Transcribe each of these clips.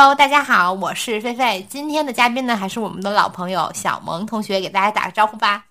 Hello，大家好，我是菲菲。今天的嘉宾呢，还是我们的老朋友小萌同学，给大家打个招呼吧。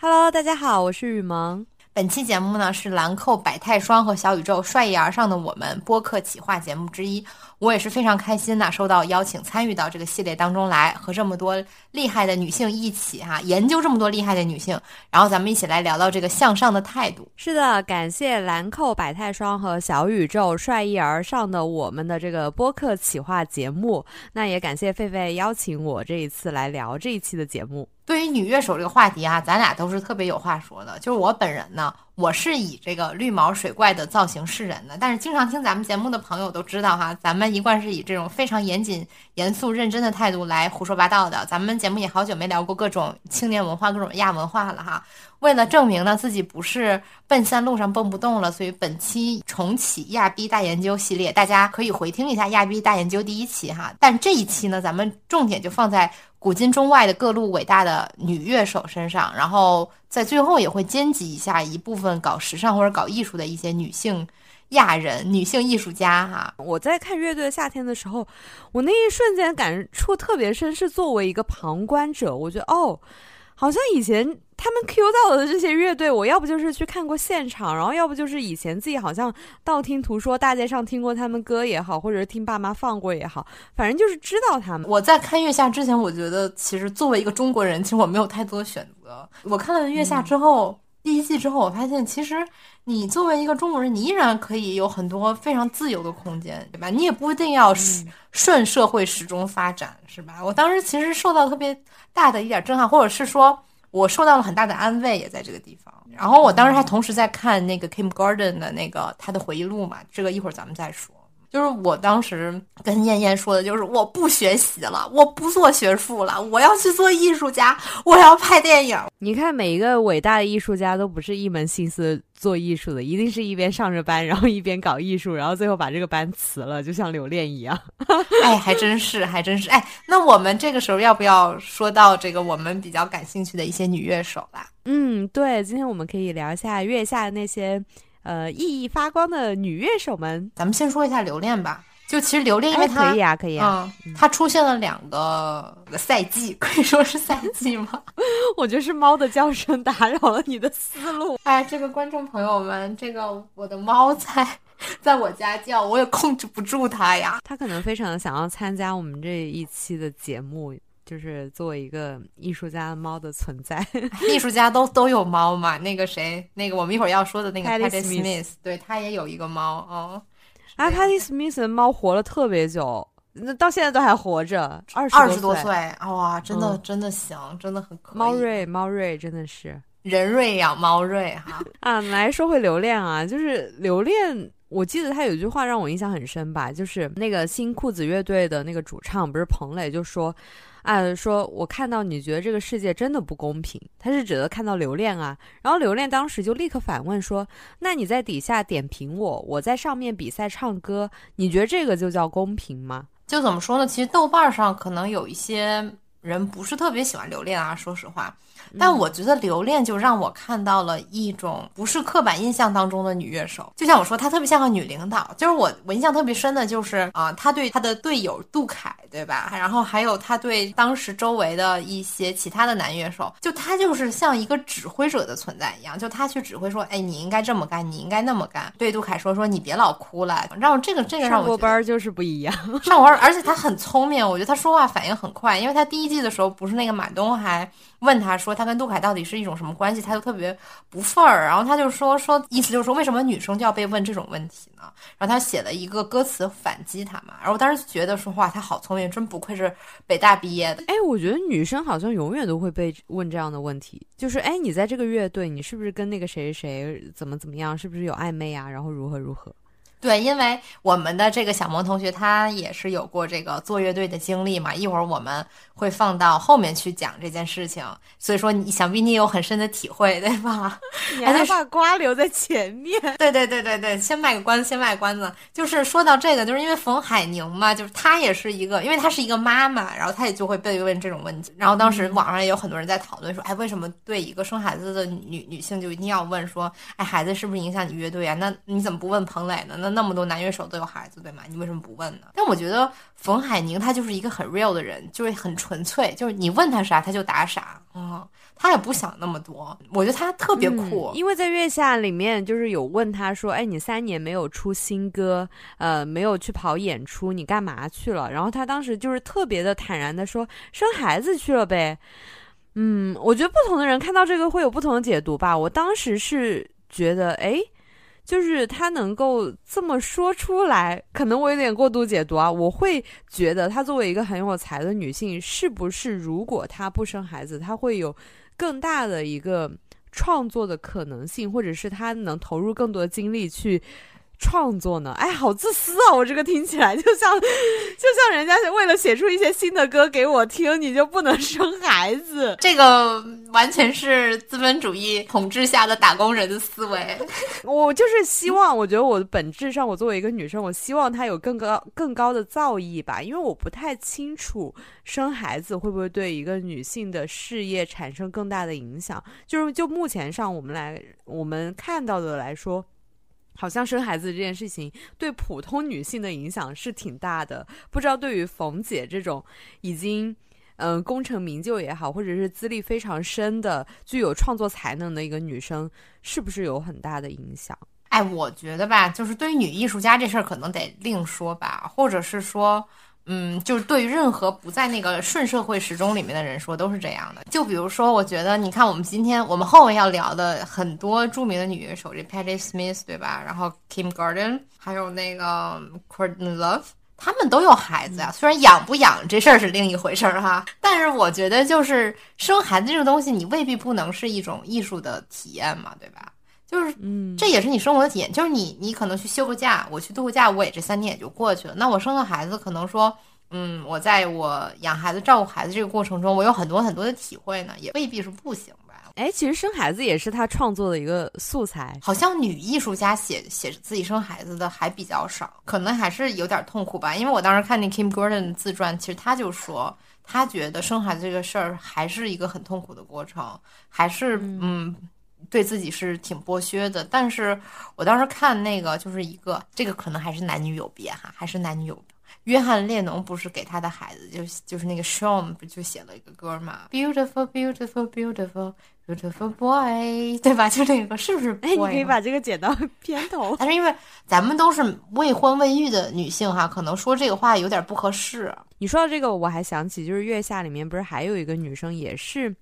Hello，大家好，我是雨萌。本期节目呢，是兰蔻百泰霜和小宇宙率意而上的我们播客企划节目之一。我也是非常开心呐，收到邀请参与到这个系列当中来，和这么多厉害的女性一起哈，研究这么多厉害的女性，然后咱们一起来聊聊这个向上的态度。是的，感谢兰蔻百泰霜和小宇宙率意而上的我们的这个播客企划节目。那也感谢狒狒邀请我这一次来聊这一期的节目。对于女乐手这个话题啊，咱俩都是特别有话说的。就是我本人呢，我是以这个绿毛水怪的造型示人的，但是经常听咱们节目的朋友都知道哈，咱们一贯是以这种非常严谨、严肃、认真的态度来胡说八道的。咱们节目也好久没聊过各种青年文化、各种亚文化了哈。为了证明呢自己不是奔三路上蹦不动了，所以本期重启亚逼大研究系列，大家可以回听一下亚逼大研究第一期哈。但这一期呢，咱们重点就放在。古今中外的各路伟大的女乐手身上，然后在最后也会兼及一下一部分搞时尚或者搞艺术的一些女性亚人、女性艺术家哈。我在看《乐队的夏天》的时候，我那一瞬间感触特别深，是作为一个旁观者，我觉得哦，好像以前。他们 Q 到的这些乐队，我要不就是去看过现场，然后要不就是以前自己好像道听途说，大街上听过他们歌也好，或者是听爸妈放过也好，反正就是知道他们。我在看月下之前，我觉得其实作为一个中国人，其实我没有太多的选择。我看了月下之后，第一季之后，我发现其实你作为一个中国人，你依然可以有很多非常自由的空间，对吧？你也不一定要顺社会时钟发展，是吧？我当时其实受到特别大的一点震撼，或者是说。我受到了很大的安慰，也在这个地方。然后我当时还同时在看那个 Kim Gordon 的那个他的回忆录嘛，这个一会儿咱们再说。就是我当时跟燕燕说的，就是我不学习了，我不做学术了，我要去做艺术家，我要拍电影。你看，每一个伟大的艺术家都不是一门心思。做艺术的一定是一边上着班，然后一边搞艺术，然后最后把这个班辞了，就像留恋一样。哎，还真是，还真是。哎，那我们这个时候要不要说到这个我们比较感兴趣的一些女乐手啦？嗯，对，今天我们可以聊一下月下的那些呃熠熠发光的女乐手们。咱们先说一下留恋吧。就其实留恋，因为他可以啊，可以啊，他出现了两个赛季，可以说是赛季吗？我觉得是猫的叫声打扰了你的思路。哎，这个观众朋友们，这个我的猫在在我家叫，我也控制不住它呀。它可能非常想要参加我们这一期的节目，就是作为一个艺术家的猫的存在。艺术家都都有猫嘛？那个谁，那个我们一会儿要说的那个 Patty Smith，对他也有一个猫哦。啊，帕蒂·史密斯的猫活了特别久，那到现在都还活着，二二十多岁，哇，真的真的行，真的很可猫瑞，猫瑞真的是人瑞养猫瑞哈 啊！来说回留恋啊，就是留恋，我记得他有一句话让我印象很深吧，就是那个新裤子乐队的那个主唱不是彭磊就说。啊，说我看到你觉得这个世界真的不公平，他是指的看到留恋啊。然后留恋当时就立刻反问说：“那你在底下点评我，我在上面比赛唱歌，你觉得这个就叫公平吗？”就怎么说呢？其实豆瓣上可能有一些人不是特别喜欢留恋啊，说实话。但我觉得留恋就让我看到了一种不是刻板印象当中的女乐手，就像我说，她特别像个女领导。就是我我印象特别深的就是啊，她对她的队友杜凯，对吧？然后还有她对当时周围的一些其他的男乐手，就她就是像一个指挥者的存在一样，就她去指挥说，哎，你应该这么干，你应该那么干。对杜凯说说，你别老哭了。让我这个这个让我上过班就是不一样，上过班，而且她很聪明，我觉得她说话反应很快，因为她第一季的时候不是那个马东还。问他说他跟杜凯到底是一种什么关系，他就特别不忿儿，然后他就说说意思就是说为什么女生就要被问这种问题呢？然后他写了一个歌词反击他嘛，然后我当时觉得说哇他好聪明，真不愧是北大毕业的。哎，我觉得女生好像永远都会被问这样的问题，就是哎你在这个乐队你是不是跟那个谁谁怎么怎么样，是不是有暧昧啊？然后如何如何？对，因为我们的这个小萌同学他也是有过这个做乐队的经历嘛，一会儿我们。会放到后面去讲这件事情，所以说你想必你有很深的体会，对吧？你还把瓜留在前面。对对对对对，先卖个关子，先卖关子。就是说到这个，就是因为冯海宁嘛，就是她也是一个，因为她是一个妈妈，然后她也就会被问这种问题。然后当时网上也有很多人在讨论说，哎，为什么对一个生孩子的女女性就一定要问说，哎，孩子是不是影响你乐队啊？那你怎么不问彭磊呢？那那么多男乐手都有孩子，对吗？你为什么不问呢？但我觉得冯海宁他就是一个很 real 的人，就是很纯粹，就是你问他啥他就答啥，嗯，他也不想那么多。我觉得他特别酷，因为在月下里面就是有问他说，哎，你三年没有出新歌，呃，没有去跑演出，你干嘛去了？然后他当时就是特别的坦然的说，生孩子去了呗。嗯，我觉得不同的人看到这个会有不同的解读吧。我当时是觉得，哎，就是他能够这么说出来，可能我有点过度解读啊。我会觉得，她作为一个很有才的女性，是不是如果她不生孩子，她会有更大的一个创作的可能性，或者是她能投入更多的精力去。创作呢？哎，好自私啊！我这个听起来 就像，就像人家为了写出一些新的歌给我听，你就不能生孩子？这个完全是资本主义统治下的打工人的思维。我就是希望，我觉得我的本质上，我作为一个女生，我希望她有更高、更高的造诣吧，因为我不太清楚生孩子会不会对一个女性的事业产生更大的影响。就是就目前上我们来我们看到的来说。好像生孩子这件事情对普通女性的影响是挺大的，不知道对于冯姐这种已经嗯功成名就也好，或者是资历非常深的、具有创作才能的一个女生，是不是有很大的影响？哎，我觉得吧，就是对于女艺术家这事儿，可能得另说吧，或者是说。嗯，就是对于任何不在那个顺社会时钟里面的人说，都是这样的。就比如说，我觉得你看，我们今天我们后面要聊的很多著名的女乐手，这 Patti Smith 对吧？然后 Kim Gordon，还有那个 Courtney Love，他们都有孩子呀。虽然养不养这事儿是另一回事儿哈，但是我觉得就是生孩子这个东西，你未必不能是一种艺术的体验嘛，对吧？就是，嗯，这也是你生活的体验。就是你，你可能去休个假，我去度个假，我也这三天也就过去了。那我生个孩子，可能说，嗯，我在我养孩子、照顾孩子这个过程中，我有很多很多的体会呢，也未必是不行吧？哎，其实生孩子也是他创作的一个素材。好像女艺术家写写自己生孩子的还比较少，可能还是有点痛苦吧。因为我当时看那 Kim Gordon 的自传，其实他就说，他觉得生孩子这个事儿还是一个很痛苦的过程，还是嗯。对自己是挺剥削的，但是我当时看那个就是一个，这个可能还是男女有别哈，还是男女有。约翰列侬不是给他的孩子，就就是那个 Sean 不就写了一个歌嘛，Beautiful, beautiful, beautiful, beautiful boy，对吧？就那个是不是？哎，你可以把这个剪到 片头。但是因为咱们都是未婚未育的女性哈，可能说这个话有点不合适。你说到这个，我还想起就是月下里面不是还有一个女生也是。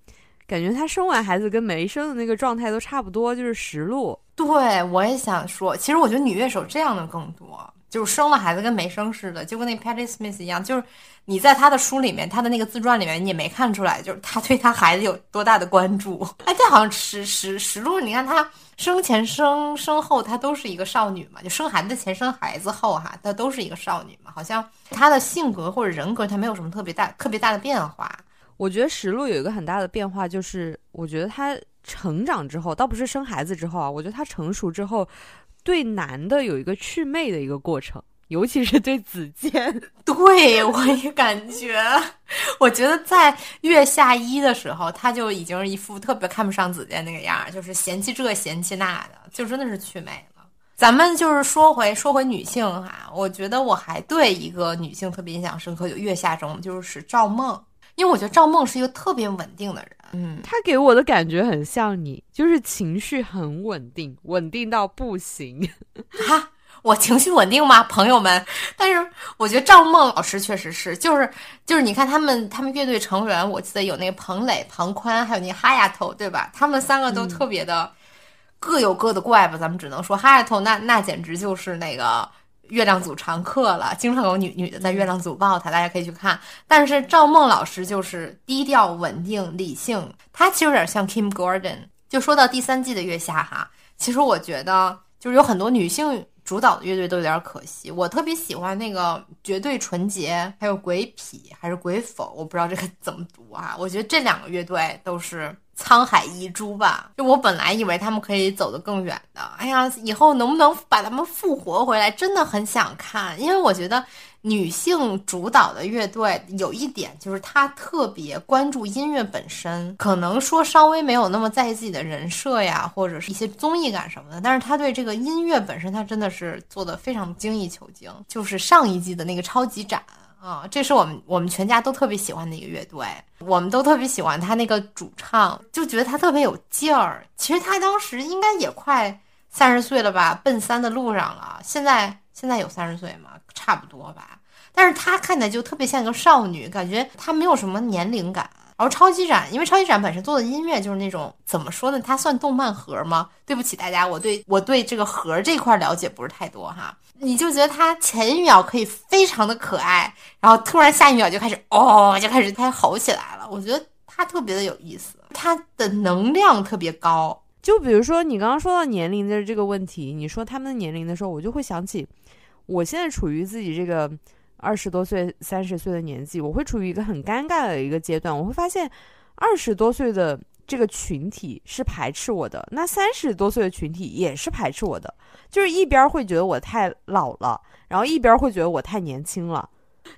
感觉她生完孩子跟没生的那个状态都差不多，就是实录。对，我也想说，其实我觉得女乐手这样的更多，就是生了孩子跟没生似的，就跟那 Patti Smith 一样，就是你在她的书里面，她的那个自传里面，你也没看出来，就是她对她孩子有多大的关注。哎，这好像实实实录，你看她生前生生后，她都是一个少女嘛，就生孩子前生孩子后哈，她都是一个少女嘛，好像她的性格或者人格，她没有什么特别大特别大的变化。我觉得石路有一个很大的变化，就是我觉得他成长之后，倒不是生孩子之后啊，我觉得他成熟之后，对男的有一个祛魅的一个过程，尤其是对子健。对我也感觉，我觉得在月下一的时候，他就已经是一副特别看不上子健那个样儿，就是嫌弃这嫌弃那的，就真的是祛魅了。咱们就是说回说回女性哈，我觉得我还对一个女性特别印象深刻，就月下中就是赵梦。因为我觉得赵梦是一个特别稳定的人，嗯，他给我的感觉很像你，就是情绪很稳定，稳定到不行。哈，我情绪稳定吗，朋友们？但是我觉得赵梦老师确实是，就是就是，你看他们他们乐队成员，我记得有那个彭磊、庞宽，还有那哈丫头，对吧？他们三个都特别的各有各的怪吧，咱们只能说哈丫头那那简直就是那个。月亮组常客了，经常有女女的在月亮组抱他，大家可以去看。但是赵梦老师就是低调、稳定、理性，他其实有点像 Kim Gordon。就说到第三季的月下哈，其实我觉得就是有很多女性主导的乐队都有点可惜。我特别喜欢那个绝对纯洁，还有鬼痞还是鬼否，我不知道这个怎么读啊。我觉得这两个乐队都是。沧海遗珠吧，就我本来以为他们可以走得更远的。哎呀，以后能不能把他们复活回来，真的很想看。因为我觉得女性主导的乐队有一点就是她特别关注音乐本身，可能说稍微没有那么在意自己的人设呀，或者是一些综艺感什么的。但是她对这个音乐本身，她真的是做的非常精益求精。就是上一季的那个超级展啊，这是我们我们全家都特别喜欢的一个乐队，我们都特别喜欢他那个主唱，就觉得他特别有劲儿。其实他当时应该也快三十岁了吧，奔三的路上了。现在现在有三十岁吗？差不多吧，但是他看起来就特别像一个少女，感觉他没有什么年龄感。然后超级展，因为超级展本身做的音乐就是那种怎么说呢？它算动漫盒吗？对不起大家，我对我对这个盒这块了解不是太多哈。你就觉得它前一秒可以非常的可爱，然后突然下一秒就开始哦，就开始开吼起来了。我觉得它特别的有意思，它的能量特别高。就比如说你刚刚说到年龄的这个问题，你说他们的年龄的时候，我就会想起。我现在处于自己这个二十多岁、三十岁的年纪，我会处于一个很尴尬的一个阶段。我会发现，二十多岁的这个群体是排斥我的，那三十多岁的群体也是排斥我的。就是一边会觉得我太老了，然后一边会觉得我太年轻了，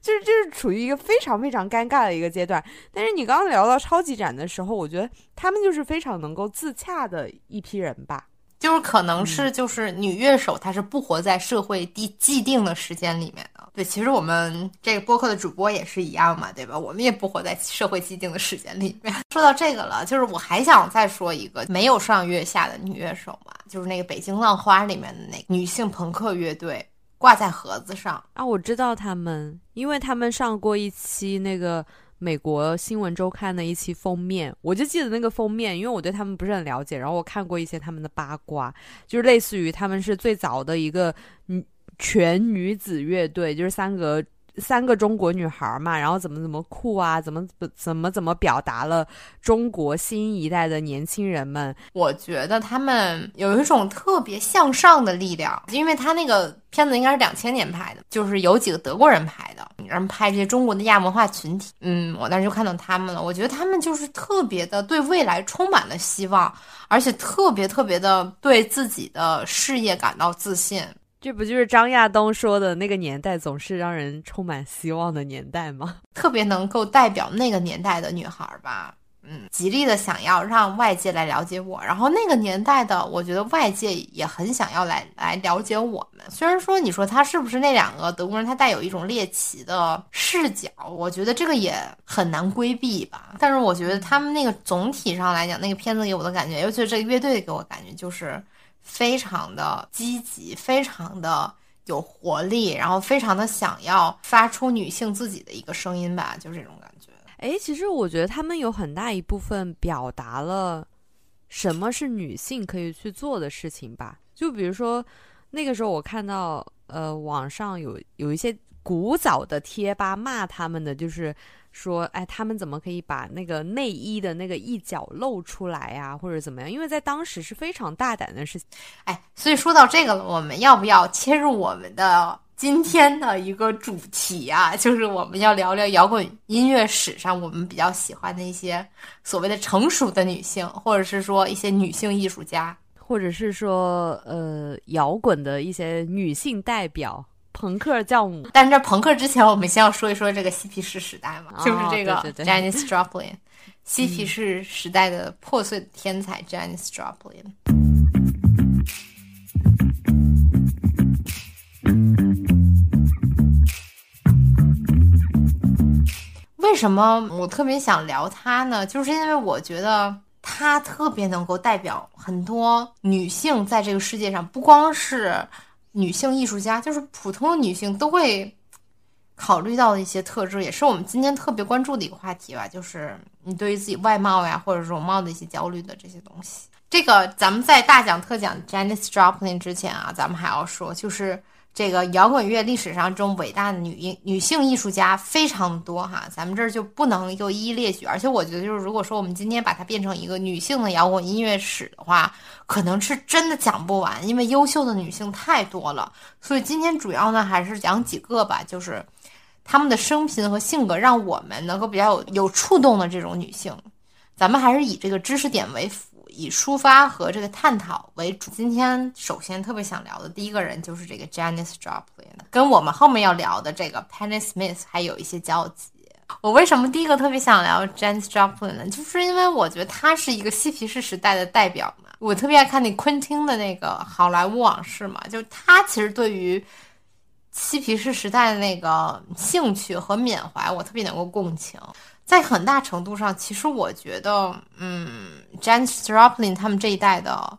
就是就是处于一个非常非常尴尬的一个阶段。但是你刚刚聊到超级展的时候，我觉得他们就是非常能够自洽的一批人吧。就是可能是就是女乐手，她是不活在社会既既定的时间里面的。对，其实我们这个播客的主播也是一样嘛，对吧？我们也不活在社会既定的时间里面。说到这个了，就是我还想再说一个没有上月下的女乐手嘛，就是那个《北京浪花》里面的那个女性朋克乐队，挂在盒子上啊。我知道他们，因为他们上过一期那个。美国新闻周刊的一期封面，我就记得那个封面，因为我对他们不是很了解，然后我看过一些他们的八卦，就是类似于他们是最早的一个女全女子乐队，就是三个。三个中国女孩嘛，然后怎么怎么酷啊，怎么怎么怎么表达了中国新一代的年轻人们。我觉得他们有一种特别向上的力量，因为他那个片子应该是两千年拍的，就是有几个德国人拍的，然后拍这些中国的亚文化群体。嗯，我当时就看到他们了，我觉得他们就是特别的对未来充满了希望，而且特别特别的对自己的事业感到自信。这不就是张亚东说的那个年代总是让人充满希望的年代吗？特别能够代表那个年代的女孩吧。嗯，极力的想要让外界来了解我，然后那个年代的，我觉得外界也很想要来来了解我们。虽然说你说他是不是那两个德国人，他带有一种猎奇的视角，我觉得这个也很难规避吧。但是我觉得他们那个总体上来讲，那个片子给我的感觉，尤其是这个乐队给我感觉就是。非常的积极，非常的有活力，然后非常的想要发出女性自己的一个声音吧，就是这种感觉。哎，其实我觉得他们有很大一部分表达了什么是女性可以去做的事情吧。就比如说那个时候，我看到呃网上有有一些古早的贴吧骂他们的，就是。说，哎，他们怎么可以把那个内衣的那个一角露出来呀，或者怎么样？因为在当时是非常大胆的事情。哎，所以说到这个了，我们要不要切入我们的今天的一个主题啊？就是我们要聊聊摇滚音乐史上我们比较喜欢的一些所谓的成熟的女性，或者是说一些女性艺术家，或者是说呃摇滚的一些女性代表。朋克教母，但是在朋克之前，我们先要说一说这个嬉皮士时代嘛，就是这个 Janis Joplin，嬉皮士时代的破碎的天才 Janis Joplin。为什么我特别想聊他呢？就是因为我觉得他特别能够代表很多女性在这个世界上，不光是。女性艺术家就是普通的女性都会考虑到的一些特质，也是我们今天特别关注的一个话题吧。就是你对于自己外貌呀或者容貌的一些焦虑的这些东西。这个咱们在大讲特讲 j a n i c e Joplin 之前啊，咱们还要说，就是。这个摇滚乐历史上这种伟大的女艺女性艺术家非常多哈，咱们这儿就不能就一一列举。而且我觉得，就是如果说我们今天把它变成一个女性的摇滚音乐史的话，可能是真的讲不完，因为优秀的女性太多了。所以今天主要呢还是讲几个吧，就是她们的生平和性格，让我们能够比较有有触动的这种女性。咱们还是以这个知识点为辅。以抒发和这个探讨为主。今天首先特别想聊的第一个人就是这个 Janis Joplin，跟我们后面要聊的这个 Penny Smith 还有一些交集。我为什么第一个特别想聊 Janis Joplin 呢？就是因为我觉得他是一个嬉皮士时代的代表嘛。我特别爱看那昆汀的那个《好莱坞往事》嘛，就他其实对于嬉皮士时代的那个兴趣和缅怀，我特别能够共情。在很大程度上，其实我觉得，嗯，Janis Joplin 他们这一代的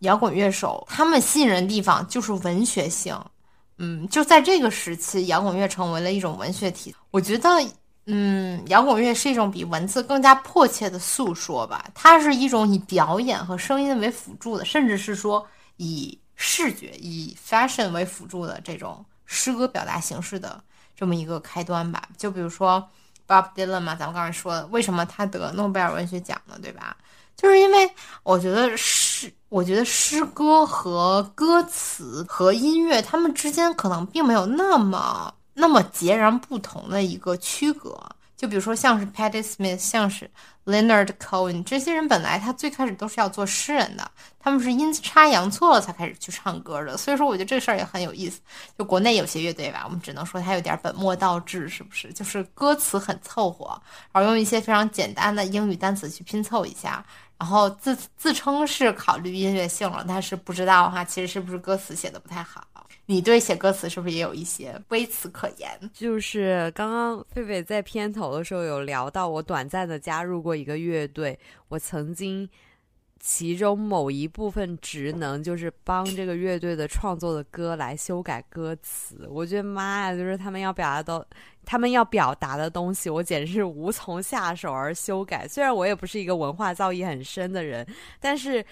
摇滚乐手，他们吸引人的地方就是文学性。嗯，就在这个时期，摇滚乐成为了一种文学体。我觉得，嗯，摇滚乐是一种比文字更加迫切的诉说吧。它是一种以表演和声音为辅助的，甚至是说以视觉、以 fashion 为辅助的这种诗歌表达形式的这么一个开端吧。就比如说。Bob Dylan 嘛，咱们刚才说的，为什么他得诺贝尔文学奖呢？对吧？就是因为我觉得诗，我觉得诗歌和歌词和音乐，他们之间可能并没有那么那么截然不同的一个区隔。就比如说，像是 Patti Smith，像是 Leonard Cohen 这些人，本来他最开始都是要做诗人的，他们是阴差阳错了才开始去唱歌的。所以说，我觉得这事儿也很有意思。就国内有些乐队吧，我们只能说他有点本末倒置，是不是？就是歌词很凑合，然后用一些非常简单的英语单词去拼凑一下，然后自自称是考虑音乐性了，但是不知道哈，其实是不是歌词写的不太好。你对写歌词是不是也有一些微词可言？就是刚刚狒狒在片头的时候有聊到，我短暂的加入过一个乐队，我曾经其中某一部分职能就是帮这个乐队的创作的歌来修改歌词。我觉得妈呀，就是他们要表达的，他们要表达的东西，我简直是无从下手而修改。虽然我也不是一个文化造诣很深的人，但是。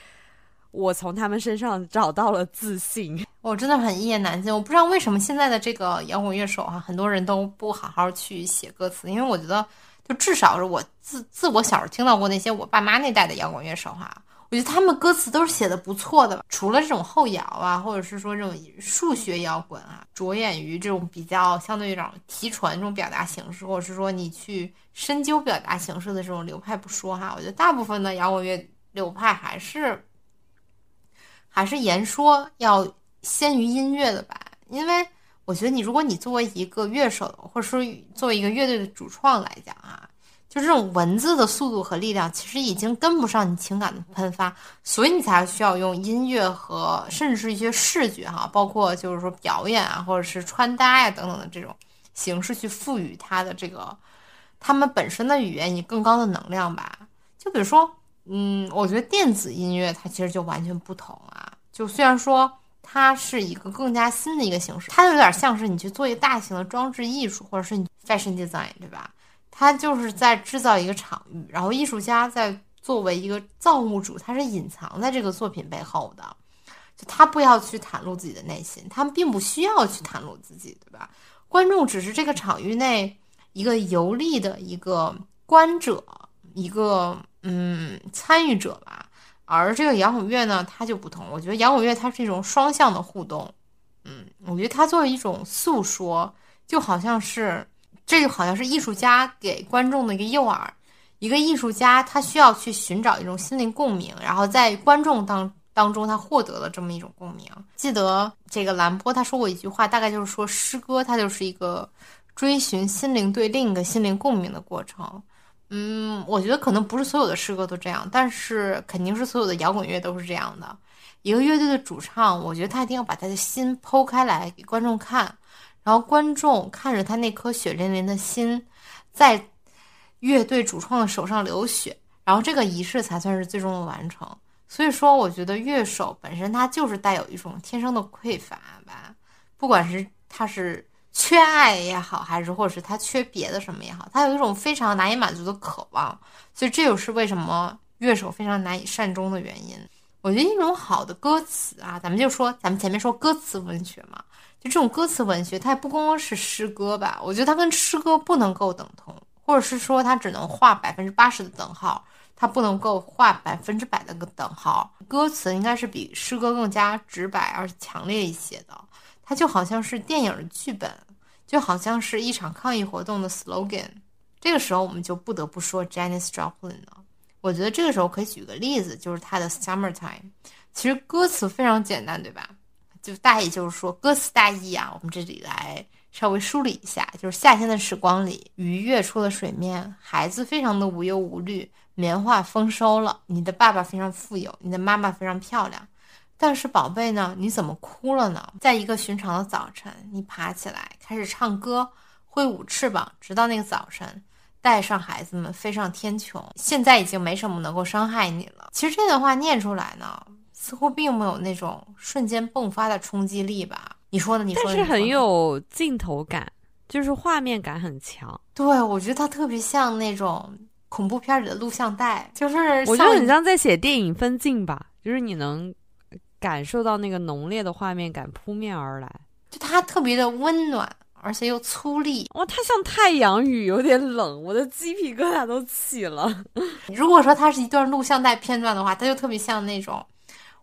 我从他们身上找到了自信，我真的很一言难尽。我不知道为什么现在的这个摇滚乐手哈，很多人都不好好去写歌词，因为我觉得，就至少是我自自我小时候听到过那些我爸妈那代的摇滚乐手哈，我觉得他们歌词都是写的不错的。除了这种后摇啊，或者是说这种数学摇滚啊，着眼于这种比较相对于这种提纯这种表达形式，或者是说你去深究表达形式的这种流派不说哈，我觉得大部分的摇滚乐流派还是。还是言说要先于音乐的吧，因为我觉得你，如果你作为一个乐手，或者说作为一个乐队的主创来讲啊，就这种文字的速度和力量，其实已经跟不上你情感的喷发，所以你才需要用音乐和甚至是一些视觉哈，包括就是说表演啊，或者是穿搭呀等等的这种形式去赋予它的这个他们本身的语言以更高的能量吧。就比如说。嗯，我觉得电子音乐它其实就完全不同啊。就虽然说它是一个更加新的一个形式，它有点像是你去做一个大型的装置艺术，或者是你 fashion design，对吧？它就是在制造一个场域，然后艺术家在作为一个造物主，他是隐藏在这个作品背后的，就他不要去袒露自己的内心，他们并不需要去袒露自己，对吧？观众只是这个场域内一个游历的一个观者，一个。嗯，参与者吧，而这个摇滚乐呢，它就不同。我觉得摇滚乐它是一种双向的互动。嗯，我觉得它作为一种诉说，就好像是，这就好像是艺术家给观众的一个诱饵。一个艺术家他需要去寻找一种心灵共鸣，然后在观众当当中他获得了这么一种共鸣。记得这个兰波他说过一句话，大概就是说，诗歌它就是一个追寻心灵对另一个心灵共鸣的过程。嗯，我觉得可能不是所有的诗歌都这样，但是肯定是所有的摇滚乐都是这样的。一个乐队的主唱，我觉得他一定要把他的心剖开来给观众看，然后观众看着他那颗血淋淋的心，在乐队主创的手上流血，然后这个仪式才算是最终的完成。所以说，我觉得乐手本身他就是带有一种天生的匮乏吧，不管是他是。缺爱也好，还是或者是他缺别的什么也好，他有一种非常难以满足的渴望，所以这就是为什么乐手非常难以善终的原因。我觉得一种好的歌词啊，咱们就说咱们前面说歌词文学嘛，就这种歌词文学，它也不光光是诗歌吧，我觉得它跟诗歌不能够等同，或者是说它只能画百分之八十的等号，它不能够画百分之百的个等号。歌词应该是比诗歌更加直白而强烈一些的。它就好像是电影的剧本，就好像是一场抗议活动的 slogan。这个时候，我们就不得不说 Janis Joplin 了。我觉得这个时候可以举个例子，就是他的《Summertime》，其实歌词非常简单，对吧？就大意就是说，歌词大意啊，我们这里来稍微梳理一下，就是夏天的时光里，鱼跃出了水面，孩子非常的无忧无虑，棉花丰收了，你的爸爸非常富有，你的妈妈非常漂亮，但是宝贝呢，你怎么哭了呢？在一个寻常的早晨，你爬起来开始唱歌，挥舞翅膀，直到那个早晨。带上孩子们飞上天穹，现在已经没什么能够伤害你了。其实这段话念出来呢，似乎并没有那种瞬间迸发的冲击力吧？你说呢？你说但是很有镜头感，就是画面感很强。对，我觉得它特别像那种恐怖片里的录像带，就是我觉得很像在写电影分镜吧，就是你能感受到那个浓烈的画面感扑面而来，就它特别的温暖。而且又粗粝，哇，它像太阳雨，有点冷，我的鸡皮疙瘩都起了。如果说它是一段录像带片段的话，它就特别像那种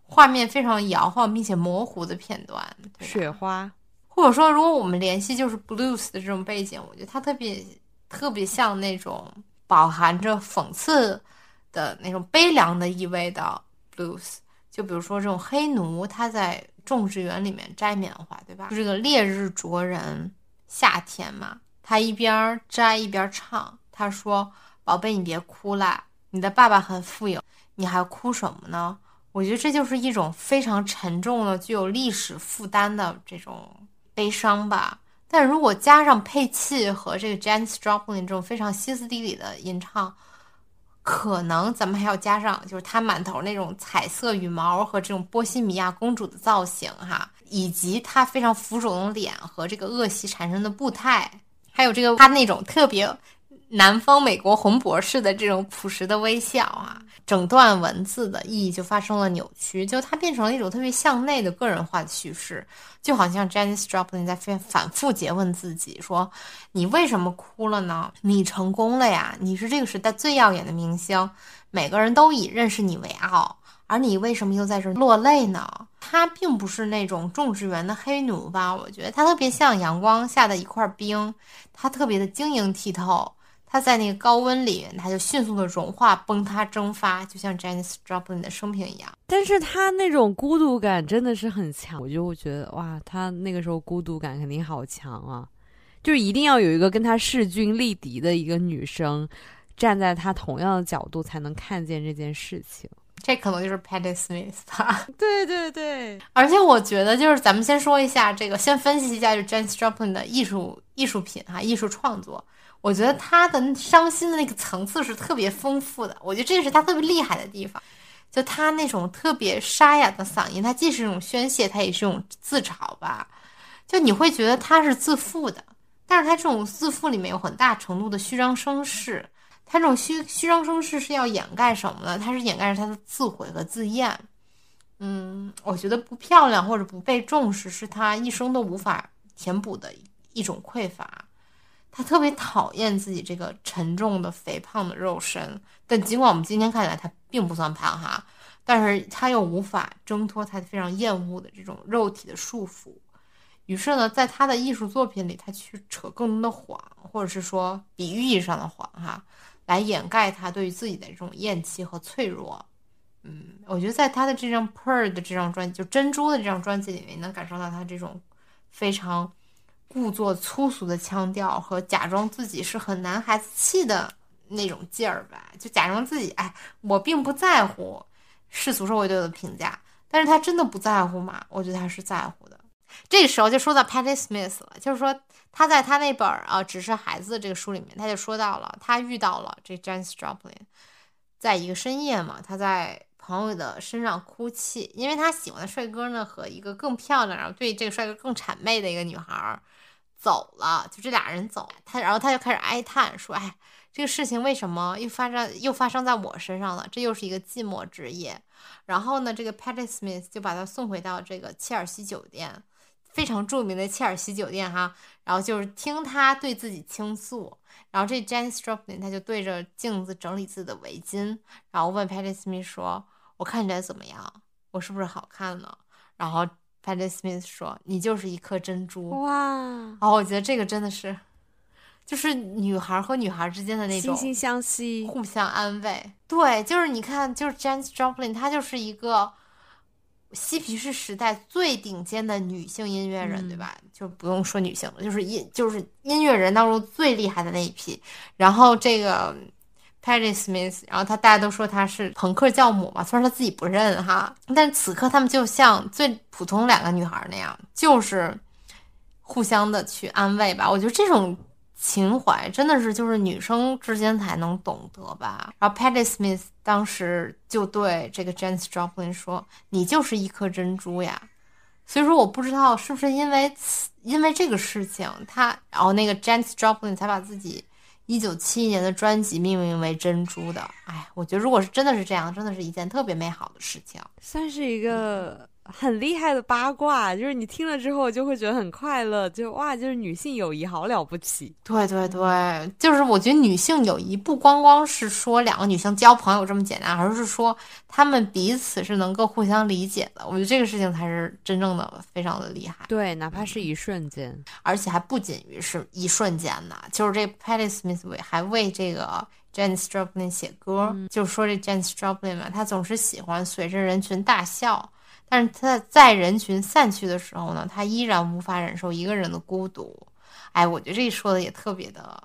画面非常摇晃并且模糊的片段，雪花。或者说，如果我们联系就是 blues 的这种背景，我觉得它特别特别像那种饱含着讽刺的那种悲凉的意味的 blues。就比如说这种黑奴，他在种植园里面摘棉花，对吧？就这个烈日灼人。夏天嘛，他一边摘一边唱。他说：“宝贝，你别哭啦，你的爸爸很富有，你还哭什么呢？”我觉得这就是一种非常沉重的、具有历史负担的这种悲伤吧。但如果加上配器和这个 Janis Joplin 这种非常歇斯底里的吟唱，可能咱们还要加上就是她满头那种彩色羽毛和这种波西米亚公主的造型哈。以及她非常浮肿的脸和这个恶习产生的步态，还有这个她那种特别南方美国红博士的这种朴实的微笑啊，整段文字的意义就发生了扭曲，就它变成了一种特别向内的个人化的叙事，就好像 Janis Joplin 在反反复诘问自己说：“你为什么哭了呢？你成功了呀，你是这个时代最耀眼的明星，每个人都以认识你为傲。”而你为什么又在这落泪呢？他并不是那种种植园的黑奴吧？我觉得他特别像阳光下的一块冰，他特别的晶莹剔透。他在那个高温里，他就迅速的融化、崩塌、蒸发，就像 Janis Joplin 的生平一样。但是他那种孤独感真的是很强，我就会觉得哇，他那个时候孤独感肯定好强啊！就是一定要有一个跟他势均力敌的一个女生，站在他同样的角度，才能看见这件事情。这可能就是 Patty Smith 吧。对对对，而且我觉得就是咱们先说一下这个，先分析一下就 Janis Joplin 的艺术艺术品哈，艺术创作。我觉得他的伤心的那个层次是特别丰富的，我觉得这是他特别厉害的地方。就他那种特别沙哑的嗓音，他既是一种宣泄，他也是一种自嘲吧。就你会觉得他是自负的，但是他这种自负里面有很大程度的虚张声势。他这种虚虚张声势是要掩盖什么呢？他是掩盖着他的自毁和自厌。嗯，我觉得不漂亮或者不被重视是他一生都无法填补的一种匮乏。他特别讨厌自己这个沉重的肥胖的肉身，但尽管我们今天看起来他并不算胖哈，但是他又无法挣脱他非常厌恶的这种肉体的束缚。于是呢，在他的艺术作品里，他去扯更多的谎，或者是说比喻意义上的谎哈。来掩盖他对于自己的这种厌弃和脆弱，嗯，我觉得在他的这张《Pearl》的这张专辑，就珍珠的这张专辑里面，能感受到他这种非常故作粗俗的腔调和假装自己是很男孩子气的那种劲儿吧，就假装自己哎，我并不在乎世俗社会对我的评价，但是他真的不在乎吗？我觉得他是在乎的。这个时候就说到 Patti Smith 了，就是说。他在他那本啊，只是孩子这个书里面，他就说到了，他遇到了这 Janis Joplin，在一个深夜嘛，他在朋友的身上哭泣，因为他喜欢的帅哥呢和一个更漂亮，然后对这个帅哥更谄媚的一个女孩走了，就这俩人走，他然后他就开始哀叹说，哎，这个事情为什么又发生又发生在我身上了？这又是一个寂寞之夜。然后呢，这个 Patti Smith 就把他送回到这个切尔西酒店。非常著名的切尔西酒店哈，然后就是听他对自己倾诉，然后这 Janis Joplin 他就对着镜子整理自己的围巾，然后问 Patti Smith 说：“我看起来怎么样？我是不是好看呢？”然后 Patty Smith 说：“你就是一颗珍珠。”哇！然后我觉得这个真的是，就是女孩和女孩之间的那种惺惺相惜，互相安慰。对，就是你看，就是 Janis Joplin，她就是一个嬉皮士时代最顶尖的女性音乐人，对吧？就不用说女性了，就是音就是音乐人当中最厉害的那一批。然后这个 Patti Smith，然后她大家都说她是朋克教母嘛，虽然她自己不认哈，但此刻他们就像最普通两个女孩那样，就是互相的去安慰吧。我觉得这种。情怀真的是就是女生之间才能懂得吧。然后 Patti Smith 当时就对这个 Janis Joplin 说：“你就是一颗珍珠呀。”所以说我不知道是不是因为因为这个事情，他然后那个 Janis Joplin 才把自己一九七一年的专辑命名为珍珠的。哎，我觉得如果是真的是这样，真的是一件特别美好的事情，算是一个。很厉害的八卦，就是你听了之后就会觉得很快乐，就哇，就是女性友谊好了不起。对对对，就是我觉得女性友谊不光光是说两个女性交朋友这么简单，而是说她们彼此是能够互相理解的。我觉得这个事情才是真正的非常的厉害。对，哪怕是一瞬间，而且还不仅于是一瞬间呢。就是这 Patti Smith 还为这个 Janis Joplin 写歌，就说这 Janis Joplin 嘛，她总是喜欢随着人群大笑。但是他在人群散去的时候呢，他依然无法忍受一个人的孤独。哎，我觉得这说的也特别的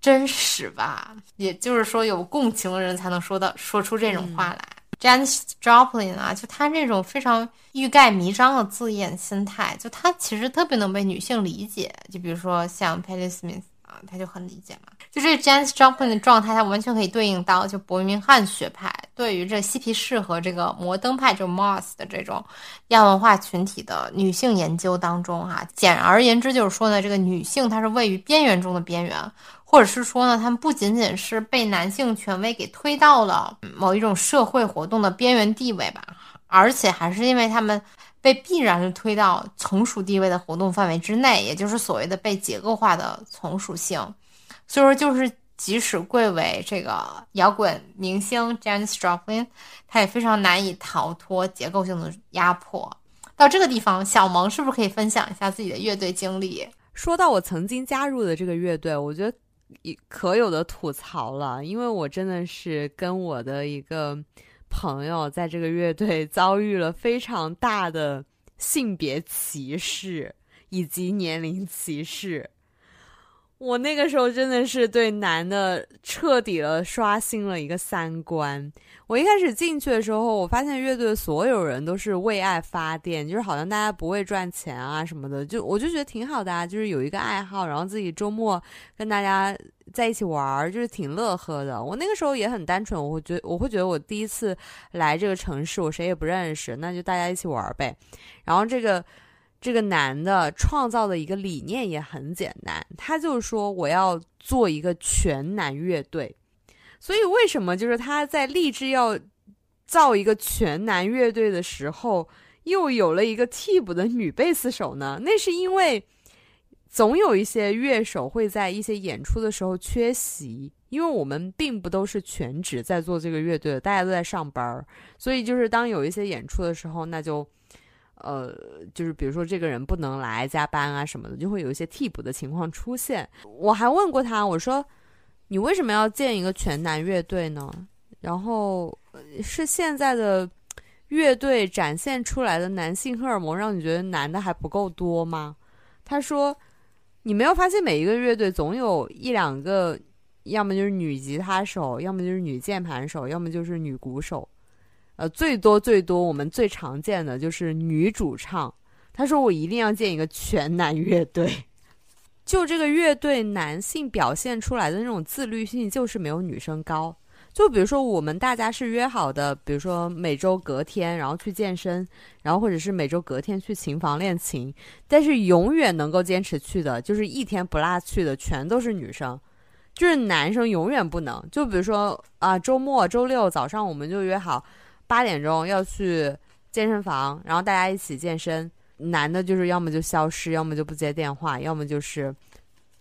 真实吧。也就是说，有共情的人才能说到说出这种话来。Janis Joplin 啊，就他这种非常欲盖弥彰的自恋心态，就他其实特别能被女性理解。就比如说像 Patti Smith 他就很理解嘛。就这 Janis Joplin 的状态，它完全可以对应到就伯明翰学派对于这嬉皮士和这个摩登派，就 Moss 的这种亚文化群体的女性研究当中哈。简而言之，就是说呢，这个女性她是位于边缘中的边缘，或者是说呢，她们不仅仅是被男性权威给推到了某一种社会活动的边缘地位吧，而且还是因为她们被必然的推到从属地位的活动范围之内，也就是所谓的被结构化的从属性。所以说，就是即使贵为这个摇滚明星 Janis Joplin，他也非常难以逃脱结构性的压迫。到这个地方，小萌是不是可以分享一下自己的乐队经历？说到我曾经加入的这个乐队，我觉得可有的吐槽了，因为我真的是跟我的一个朋友在这个乐队遭遇了非常大的性别歧视以及年龄歧视。我那个时候真的是对男的彻底的刷新了一个三观。我一开始进去的时候，我发现乐队所有人都是为爱发电，就是好像大家不为赚钱啊什么的，就我就觉得挺好的啊，就是有一个爱好，然后自己周末跟大家在一起玩儿，就是挺乐呵的。我那个时候也很单纯，我会觉我会觉得我第一次来这个城市，我谁也不认识，那就大家一起玩儿呗。然后这个。这个男的创造的一个理念也很简单，他就是说我要做一个全男乐队。所以为什么就是他在立志要造一个全男乐队的时候，又有了一个替补的女贝斯手呢？那是因为总有一些乐手会在一些演出的时候缺席，因为我们并不都是全职在做这个乐队的，大家都在上班，所以就是当有一些演出的时候，那就。呃，就是比如说这个人不能来加班啊什么的，就会有一些替补的情况出现。我还问过他，我说你为什么要建一个全男乐队呢？然后是现在的乐队展现出来的男性荷尔蒙让你觉得男的还不够多吗？他说你没有发现每一个乐队总有一两个，要么就是女吉他手，要么就是女键盘手，要么就是女鼓手。呃，最多最多，我们最常见的就是女主唱。他说：“我一定要建一个全男乐队。”就这个乐队，男性表现出来的那种自律性，就是没有女生高。就比如说，我们大家是约好的，比如说每周隔天，然后去健身，然后或者是每周隔天去琴房练琴，但是永远能够坚持去的，就是一天不落去的，全都是女生。就是男生永远不能。就比如说啊，周末周六早上，我们就约好。八点钟要去健身房，然后大家一起健身。男的就是要么就消失，要么就不接电话，要么就是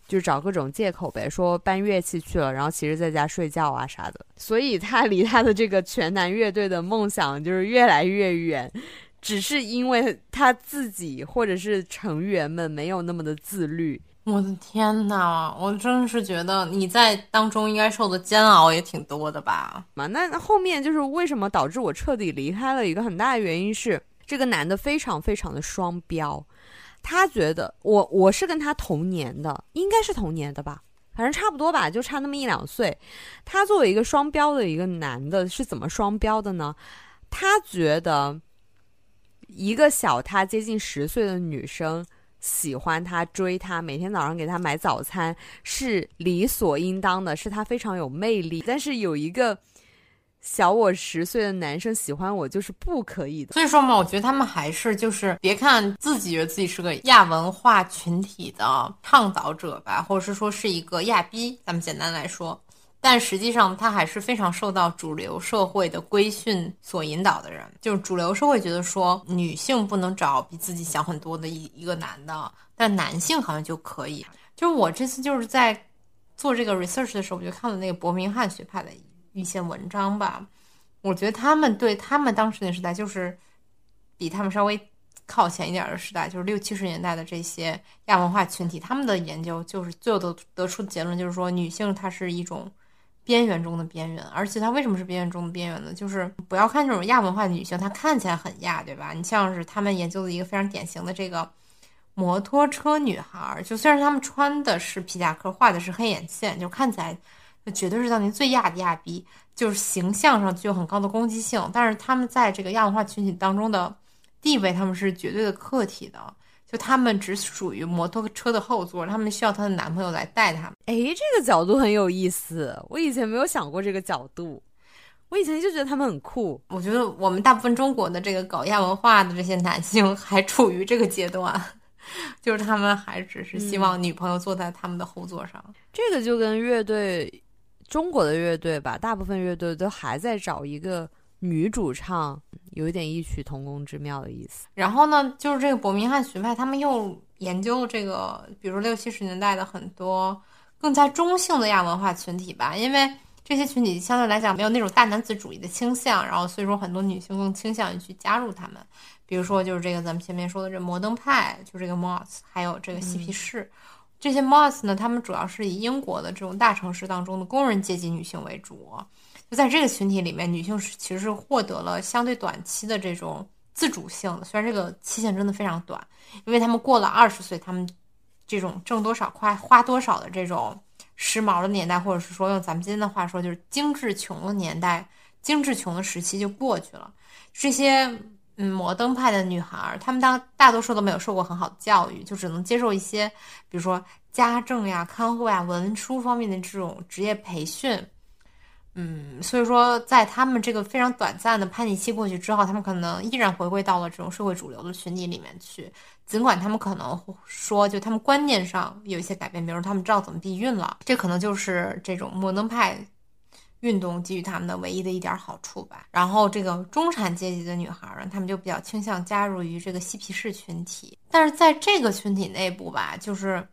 就找各种借口呗，说搬乐器去了，然后其实在家睡觉啊啥的。所以他离他的这个全男乐队的梦想就是越来越远，只是因为他自己或者是成员们没有那么的自律。我的天呐，我真是觉得你在当中应该受的煎熬也挺多的吧？嘛，那后面就是为什么导致我彻底离开了？一个很大的原因是，这个男的非常非常的双标，他觉得我我是跟他同年的，应该是同年的吧，反正差不多吧，就差那么一两岁。他作为一个双标的一个男的，是怎么双标的呢？他觉得一个小他接近十岁的女生。喜欢他追他，每天早上给他买早餐是理所应当的，是他非常有魅力。但是有一个小我十岁的男生喜欢我，就是不可以的。所以说嘛，我觉得他们还是就是别看自己觉得自己是个亚文化群体的倡导者吧，或者是说是一个亚逼，咱们简单来说。但实际上，他还是非常受到主流社会的规训所引导的人。就是主流社会觉得说，女性不能找比自己小很多的一一个男的，但男性好像就可以。就是我这次就是在做这个 research 的时候，我就看了那个伯明翰学派的一些文章吧。我觉得他们对他们当时那时代，就是比他们稍微靠前一点的时代，就是六七十年代的这些亚文化群体，他们的研究就是最后得得出的结论就是说，女性她是一种。边缘中的边缘，而且它为什么是边缘中的边缘呢？就是不要看这种亚文化的女性，她看起来很亚，对吧？你像是他们研究的一个非常典型的这个摩托车女孩，就虽然她们穿的是皮夹克，画的是黑眼线，就看起来绝对是当年最亚的亚逼，就是形象上具有很高的攻击性，但是他们在这个亚文化群体当中的地位，他们是绝对的客体的。就他们只属于摩托车的后座，他们需要她的男朋友来带他们。哎，这个角度很有意思，我以前没有想过这个角度。我以前就觉得他们很酷。我觉得我们大部分中国的这个搞亚文化的这些男性还处于这个阶段，就是他们还只是希望女朋友坐在他们的后座上。这个就跟乐队，中国的乐队吧，大部分乐队都还在找一个。女主唱有一点异曲同工之妙的意思。然后呢，就是这个伯明翰学派，他们又研究这个，比如六七十年代的很多更加中性的亚文化群体吧，因为这些群体相对来讲没有那种大男子主义的倾向，然后所以说很多女性更倾向于去加入他们。比如说，就是这个咱们前面说的这摩登派，就这个 Moss，还有这个嬉皮士，这些 Moss 呢，他们主要是以英国的这种大城市当中的工人阶级女性为主。就在这个群体里面，女性是其实是获得了相对短期的这种自主性的，虽然这个期限真的非常短，因为他们过了二十岁，他们这种挣多少花花多少的这种时髦的年代，或者是说用咱们今天的话说，就是精致穷的年代，精致穷的时期就过去了。这些嗯摩登派的女孩，她们大大多数都没有受过很好的教育，就只能接受一些，比如说家政呀、看护呀、文书方面的这种职业培训。嗯，所以说，在他们这个非常短暂的叛逆期过去之后，他们可能依然回归到了这种社会主流的群体里面去。尽管他们可能说，就他们观念上有一些改变，比如他们知道怎么避孕了，这可能就是这种摩登派运动给予他们的唯一的一点好处吧。然后，这个中产阶级的女孩儿，她们就比较倾向加入于这个嬉皮士群体。但是在这个群体内部吧，就是。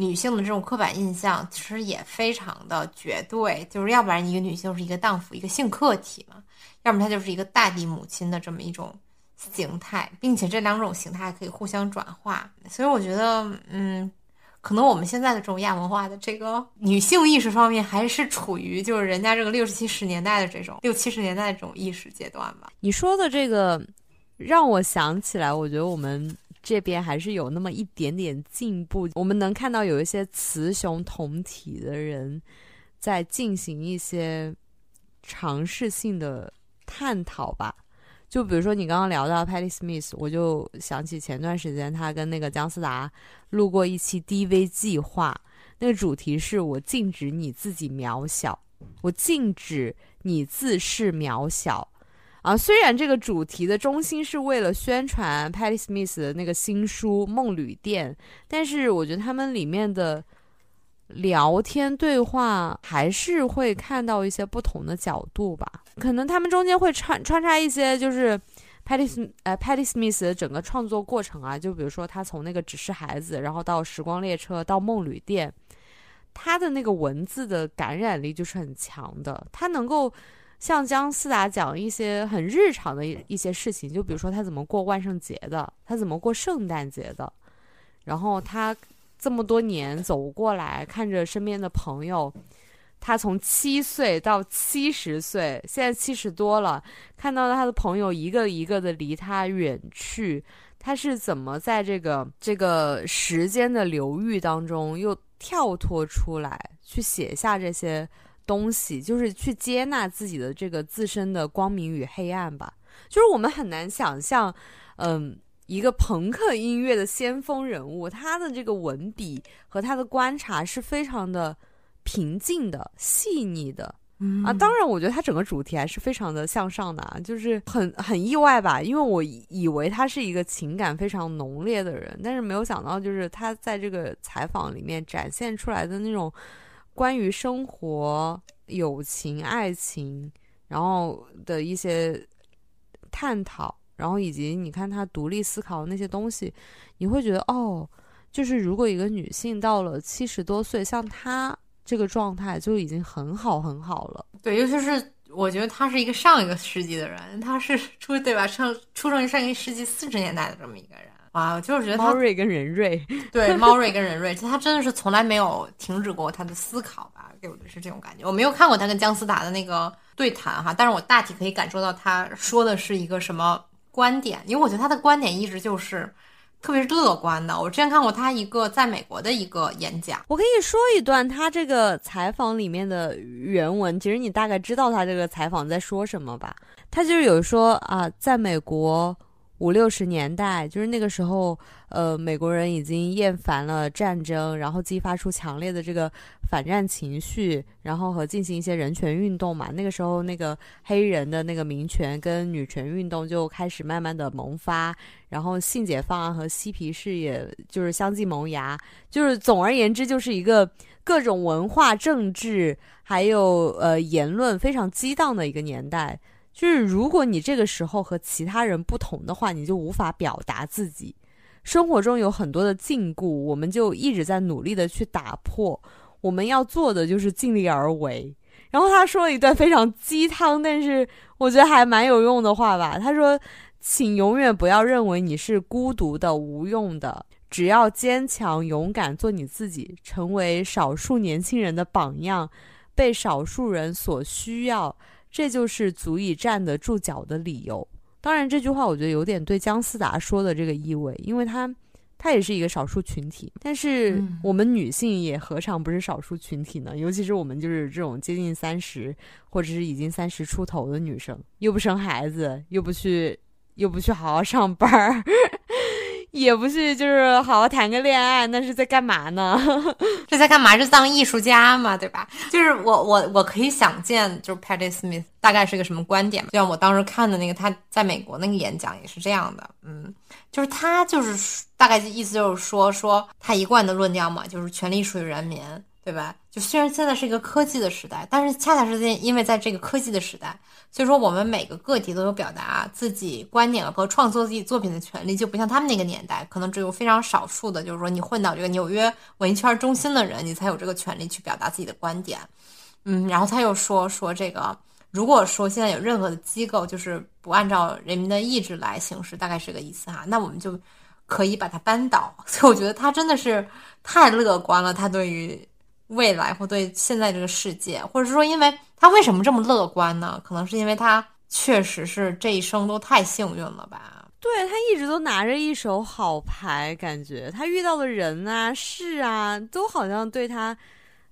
女性的这种刻板印象其实也非常的绝对，就是要不然一个女性是一个荡妇，一个性客体嘛，要么她就是一个大地母亲的这么一种形态，并且这两种形态可以互相转化。所以我觉得，嗯，可能我们现在的这种亚文化的这个女性意识方面，还是处于就是人家这个六十七十年代的这种六七十年代这种意识阶段吧。你说的这个让我想起来，我觉得我们。这边还是有那么一点点进步，我们能看到有一些雌雄同体的人在进行一些尝试性的探讨吧。就比如说你刚刚聊到 Patty Smith，我就想起前段时间他跟那个姜思达录过一期 DV 计划，那个主题是我禁止你自己渺小，我禁止你自视渺小。啊，虽然这个主题的中心是为了宣传 Patty Smith 的那个新书《梦旅店》，但是我觉得他们里面的聊天对话还是会看到一些不同的角度吧。可能他们中间会穿穿插一些，就是 Patty 呃 Patty Smith 的整个创作过程啊，就比如说他从那个只是孩子，然后到时光列车，到梦旅店，他的那个文字的感染力就是很强的，他能够。像姜思达讲一些很日常的一些事情，就比如说他怎么过万圣节的，他怎么过圣诞节的，然后他这么多年走过来，看着身边的朋友，他从七岁到七十岁，现在七十多了，看到他的朋友一个一个的离他远去，他是怎么在这个这个时间的流域当中又跳脱出来，去写下这些东西，就是去接纳自己的这个自身的光明与黑暗吧。就是我们很难想象，嗯。一个朋克音乐的先锋人物，他的这个文笔和他的观察是非常的平静的、细腻的啊。当然，我觉得他整个主题还是非常的向上的，啊，就是很很意外吧。因为我以为他是一个情感非常浓烈的人，但是没有想到，就是他在这个采访里面展现出来的那种关于生活、友情、爱情，然后的一些探讨。然后以及你看他独立思考的那些东西，你会觉得哦，就是如果一个女性到了七十多岁，像她这个状态就已经很好很好了。对，尤其是我觉得他是一个上一个世纪的人，他是出对吧？上出生于上一个世纪四十年代的这么一个人。哇，我就是觉得猫瑞跟人瑞，对，猫瑞跟人瑞，他真的是从来没有停止过他的思考吧？给我的是这种感觉。我没有看过他跟姜思达的那个对谈哈，但是我大体可以感受到他说的是一个什么。观点，因为我觉得他的观点一直就是，特别是乐观的。我之前看过他一个在美国的一个演讲，我可以说一段他这个采访里面的原文。其实你大概知道他这个采访在说什么吧？他就是有说啊，在美国。五六十年代，就是那个时候，呃，美国人已经厌烦了战争，然后激发出强烈的这个反战情绪，然后和进行一些人权运动嘛。那个时候，那个黑人的那个民权跟女权运动就开始慢慢的萌发，然后性解放和嬉皮士也就是相继萌芽，就是总而言之，就是一个各种文化、政治还有呃言论非常激荡的一个年代。就是如果你这个时候和其他人不同的话，你就无法表达自己。生活中有很多的禁锢，我们就一直在努力的去打破。我们要做的就是尽力而为。然后他说了一段非常鸡汤，但是我觉得还蛮有用的话吧。他说：“请永远不要认为你是孤独的、无用的。只要坚强、勇敢，做你自己，成为少数年轻人的榜样，被少数人所需要。”这就是足以站得住脚的理由。当然，这句话我觉得有点对姜思达说的这个意味，因为他他也是一个少数群体。但是我们女性也何尝不是少数群体呢？尤其是我们就是这种接近三十或者是已经三十出头的女生，又不生孩子，又不去又不去好好上班儿。也不是，就是好好谈个恋爱，那是在干嘛呢？这在干嘛？是当艺术家嘛，对吧？就是我我我可以想见，就是 Patty Smith 大概是个什么观点就像我当时看的那个他在美国那个演讲也是这样的，嗯，就是他就是大概意思就是说说他一贯的论调嘛，就是权力属于人民。对吧？就虽然现在是一个科技的时代，但是恰恰是因因为在这个科技的时代，所以说我们每个个体都有表达自己观点和创作自己作品的权利，就不像他们那个年代，可能只有非常少数的，就是说你混到这个纽约文艺圈中心的人，你才有这个权利去表达自己的观点。嗯，然后他又说说这个，如果说现在有任何的机构就是不按照人民的意志来行事，大概是个意思哈，那我们就可以把它扳倒。所以我觉得他真的是太乐观了，他对于。未来或对现在这个世界，或者是说，因为他为什么这么乐观呢？可能是因为他确实是这一生都太幸运了吧。对他一直都拿着一手好牌，感觉他遇到的人啊、事啊，都好像对他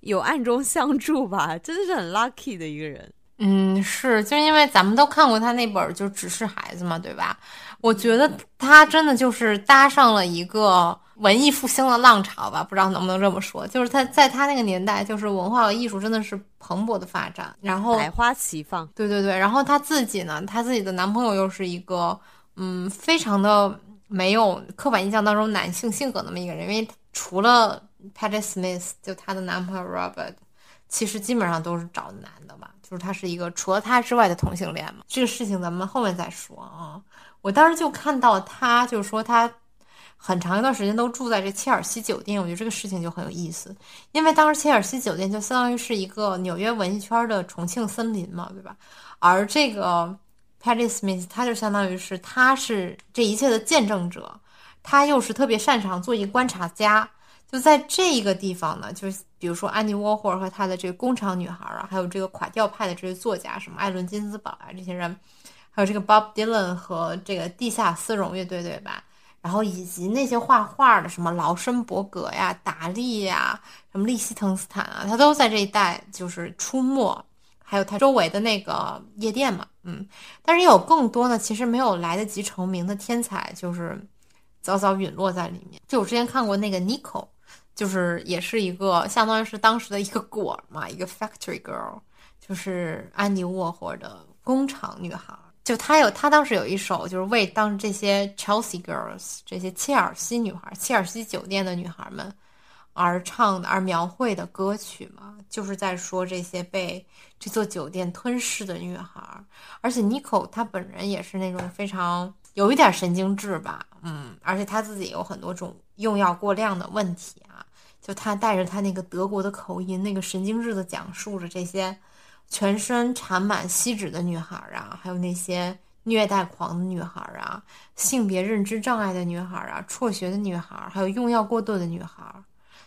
有暗中相助吧，真的是很 lucky 的一个人。嗯，是，就因为咱们都看过他那本就只是孩子嘛，对吧？我觉得他真的就是搭上了一个文艺复兴的浪潮吧，不知道能不能这么说。就是他在他那个年代，就是文化和艺术真的是蓬勃的发展，然后百花齐放。对对对，然后他自己呢，他自己的男朋友又是一个嗯，非常的没有刻板印象当中男性性格那么一个人，因为除了 Patty Smith，就他的男朋友 Robert，其实基本上都是找男的嘛，就是他是一个除了他之外的同性恋嘛。这个事情咱们后面再说啊。我当时就看到他，就是说他很长一段时间都住在这切尔西酒店。我觉得这个事情就很有意思，因为当时切尔西酒店就相当于是一个纽约文艺圈的重庆森林嘛，对吧？而这个 Patty Smith 他就相当于是他是这一切的见证者，他又是特别擅长做一个观察家，就在这一个地方呢，就是比如说安妮沃霍尔和他的这个工厂女孩啊，还有这个垮掉派的这些作家，什么艾伦金斯堡啊这些人，还有这个 Bob Dylan 和这个地下丝绒乐队，对吧？然后以及那些画画的，什么劳申伯格呀、达利呀、什么利希滕斯坦啊，他都在这一带就是出没，还有他周围的那个夜店嘛，嗯。但是也有更多呢，其实没有来得及成名的天才，就是早早陨落在里面。就我之前看过那个 Nico。就是也是一个相当于是当时的一个果嘛，一个 factory girl，就是安迪沃霍的工厂女孩。就他有，他当时有一首就是为当时这些 Chelsea girls 这些切尔西女孩、切尔西酒店的女孩们而唱的、而描绘的歌曲嘛，就是在说这些被这座酒店吞噬的女孩。而且 Nico 她本人也是那种非常有一点神经质吧，嗯，而且她自己有很多种用药过量的问题啊。就他带着他那个德国的口音，那个神经质的讲述着这些全身缠满锡纸的女孩啊，还有那些虐待狂的女孩啊，性别认知障碍的女孩啊，辍学的女孩，还有用药过度的女孩。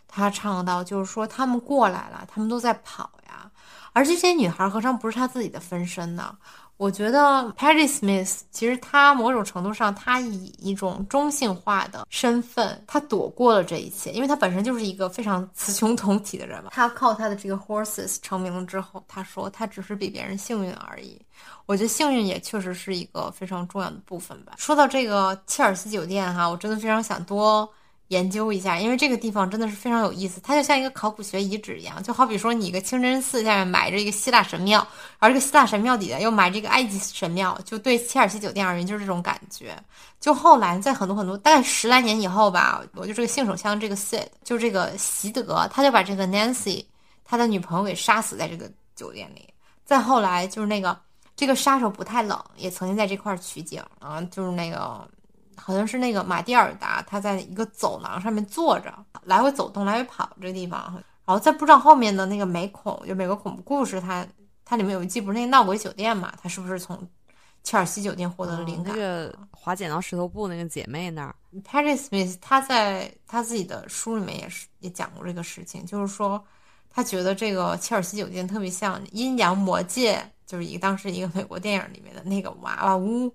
他唱到，就是说他们过来了，他们都在跑呀，而这些女孩何尝不是他自己的分身呢？我觉得 Patty Smith 其实他某种程度上，他以一种中性化的身份，他躲过了这一切，因为他本身就是一个非常雌雄同体的人嘛。他靠他的这个 horses 成名了之后，他说他只是比别人幸运而已。我觉得幸运也确实是一个非常重要的部分吧。说到这个切尔西酒店哈，我真的非常想多。研究一下，因为这个地方真的是非常有意思，它就像一个考古学遗址一样，就好比说你一个清真寺下面埋着一个希腊神庙，而这个希腊神庙底下又埋着一个埃及神庙，就对切尔西酒店而言就是这种感觉。就后来在很多很多大概十来年以后吧，我就这个性手枪这个 Sid，就这个席德，他就把这个 Nancy 他的女朋友给杀死在这个酒店里。再后来就是那个这个杀手不太冷，也曾经在这块取景啊，就是那个。好像是那个马蒂尔达，他在一个走廊上面坐着，来回走动，来回跑这地方。然后再不知道后面的那个美恐，就美国恐怖故事，它它里面有一季不是那个闹鬼酒店嘛？它是不是从切尔西酒店获得了灵感？那个划剪刀石头布那个姐妹那儿，Patty Smith，他在她自己的书里面也是也讲过这个事情，就是说他觉得这个切尔西酒店特别像《阴阳魔界》，就是一个当时一个美国电影里面的那个娃娃屋。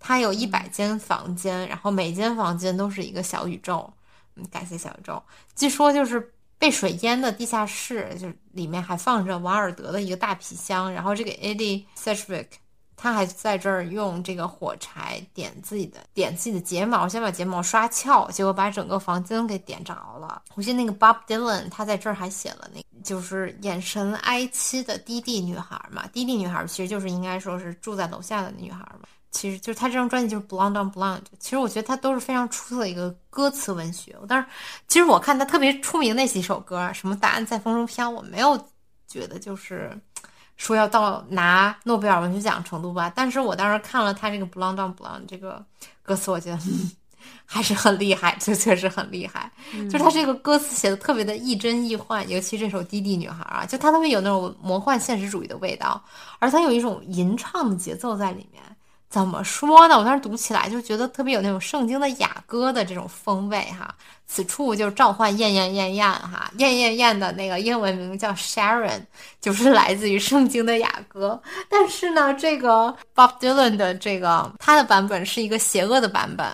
它有一百间房间，然后每间房间都是一个小宇宙。嗯，感谢小宇宙。据说就是被水淹的地下室，就是里面还放着瓦尔德的一个大皮箱。然后这个 Eddie Sedgwick，他还在这儿用这个火柴点自己的点自己的睫毛，先把睫毛刷翘，结果把整个房间给点着了。我记得那个 Bob Dylan，他在这儿还写了那，就是眼神哀戚的低地女孩嘛。低地女孩其实就是应该说是住在楼下的女孩嘛。其实就是他这张专辑就是 Blonde on Blonde，其实我觉得他都是非常出色的一个歌词文学。我当时其实我看他特别出名那几首歌，什么答案在风中飘，我没有觉得就是说要到拿诺贝尔文学奖程度吧。但是我当时看了他这个 Blonde on Blonde 这个歌词，我觉得 还是很厉害，就确实很厉害。就是他这个歌词写的特别的亦真亦幻，尤其这首《滴滴女孩》啊，就他特别有那种魔幻现实主义的味道，而他有一种吟唱的节奏在里面。怎么说呢？我当时读起来就觉得特别有那种圣经的雅歌的这种风味哈。此处就召唤燕燕燕燕哈，燕燕燕的那个英文名叫 Sharon，就是来自于圣经的雅歌。但是呢，这个 Bob Dylan 的这个他的版本是一个邪恶的版本。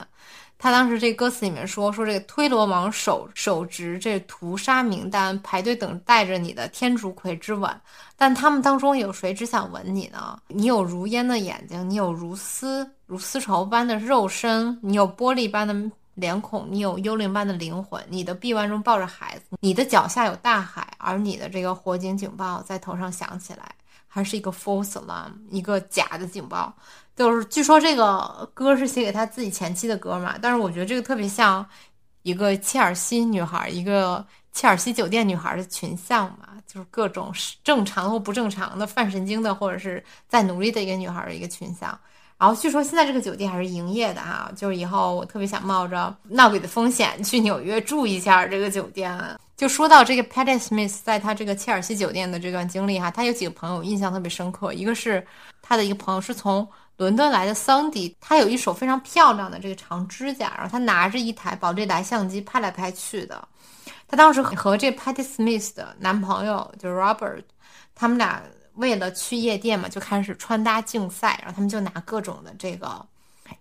他当时这歌词里面说说这个推罗王手手执这屠杀名单，排队等待着你的天竺葵之吻，但他们当中有谁只想吻你呢？你有如烟的眼睛，你有如丝如丝绸般的肉身，你有玻璃般的脸孔，你有幽灵般的灵魂。你的臂弯中抱着孩子，你的脚下有大海，而你的这个火警警报在头上响起来，还是一个 false alarm，一个假的警报。就是据说这个歌是写给他自己前妻的歌嘛，但是我觉得这个特别像一个切尔西女孩，一个切尔西酒店女孩的群像嘛，就是各种正常或不正常的、犯神经的或者是在努力的一个女孩的一个群像。然后据说现在这个酒店还是营业的哈，就是以后我特别想冒着闹鬼的风险去纽约住一下这个酒店。就说到这个 Patty Smith 在他这个切尔西酒店的这段经历哈，他有几个朋友印象特别深刻，一个是他的一个朋友是从伦敦来的桑迪，他有一手非常漂亮的这个长指甲，然后他拿着一台宝丽来相机拍来拍去的。他当时和这 Patty Smith 的男朋友就是 Robert，他们俩为了去夜店嘛，就开始穿搭竞赛，然后他们就拿各种的这个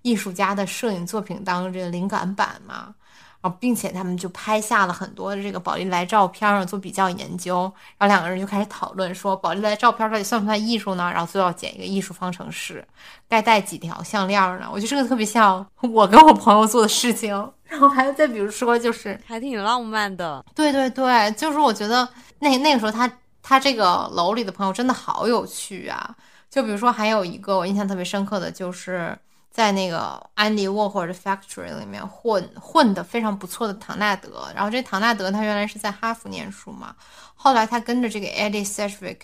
艺术家的摄影作品当这个灵感板嘛。并且他们就拍下了很多的这个宝丽来照片，做比较研究。然后两个人就开始讨论说，宝丽来照片到底算不算艺术呢？然后最后剪一个艺术方程式，该戴几条项链呢？我觉得这个特别像我跟我朋友做的事情。然后还有再比如说，就是还挺浪漫的。对对对，就是我觉得那那个时候他他这个楼里的朋友真的好有趣啊。就比如说还有一个我印象特别深刻的就是。在那个安迪沃霍的 factory 里面混混的非常不错的唐纳德，然后这唐纳德他原来是在哈佛念书嘛，后来他跟着这个 Eddie Sedgwick，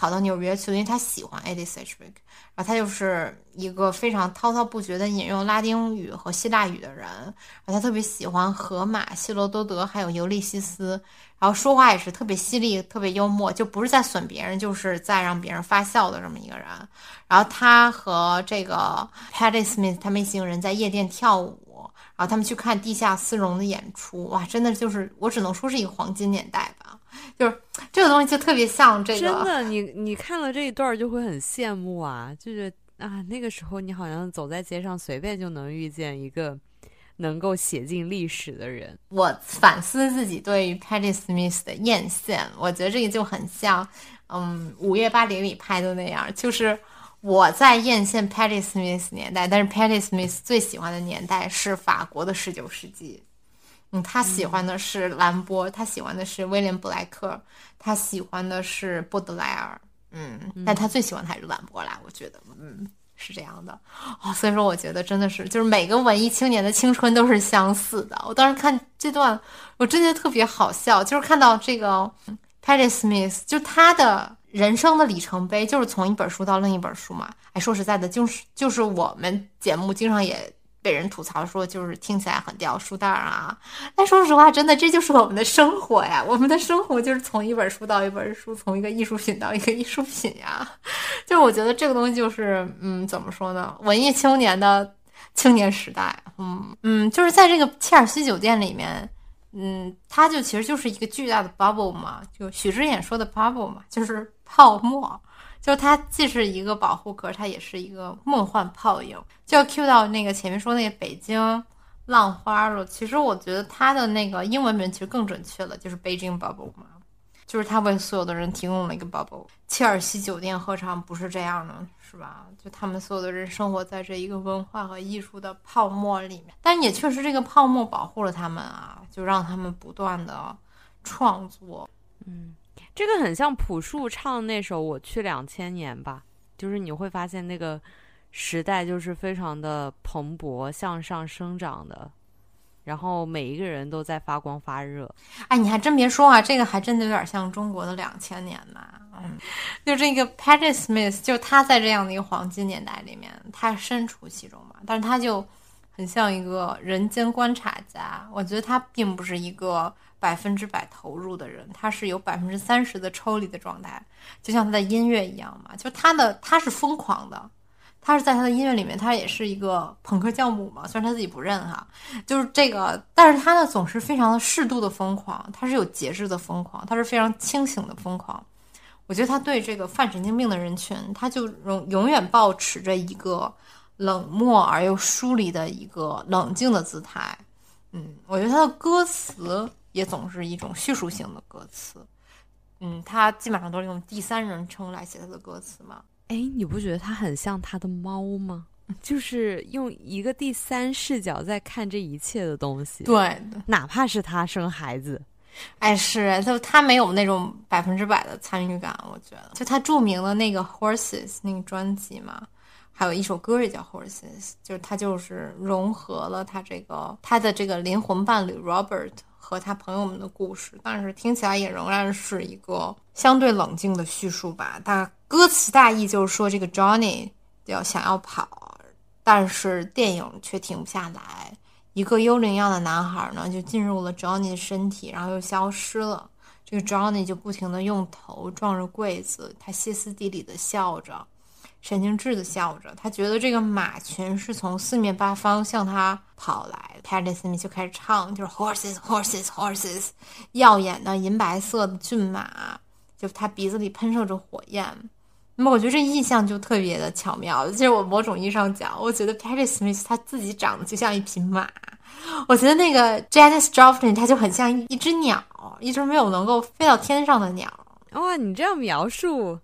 跑到纽约去，因为他喜欢 Eddie Sedgwick，然后他就是一个非常滔滔不绝的引用拉丁语和希腊语的人，然后他特别喜欢荷马、希罗多德还有尤利西斯。然后说话也是特别犀利、特别幽默，就不是在损别人，就是在让别人发笑的这么一个人。然后他和这个 Patty Smith 他们一行人在夜店跳舞，然后他们去看地下丝绒的演出，哇，真的就是我只能说是一个黄金年代吧。就是这个东西就特别像这个，真的，你你看了这一段就会很羡慕啊，就是啊，那个时候你好像走在街上随便就能遇见一个。能够写进历史的人，我反思自己对于 Patty Smith 的艳羡，我觉得这个就很像，嗯，午夜巴黎里拍的那样，就是我在艳羡 Patty Smith 年代，但是 Patty Smith 最喜欢的年代是法国的十九世纪，嗯，他喜欢的是兰波，他喜欢的是威廉布莱克，他喜欢的是布德莱尔，嗯，但他最喜欢还是兰波啦，我觉得，嗯。是这样的哦，所以说我觉得真的是，就是每个文艺青年的青春都是相似的。我当时看这段，我真觉得特别好笑，就是看到这个 Patty Smith，就他的人生的里程碑，就是从一本书到另一本书嘛。哎，说实在的，就是就是我们节目经常也。被人吐槽说就是听起来很掉书袋儿啊，但说实话，真的这就是我们的生活呀。我们的生活就是从一本书到一本书，从一个艺术品到一个艺术品呀。就是我觉得这个东西就是，嗯，怎么说呢？文艺青年的青年时代，嗯嗯，就是在这个切尔西酒店里面，嗯，它就其实就是一个巨大的 bubble 嘛，就许知远说的 bubble 嘛，就是泡沫。就它既是一个保护壳，它也是一个梦幻泡影。就要 Q 到那个前面说那个北京浪花了。其实我觉得它的那个英文名其实更准确了，就是 Beijing Bubble 嘛，就是它为所有的人提供了一个 bubble。切尔西酒店何尝不是这样呢？是吧？就他们所有的人生活在这一个文化和艺术的泡沫里面，但也确实这个泡沫保护了他们啊，就让他们不断的创作。嗯。这个很像朴树唱那首《我去两千年》吧，就是你会发现那个时代就是非常的蓬勃向上生长的，然后每一个人都在发光发热。哎，你还真别说啊，这个还真的有点像中国的两千年呢。嗯，就这个 Patty Smith，就他在这样的一个黄金年代里面，他身处其中嘛，但是他就很像一个人间观察家。我觉得他并不是一个。百分之百投入的人，他是有百分之三十的抽离的状态，就像他的音乐一样嘛。就他的他是疯狂的，他是在他的音乐里面，他也是一个朋克教母嘛。虽然他自己不认哈，就是这个，但是他呢总是非常的适度的疯狂，他是有节制的疯狂，他是非常清醒的疯狂。我觉得他对这个犯神经病的人群，他就永永远保持着一个冷漠而又疏离的一个冷静的姿态。嗯，我觉得他的歌词。也总是一种叙述性的歌词，嗯，他基本上都是用第三人称来写他的歌词嘛。哎，你不觉得他很像他的猫吗？就是用一个第三视角在看这一切的东西。对，哪怕是他生孩子，哎，是，就他没有那种百分之百的参与感。我觉得，就他著名的那个 Horses 那个专辑嘛，还有一首歌也叫 Horses，就是他就是融合了他这个他的这个灵魂伴侣 Robert。和他朋友们的故事，但是听起来也仍然是一个相对冷静的叙述吧。大歌词大意就是说，这个 Johnny 要想要跑，但是电影却停不下来，一个幽灵样的男孩呢，就进入了 Johnny 的身体，然后又消失了。这个 Johnny 就不停的用头撞着柜子，他歇斯底里的笑着，神经质的笑着。他觉得这个马群是从四面八方向他跑来的。Patty Smith 就开始唱，就是 Horses, Horses, Horses，耀眼的银白色的骏马，就他鼻子里喷射着火焰。那么我觉得这意象就特别的巧妙。其实我某种意义上讲，我觉得 Patty Smith 他自己长得就像一匹马。我觉得那个 Janice Joplin 他就很像一只鸟，一只没有能够飞到天上的鸟。哇，你这样描述，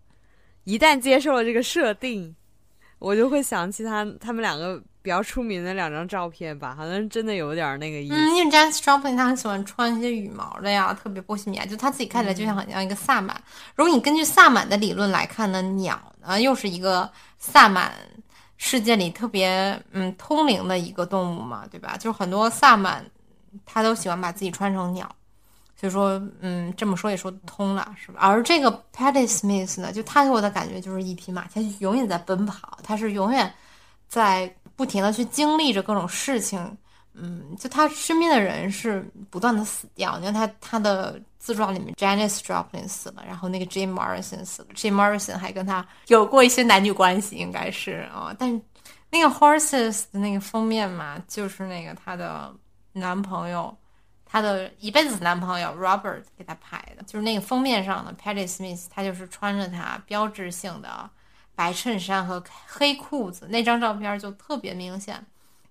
一旦接受了这个设定，我就会想起他他们两个比较出名的两张照片吧，好像真的有点那个意思。嗯，因为 Janice Joplin 他很喜欢穿一些羽毛的呀，特别波西米亚，就他自己看起来就像很像一个萨满。如果你根据萨满的理论来看呢，鸟呢又是一个萨满。世界里特别嗯通灵的一个动物嘛，对吧？就是很多萨满，他都喜欢把自己穿成鸟，所以说嗯这么说也说得通了，是吧？而这个 Patty Smith 呢，就他给我的感觉就是一匹马，他永远在奔跑，他是永远在不停的去经历着各种事情，嗯，就他身边的人是不断的死掉，你看他他的自传里面，Janice Joplin 死了，然后那个 Jim Morrison 死了，Jim Morrison 还跟他有过一些男女关系，应该是啊，但那个 Horses 的那个封面嘛，就是那个他的男朋友，她的一辈子男朋友 Robert 给她拍的，就是那个封面上的 Patty Smith，她就是穿着她标志性的。白衬衫和黑裤子，那张照片就特别明显，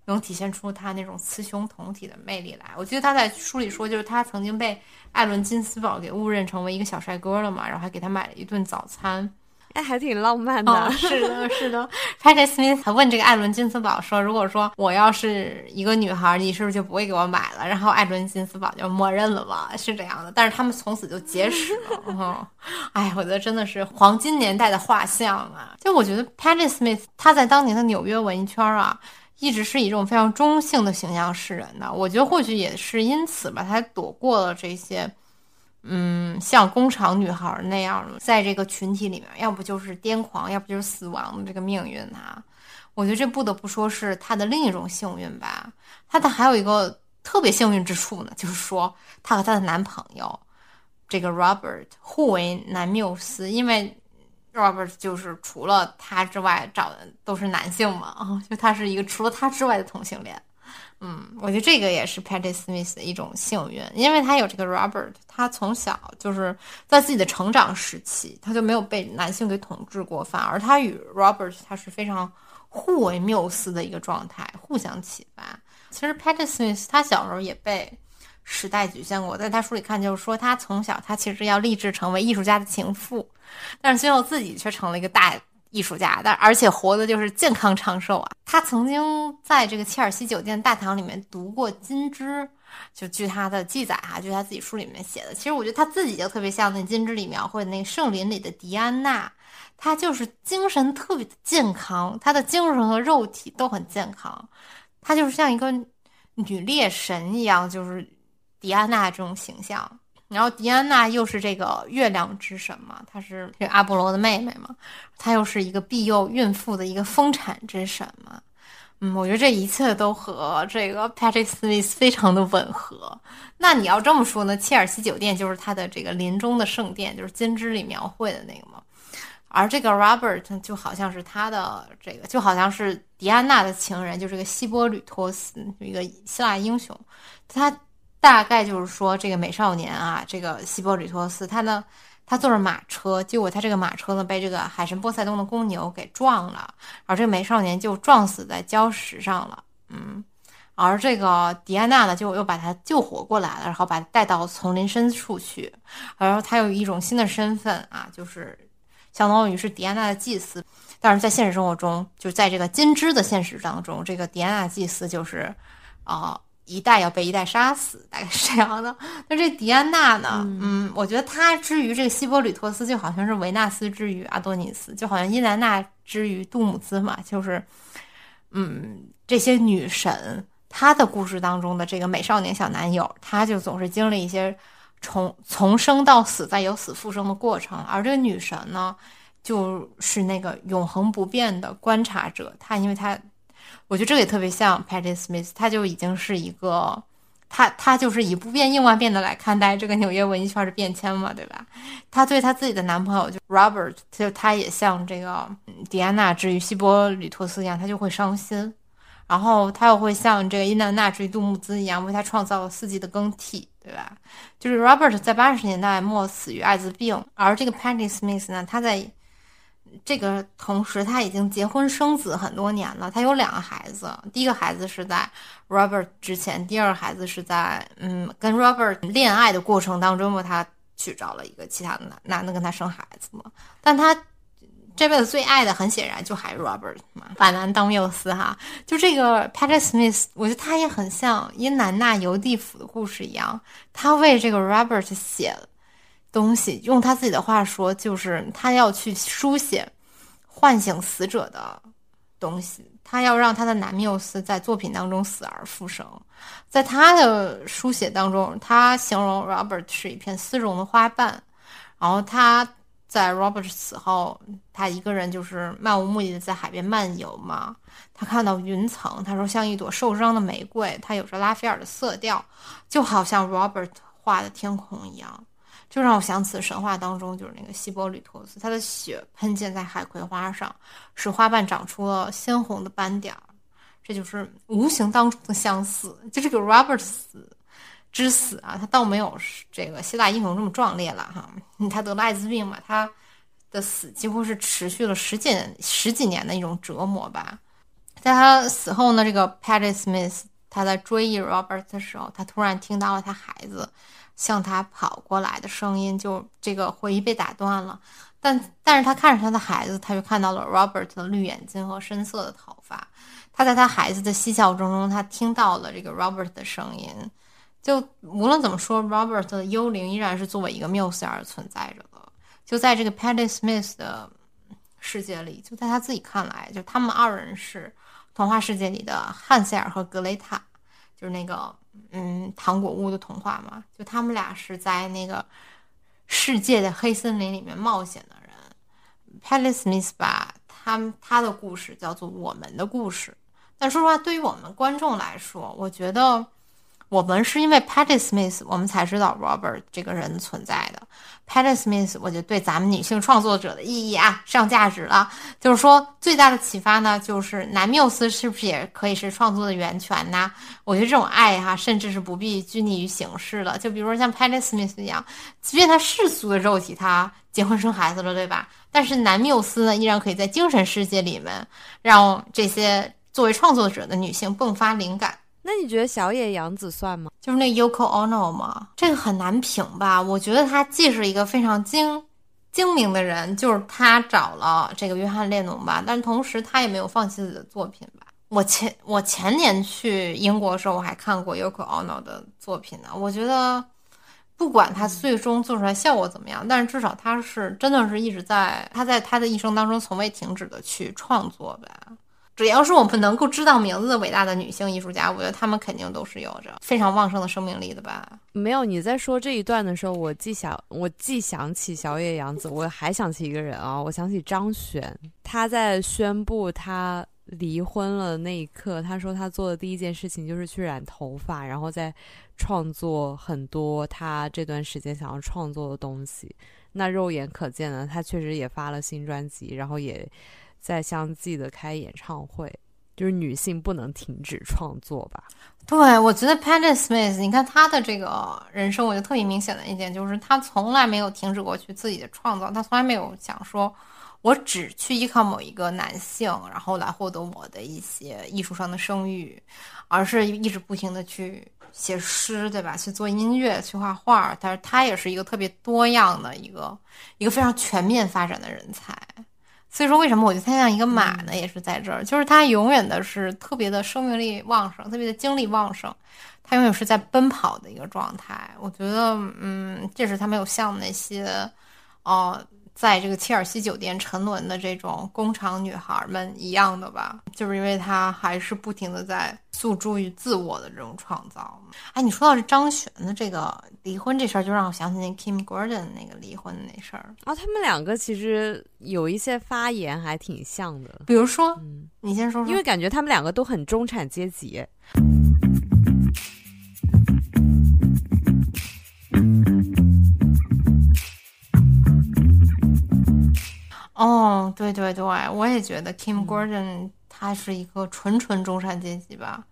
能体现出她那种雌雄同体的魅力来。我记得她在书里说，就是她曾经被艾伦金斯堡给误认成为一个小帅哥了嘛，然后还给他买了一顿早餐。哎，还挺浪漫的。是的，是的。Patty Smith 问这个艾伦金斯堡说：“如果说我要是一个女孩，你是不是就不会给我买了？”然后艾伦金斯堡就默认了嘛，是这样的。但是他们从此就结识了。哎，我觉得真的是黄金年代的画像啊！就我觉得 Patty Smith 他在当年的纽约文艺圈啊，一直是以这种非常中性的形象示人的。我觉得或许也是因此吧，他躲过了这些。嗯，像工厂女孩那样的，在这个群体里面，要不就是癫狂，要不就是死亡的这个命运啊！我觉得这不得不说是她的另一种幸运吧。她的还有一个特别幸运之处呢，就是说她和她的男朋友这个 Robert 互为男缪斯，因为 Robert 就是除了他之外找的都是男性嘛，啊，就他是一个除了他之外的同性恋。嗯，我觉得这个也是 Patty Smith 的一种幸运，因为他有这个 Robert，他从小就是在自己的成长时期，他就没有被男性给统治过，反而他与 Robert 他是非常互为缪斯的一个状态，互相启发。其实 Patty Smith 他小时候也被时代局限过，在他书里看就是说他从小他其实要立志成为艺术家的情妇，但是最后自己却成了一个大。艺术家，但而且活的就是健康长寿啊！他曾经在这个切尔西酒店大堂里面读过金枝，就据他的记载哈，就他自己书里面写的。其实我觉得他自己就特别像那金枝里描绘那圣林里的迪安娜，她就是精神特别的健康，她的精神和肉体都很健康，她就是像一个女猎神一样，就是迪安娜这种形象。然后迪安娜又是这个月亮之神嘛，她是这阿波罗的妹妹嘛，她又是一个庇佑孕妇的一个丰产之神嘛，嗯，我觉得这一切都和这个 Patrick Smith 非常的吻合。那你要这么说呢，切尔西酒店就是他的这个临终的圣殿，就是金枝里描绘的那个嘛。而这个 Robert 就好像是他的这个，就好像是迪安娜的情人，就这个希波吕托斯，一个希腊英雄，他。大概就是说，这个美少年啊，这个希波吕托斯，他呢，他坐着马车，结果他这个马车呢被这个海神波塞冬的公牛给撞了，而这个美少年就撞死在礁石上了。嗯，而这个迪安娜呢，就又把他救活过来了，然后把他带到丛林深处去，然后他有一种新的身份啊，就是相当于是迪安娜的祭司。但是在现实生活中，就在这个金枝的现实当中，这个迪安娜祭司就是啊。一代要被一代杀死，大概是这样的。那这迪安娜呢？嗯，我觉得她之于这个希波吕托斯，就好像是维纳斯之于阿多尼斯，就好像伊兰娜之于杜姆兹嘛。就是，嗯，这些女神，她的故事当中的这个美少年小男友，他就总是经历一些从从生到死再由死复生的过程。而这个女神呢，就是那个永恒不变的观察者。她因为她。我觉得这个也特别像 Patty Smith，他就已经是一个，他他就是以不变应万变的来看待这个纽约文艺圈的变迁嘛，对吧？他对他自己的男朋友就 Robert，就他也像这个迪安娜之于希波吕托斯一样，他就会伤心，然后他又会像这个伊南娜之于杜穆兹一样，为他创造了四季的更替，对吧？就是 Robert 在八十年代末死于艾滋病，而这个 Patty Smith 呢，他在这个同时，他已经结婚生子很多年了。他有两个孩子，第一个孩子是在 Robert 之前，第二个孩子是在嗯跟 Robert 恋爱的过程当中嘛，他去找了一个其他的男男的跟他生孩子嘛。但他这辈子最爱的，很显然就还是 Robert 嘛，把男当缪斯哈。就这个 Patrick Smith，我觉得他也很像因南娜游地府的故事一样，他为这个 Robert 写。东西用他自己的话说，就是他要去书写唤醒死者的东西，他要让他的男缪斯在作品当中死而复生。在他的书写当中，他形容 Robert 是一片丝绒的花瓣。然后他在 Robert 死后，他一个人就是漫无目的的在海边漫游嘛。他看到云层，他说像一朵受伤的玫瑰，它有着拉斐尔的色调，就好像 Robert 画的天空一样。就让我想起神话当中，就是那个希波吕托斯，他的血喷溅在海葵花上，使花瓣长出了鲜红的斑点儿。这就是无形当中的相似。就这个 Robert 死之死啊，他倒没有这个希腊英雄这么壮烈了哈。他得了艾滋病嘛，他的死几乎是持续了十几十几年的一种折磨吧。在他死后呢，这个 Patty Smith 他在追忆 Robert 的时候，他突然听到了他孩子。向他跑过来的声音，就这个回忆被打断了。但但是他看着他的孩子，他就看到了 Robert 的绿眼睛和深色的头发。他在他孩子的嬉笑中中，他听到了这个 Robert 的声音。就无论怎么说，Robert 的幽灵依然是作为一个缪斯而存在着的。就在这个 Patty Smith 的世界里，就在他自己看来，就他们二人是童话世界里的汉塞尔和格雷塔，就是那个。嗯，糖果屋的童话嘛，就他们俩是在那个世界的黑森林里面冒险的人。Patty Smith 把他他的故事叫做我们的故事，但说实话，对于我们观众来说，我觉得。我们是因为 Patty Smith，我们才知道 Robert 这个人存在的。Patty Smith，我觉得对咱们女性创作者的意义啊，上价值了。就是说，最大的启发呢，就是男缪斯是不是也可以是创作的源泉呢？我觉得这种爱哈，甚至是不必拘泥于形式了。就比如说像 Patty Smith 一样，即便他世俗的肉体他结婚生孩子了，对吧？但是男缪斯呢，依然可以在精神世界里面，让这些作为创作者的女性迸发灵感。那你觉得小野洋子算吗？就是那 Yoko Ono 吗？这个很难评吧。我觉得他既是一个非常精精明的人，就是他找了这个约翰列侬吧，但同时他也没有放弃自己的作品吧。我前我前年去英国的时候，我还看过 Yoko Ono 的作品呢。我觉得不管他最终做出来效果怎么样，但是至少他是真的是一直在他在他的一生当中从未停止的去创作呗。只要是我们能够知道名字的伟大的女性艺术家，我觉得她们肯定都是有着非常旺盛的生命力的吧？没有，你在说这一段的时候，我既想我既想起小野洋子，我还想起一个人啊，我想起张悬。他在宣布他离婚了那一刻，他说他做的第一件事情就是去染头发，然后再创作很多他这段时间想要创作的东西。那肉眼可见的，他确实也发了新专辑，然后也。在相继的开演唱会，就是女性不能停止创作吧？对，我觉得 Patty Smith，你看她的这个人生，我就特别明显的一点就是，她从来没有停止过去自己的创造，她从来没有想说，我只去依靠某一个男性，然后来获得我的一些艺术上的声誉，而是一直不停的去写诗，对吧？去做音乐，去画画。但是她也是一个特别多样的一个，一个非常全面发展的人才。所以说，为什么我觉得他像一个马呢？也是在这儿，就是他永远的是特别的生命力旺盛，特别的精力旺盛，他永远是在奔跑的一个状态。我觉得，嗯，这是他没有像那些，哦。在这个切尔西酒店沉沦的这种工厂女孩们一样的吧，就是因为她还是不停的在诉诸于自我的这种创造。哎，你说到这张悬的这个离婚这事儿，就让我想起那 Kim Gordon 那个离婚的那事儿啊。他们两个其实有一些发言还挺像的，比如说，你先说说，因为感觉他们两个都很中产阶级。哦，对对对，我也觉得 Kim Gordon 他是一个纯纯中产阶级吧。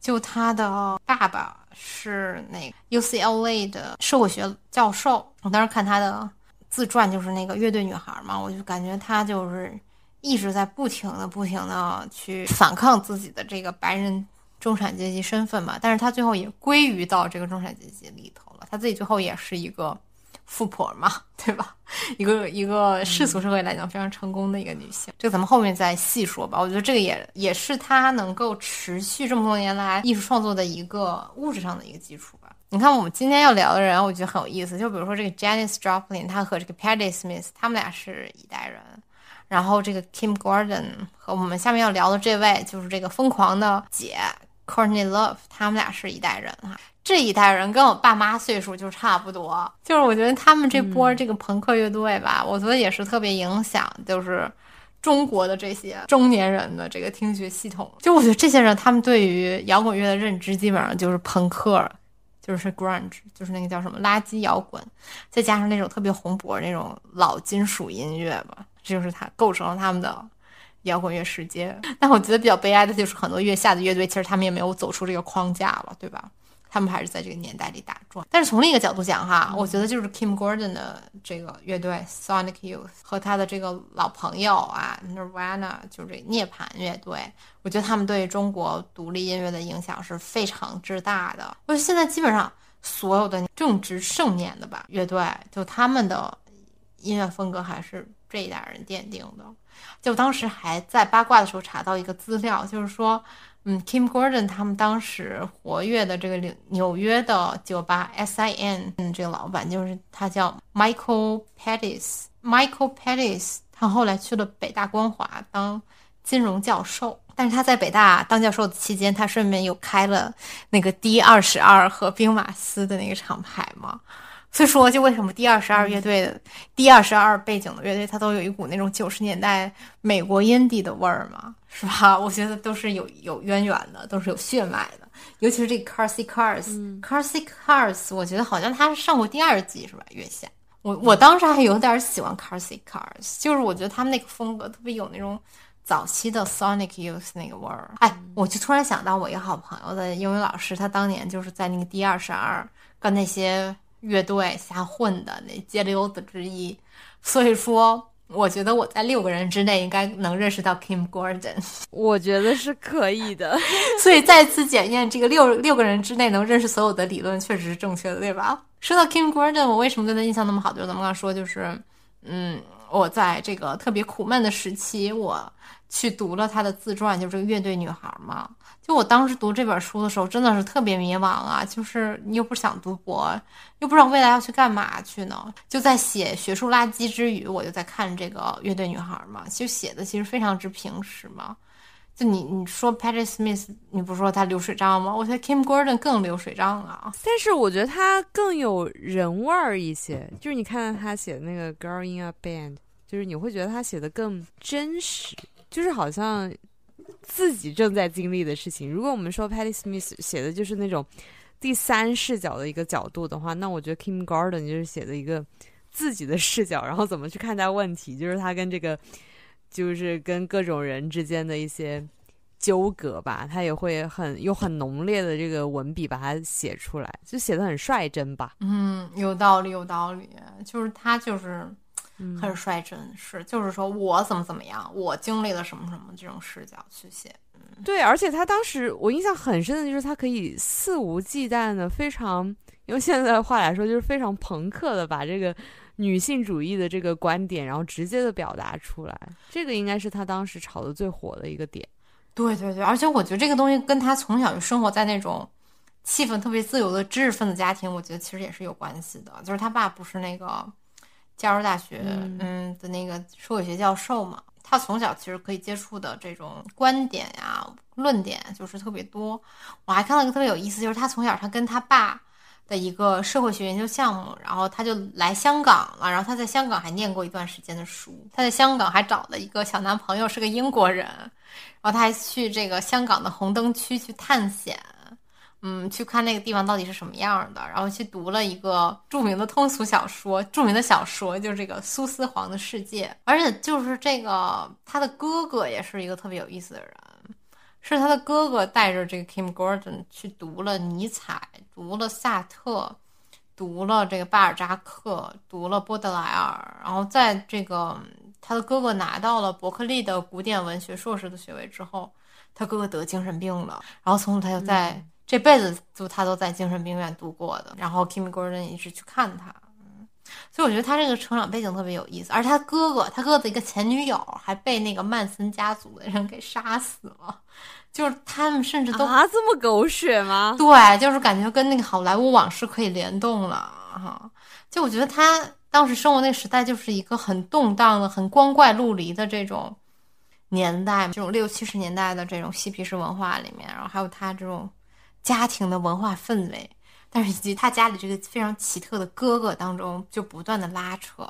就他的爸爸是那个 UCLA 的社会学教授，我当时看他的自传，就是那个乐队女孩嘛，我就感觉他就是一直在不停的、不停的去反抗自己的这个白人中产阶级身份嘛。但是他最后也归于到这个中产阶级里头了，他自己最后也是一个。富婆嘛，对吧？一个一个世俗社会来讲非常成功的一个女性，这个咱们后面再细说吧。我觉得这个也也是她能够持续这么多年来艺术创作的一个物质上的一个基础吧。你看我们今天要聊的人，我觉得很有意思。就比如说这个 Janis Joplin，她和这个 Patti Smith，他们俩是一代人。然后这个 Kim Gordon 和我们下面要聊的这位，就是这个疯狂的姐 Courtney Love，他们俩是一代人哈。这一代人跟我爸妈岁数就差不多，就是我觉得他们这波这个朋克乐队吧，我觉得也是特别影响，就是中国的这些中年人的这个听觉系统。就我觉得这些人，他们对于摇滚乐的认知基本上就是朋克，就是 grunge，就是那个叫什么垃圾摇滚，再加上那种特别红脖那种老金属音乐吧，这就是它构成了他们的摇滚乐世界。但我觉得比较悲哀的就是很多月下的乐队，其实他们也没有走出这个框架了，对吧？他们还是在这个年代里打转，但是从另一个角度讲哈，我觉得就是 Kim Gordon 的这个乐队 Sonic Youth 和他的这个老朋友啊 Nirvana 就是这涅槃乐队，我觉得他们对中国独立音乐的影响是非常之大的。我觉得现在基本上所有的正值盛年的吧乐队，就他们的音乐风格还是这一代人奠定的。就当时还在八卦的时候查到一个资料，就是说。嗯，Kim Gordon 他们当时活跃的这个纽纽约的酒吧 SIN，嗯，这个老板就是他叫 Michael Pettis。Michael Pettis 他后来去了北大光华当金融教授，但是他在北大当教授的期间，他顺便又开了那个 D 二十二和兵马司的那个厂牌嘛。所以说，就为什么 D 二十二乐队的 D 二十二背景的乐队，它都有一股那种九十年代美国烟蒂的味儿嘛，是吧？我觉得都是有有渊源的，都是有血脉的。尤其是这个 Carsey Cars，Carsey Cars，我觉得好像他是上过第二季，是吧？月下，我我当时还有点喜欢 Carsey Cars，就是我觉得他们那个风格特别有那种早期的 Sonic Youth 那个味儿。哎，我就突然想到我一个好朋友的英语老师，他当年就是在那个第二十二跟那些。乐队瞎混的那街溜子之一，所以说我觉得我在六个人之内应该能认识到 Kim Gordon，我觉得是可以的。所以再次检验这个六六个人之内能认识所有的理论确实是正确的，对吧？说到 Kim Gordon，我为什么对他印象那么好？就是咱们刚说，就是嗯，我在这个特别苦闷的时期，我去读了他的自传，就是这个乐队女孩嘛。就我当时读这本书的时候，真的是特别迷茫啊！就是你又不想读博，又不知道未来要去干嘛去呢？就在写学术垃圾之余，我就在看这个乐队女孩嘛，就写的其实非常之平实嘛。就你你说 Patti Smith，你不说她流水账吗？我觉得 Kim Gordon 更流水账啊。但是我觉得她更有人味儿一些。就是你看到她写的那个 Girl in a Band，就是你会觉得她写的更真实，就是好像。自己正在经历的事情。如果我们说 Patty Smith 写的就是那种第三视角的一个角度的话，那我觉得 Kim Gordon 就是写的一个自己的视角，然后怎么去看待问题，就是他跟这个就是跟各种人之间的一些纠葛吧，他也会很有很浓烈的这个文笔把它写出来，就写的很率真吧。嗯，有道理，有道理，就是他就是。很率真，是就是说我怎么怎么样，我经历了什么什么这种视角去写。对，而且他当时我印象很深的就是他可以肆无忌惮的，非常用现在的话来说就是非常朋克的把这个女性主义的这个观点，然后直接的表达出来。这个应该是他当时炒的最火的一个点。对对对，而且我觉得这个东西跟他从小就生活在那种气氛特别自由的知识分子家庭，我觉得其实也是有关系的。就是他爸不是那个。加州大学，嗯。的那个社会学教授嘛，他从小其实可以接触的这种观点呀、论点就是特别多。我还看到一个特别有意思，就是他从小他跟他爸的一个社会学研究项目，然后他就来香港了，然后他在香港还念过一段时间的书，他在香港还找了一个小男朋友，是个英国人，然后他还去这个香港的红灯区去探险，嗯，去看那个地方到底是什么样的，然后去读了一个著名的通俗小说，著名的小说就是这个《苏斯黄的世界》，而且就是这个他的哥哥也是一个特别有意思的人。是他的哥哥带着这个 Kim Gordon 去读了尼采，读了萨特，读了这个巴尔扎克，读了波德莱尔，然后在这个他的哥哥拿到了伯克利的古典文学硕士的学位之后，他哥哥得精神病了，然后从此他就在这辈子就他都在精神病院度过的，然后 Kim Gordon 一直去看他，嗯，所以我觉得他这个成长背景特别有意思，而他哥哥他哥哥的一个前女友还被那个曼森家族的人给杀死了。就是他们甚至都啊这么狗血吗？对，就是感觉跟那个好莱坞往事可以联动了哈。就我觉得他当时生活那个时代就是一个很动荡的、很光怪陆离的这种年代，这种六七十年代的这种嬉皮士文化里面，然后还有他这种家庭的文化氛围，但是以及他家里这个非常奇特的哥哥当中就不断的拉扯，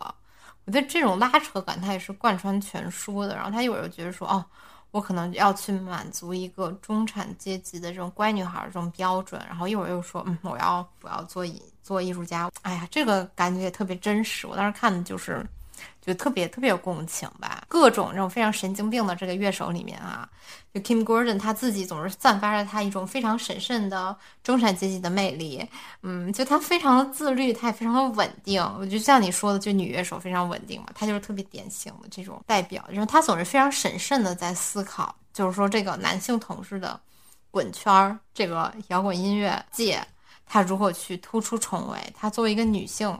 我觉得这种拉扯感他也是贯穿全书的。然后他一会儿又觉得说哦。我可能要去满足一个中产阶级的这种乖女孩这种标准，然后一会儿又说，嗯，我要我要做艺做艺术家。哎呀，这个感觉也特别真实。我当时看的就是。就特别特别有共情吧，各种这种非常神经病的这个乐手里面啊，就 Kim Gordon 他自己总是散发着他一种非常神圣的中产阶级的魅力，嗯，就他非常的自律，他也非常的稳定。我觉得像你说的，就女乐手非常稳定嘛，他就是特别典型的这种代表，就是他总是非常审慎的在思考，就是说这个男性同事的滚圈儿，这个摇滚音乐界，他如何去突出重围，他作为一个女性。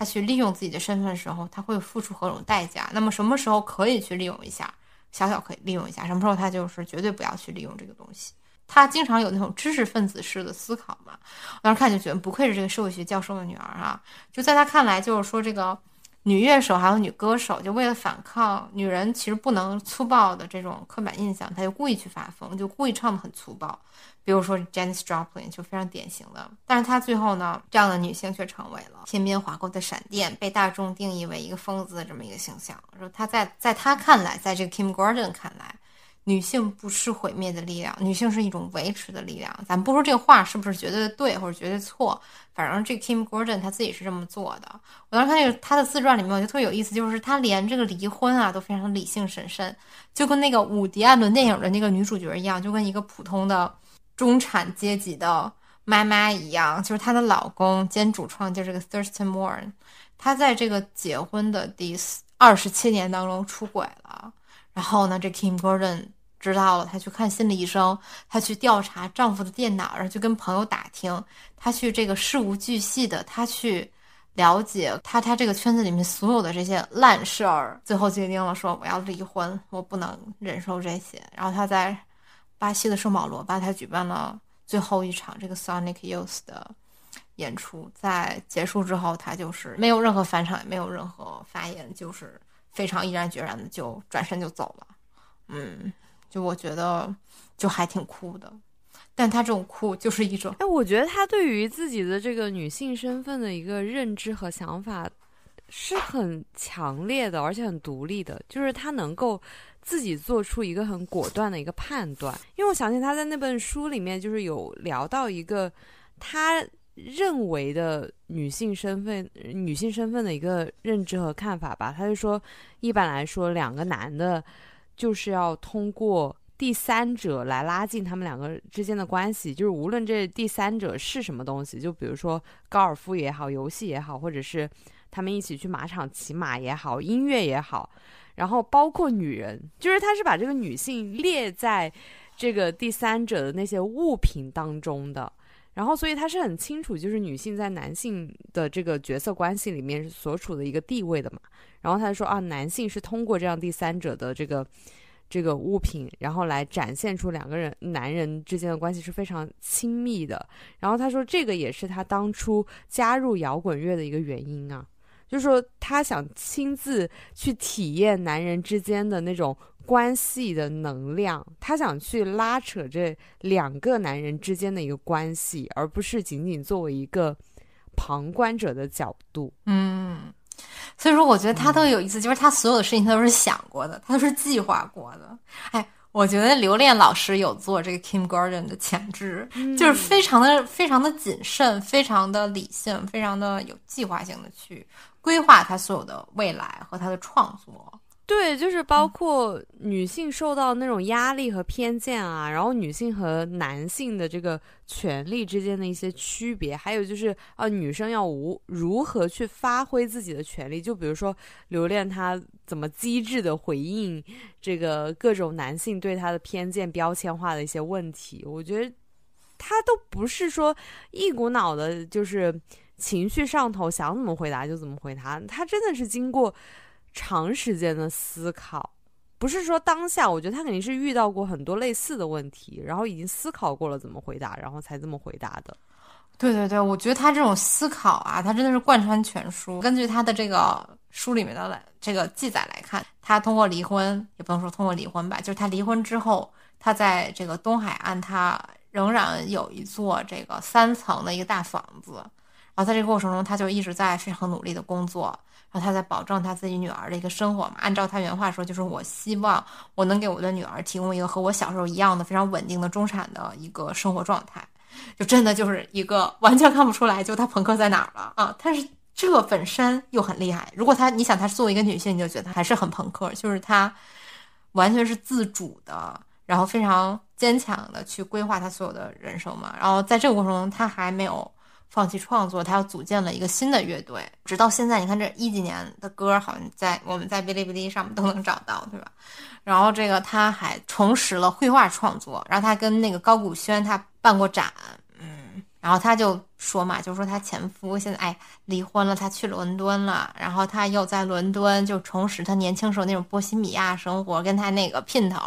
他去利用自己的身份的时候，他会付出何种代价？那么什么时候可以去利用一下？小小可以利用一下，什么时候他就是绝对不要去利用这个东西？他经常有那种知识分子式的思考嘛。我当时看就觉得不愧是这个社会学教授的女儿啊！就在他看来，就是说这个女乐手还有女歌手，就为了反抗女人其实不能粗暴的这种刻板印象，他就故意去发疯，就故意唱的很粗暴。比如说 Janis Joplin 就非常典型的，但是她最后呢，这样的女性却成为了天边划过的闪电，被大众定义为一个疯子的这么一个形象。说她在在她看来，在这个 Kim Gordon 看来，女性不是毁灭的力量，女性是一种维持的力量。咱不说这个话是不是绝对的对或者绝对错，反正这 Kim Gordon 他自己是这么做的。我当时看那个他的自传里面，我觉得特别有意思，就是他连这个离婚啊都非常理性审慎，就跟那个伍迪·艾伦电影的那个女主角一样，就跟一个普通的。中产阶级的妈妈一样，就是她的老公兼主创，就是这个 Thurston Moore，她在这个结婚的第二十七年当中出轨了。然后呢，这 Kim Gordon 知道了，她去看心理医生，她去调查丈夫的电脑，然后去跟朋友打听，她去这个事无巨细的，她去了解她她这个圈子里面所有的这些烂事儿，最后决定了说我要离婚，我不能忍受这些。然后她在。巴西的圣保罗吧，他举办了最后一场这个 Sonic Youth 的演出，在结束之后，他就是没有任何返场，也没有任何发言，就是非常毅然决然的就转身就走了。嗯，就我觉得就还挺酷的，但他这种酷就是一种，哎，我觉得他对于自己的这个女性身份的一个认知和想法是很强烈的，而且很独立的，就是他能够。自己做出一个很果断的一个判断，因为我想起他在那本书里面就是有聊到一个他认为的女性身份、女性身份的一个认知和看法吧。他就说，一般来说，两个男的就是要通过第三者来拉近他们两个之间的关系，就是无论这第三者是什么东西，就比如说高尔夫也好，游戏也好，或者是他们一起去马场骑马也好，音乐也好。然后包括女人，就是他是把这个女性列在这个第三者的那些物品当中的，然后所以他是很清楚，就是女性在男性的这个角色关系里面所处的一个地位的嘛。然后他就说啊，男性是通过这样第三者的这个这个物品，然后来展现出两个人男人之间的关系是非常亲密的。然后他说这个也是他当初加入摇滚乐的一个原因啊。就是说，他想亲自去体验男人之间的那种关系的能量，他想去拉扯这两个男人之间的一个关系，而不是仅仅作为一个旁观者的角度。嗯，所以说我觉得他特别有意思，就是他所有的事情他都是想过的，他都是计划过的。哎，我觉得刘恋老师有做这个 Kim Gordon 的潜质，就是非常的非常的谨慎，非常的理性，非常的有计划性的去规划他所有的未来和他的创作。对，就是包括女性受到那种压力和偏见啊，然后女性和男性的这个权利之间的一些区别，还有就是啊，女生要无如何去发挥自己的权利，就比如说留恋她怎么机智的回应这个各种男性对她的偏见标签化的一些问题，我觉得她都不是说一股脑的，就是情绪上头想怎么回答就怎么回答，他真的是经过。长时间的思考，不是说当下，我觉得他肯定是遇到过很多类似的问题，然后已经思考过了怎么回答，然后才这么回答的。对对对，我觉得他这种思考啊，他真的是贯穿全书。根据他的这个书里面的这个记载来看，他通过离婚，也不能说通过离婚吧，就是他离婚之后，他在这个东海岸，他仍然有一座这个三层的一个大房子，然后在这个过程中，他就一直在非常努力的工作。然后他在保证他自己女儿的一个生活嘛？按照他原话说，就是我希望我能给我的女儿提供一个和我小时候一样的非常稳定的中产的一个生活状态。就真的就是一个完全看不出来，就他朋克在哪儿了啊？但是这本身又很厉害。如果他你想他作为一个女性，你就觉得还是很朋克，就是他完全是自主的，然后非常坚强的去规划他所有的人生嘛。然后在这个过程中，他还没有。放弃创作，他又组建了一个新的乐队，直到现在，你看这一几年的歌，好像在我们在哔哩哔哩上面都能找到，对吧？然后这个他还重拾了绘画创作，然后他跟那个高古轩他办过展，嗯，然后他就说嘛，就说他前夫现在哎离婚了，他去伦敦了，然后他又在伦敦就重拾他年轻时候那种波西米亚生活，跟他那个姘头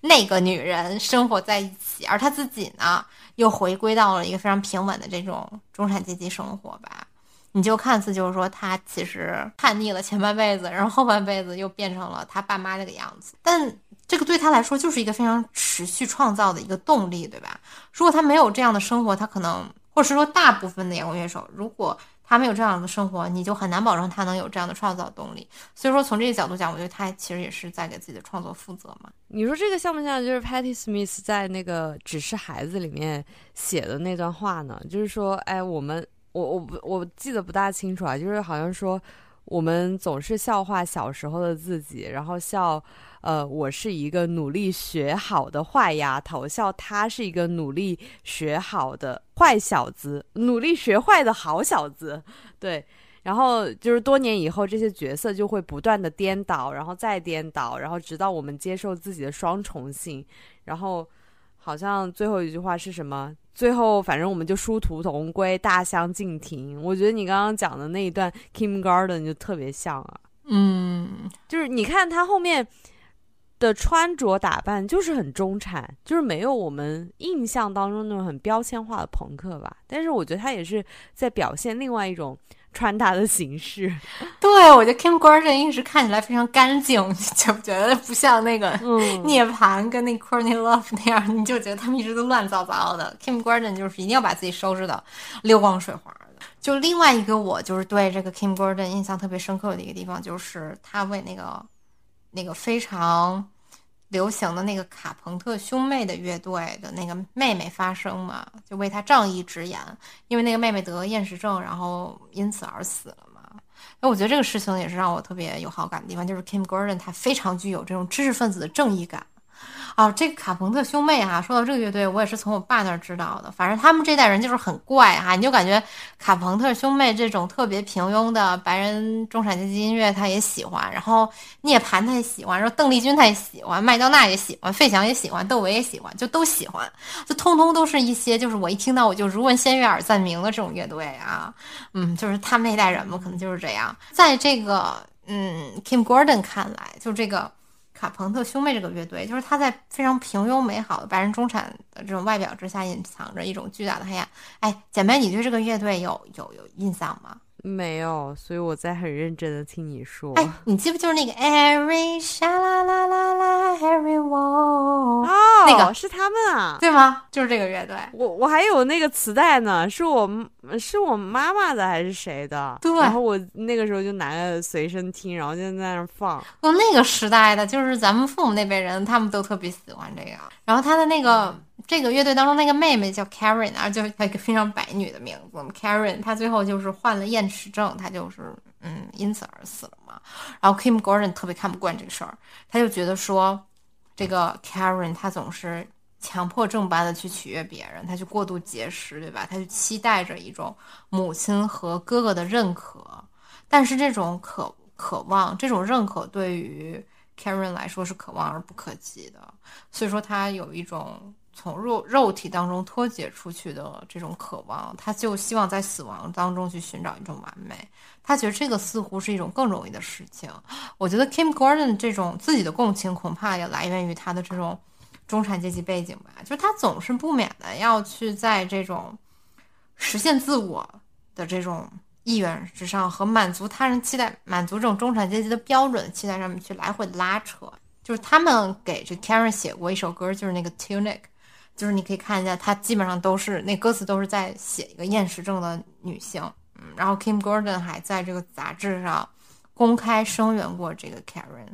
那个女人生活在一起，而他自己呢？又回归到了一个非常平稳的这种中产阶级生活吧，你就看似就是说他其实叛逆了前半辈子，然后后半辈子又变成了他爸妈那个样子，但这个对他来说就是一个非常持续创造的一个动力，对吧？如果他没有这样的生活，他可能，或者是说大部分的摇滚乐手，如果他没有这样的生活，你就很难保证他能有这样的创造动力。所以说，从这个角度讲，我觉得他其实也是在给自己的创作负责嘛。你说这个像不像就是 Patty Smith 在那个《只是孩子》里面写的那段话呢？就是说，哎，我们我我不我记得不大清楚啊，就是好像说我们总是笑话小时候的自己，然后笑。呃，我是一个努力学好的坏丫头，笑他是一个努力学好的坏小子，努力学坏的好小子，对。然后就是多年以后，这些角色就会不断的颠倒，然后再颠倒，然后直到我们接受自己的双重性。然后好像最后一句话是什么？最后反正我们就殊途同归，大相径庭。我觉得你刚刚讲的那一段 Kim Garden 就特别像啊，嗯，就是你看他后面。的穿着打扮就是很中产，就是没有我们印象当中那种很标签化的朋克吧。但是我觉得他也是在表现另外一种穿搭的形式。对，我觉得 Kim Gordon 一直看起来非常干净，就觉不觉得不像那个涅槃跟那 Courtney Love 那样？你就觉得他们一直都乱糟糟的。Kim Gordon 就是一定要把自己收拾的溜光水滑的。就另外一个，我就是对这个 Kim Gordon 印象特别深刻的一个地方，就是他为那个那个非常。流行的那个卡朋特兄妹的乐队的那个妹妹发声嘛，就为他仗义直言，因为那个妹妹得厌食症，然后因此而死了嘛。那我觉得这个事情也是让我特别有好感的地方，就是 Kim Gordon 他非常具有这种知识分子的正义感。哦，这个卡朋特兄妹哈，说到这个乐队，我也是从我爸那儿知道的。反正他们这代人就是很怪哈，你就感觉卡朋特兄妹这种特别平庸的白人中产阶级音乐他也喜欢，然后涅槃他也喜欢，然后邓丽君他也喜欢，麦当娜也喜欢，费翔也喜欢，窦唯也喜欢，就都喜欢，就通通都是一些就是我一听到我就如闻仙乐耳暂明的这种乐队啊，嗯，就是他们那代人嘛，可能就是这样。在这个嗯 Kim Gordon 看来，就这个。卡朋特兄妹这个乐队，就是他在非常平庸美好的白人中产的这种外表之下，隐藏着一种巨大的黑暗。哎，姐妹，你对这个乐队有有有印象吗？没有，所以我在很认真的听你说。哎，你记不就是那个 Every sha la la la la every wall 啊？那那个是他们啊，对吗？就是这个乐队。我我还有那个磁带呢，是我是我妈妈的还是谁的？对。然后我那个时候就拿着随身听，然后就在那儿放。哦，那个时代的，就是咱们父母那辈人，他们都特别喜欢这个。然后他的那个这个乐队当中那个妹妹叫 Karen 啊，就是一个非常白女的名字。Karen，她最后就是患了厌食症，她就是嗯因此而死了嘛。然后 Kim Gordon 特别看不惯这个事儿，他就觉得说。这个 Karen，她总是强迫症般的去取悦别人，她去过度节食，对吧？她就期待着一种母亲和哥哥的认可，但是这种渴渴望，这种认可对于 Karen 来说是可望而不可及的，所以说她有一种。从肉肉体当中脱节出去的这种渴望，他就希望在死亡当中去寻找一种完美。他觉得这个似乎是一种更容易的事情。我觉得 Kim Gordon 这种自己的共情恐怕也来源于他的这种中产阶级背景吧，就是他总是不免的要去在这种实现自我的这种意愿之上和满足他人期待、满足这种中产阶级的标准期待上面去来回拉扯。就是他们给这 Karen 写过一首歌，就是那个 Tunic。就是你可以看一下，他基本上都是那歌词都是在写一个厌食症的女性，嗯，然后 Kim Gordon 还在这个杂志上公开声援过这个 Karen，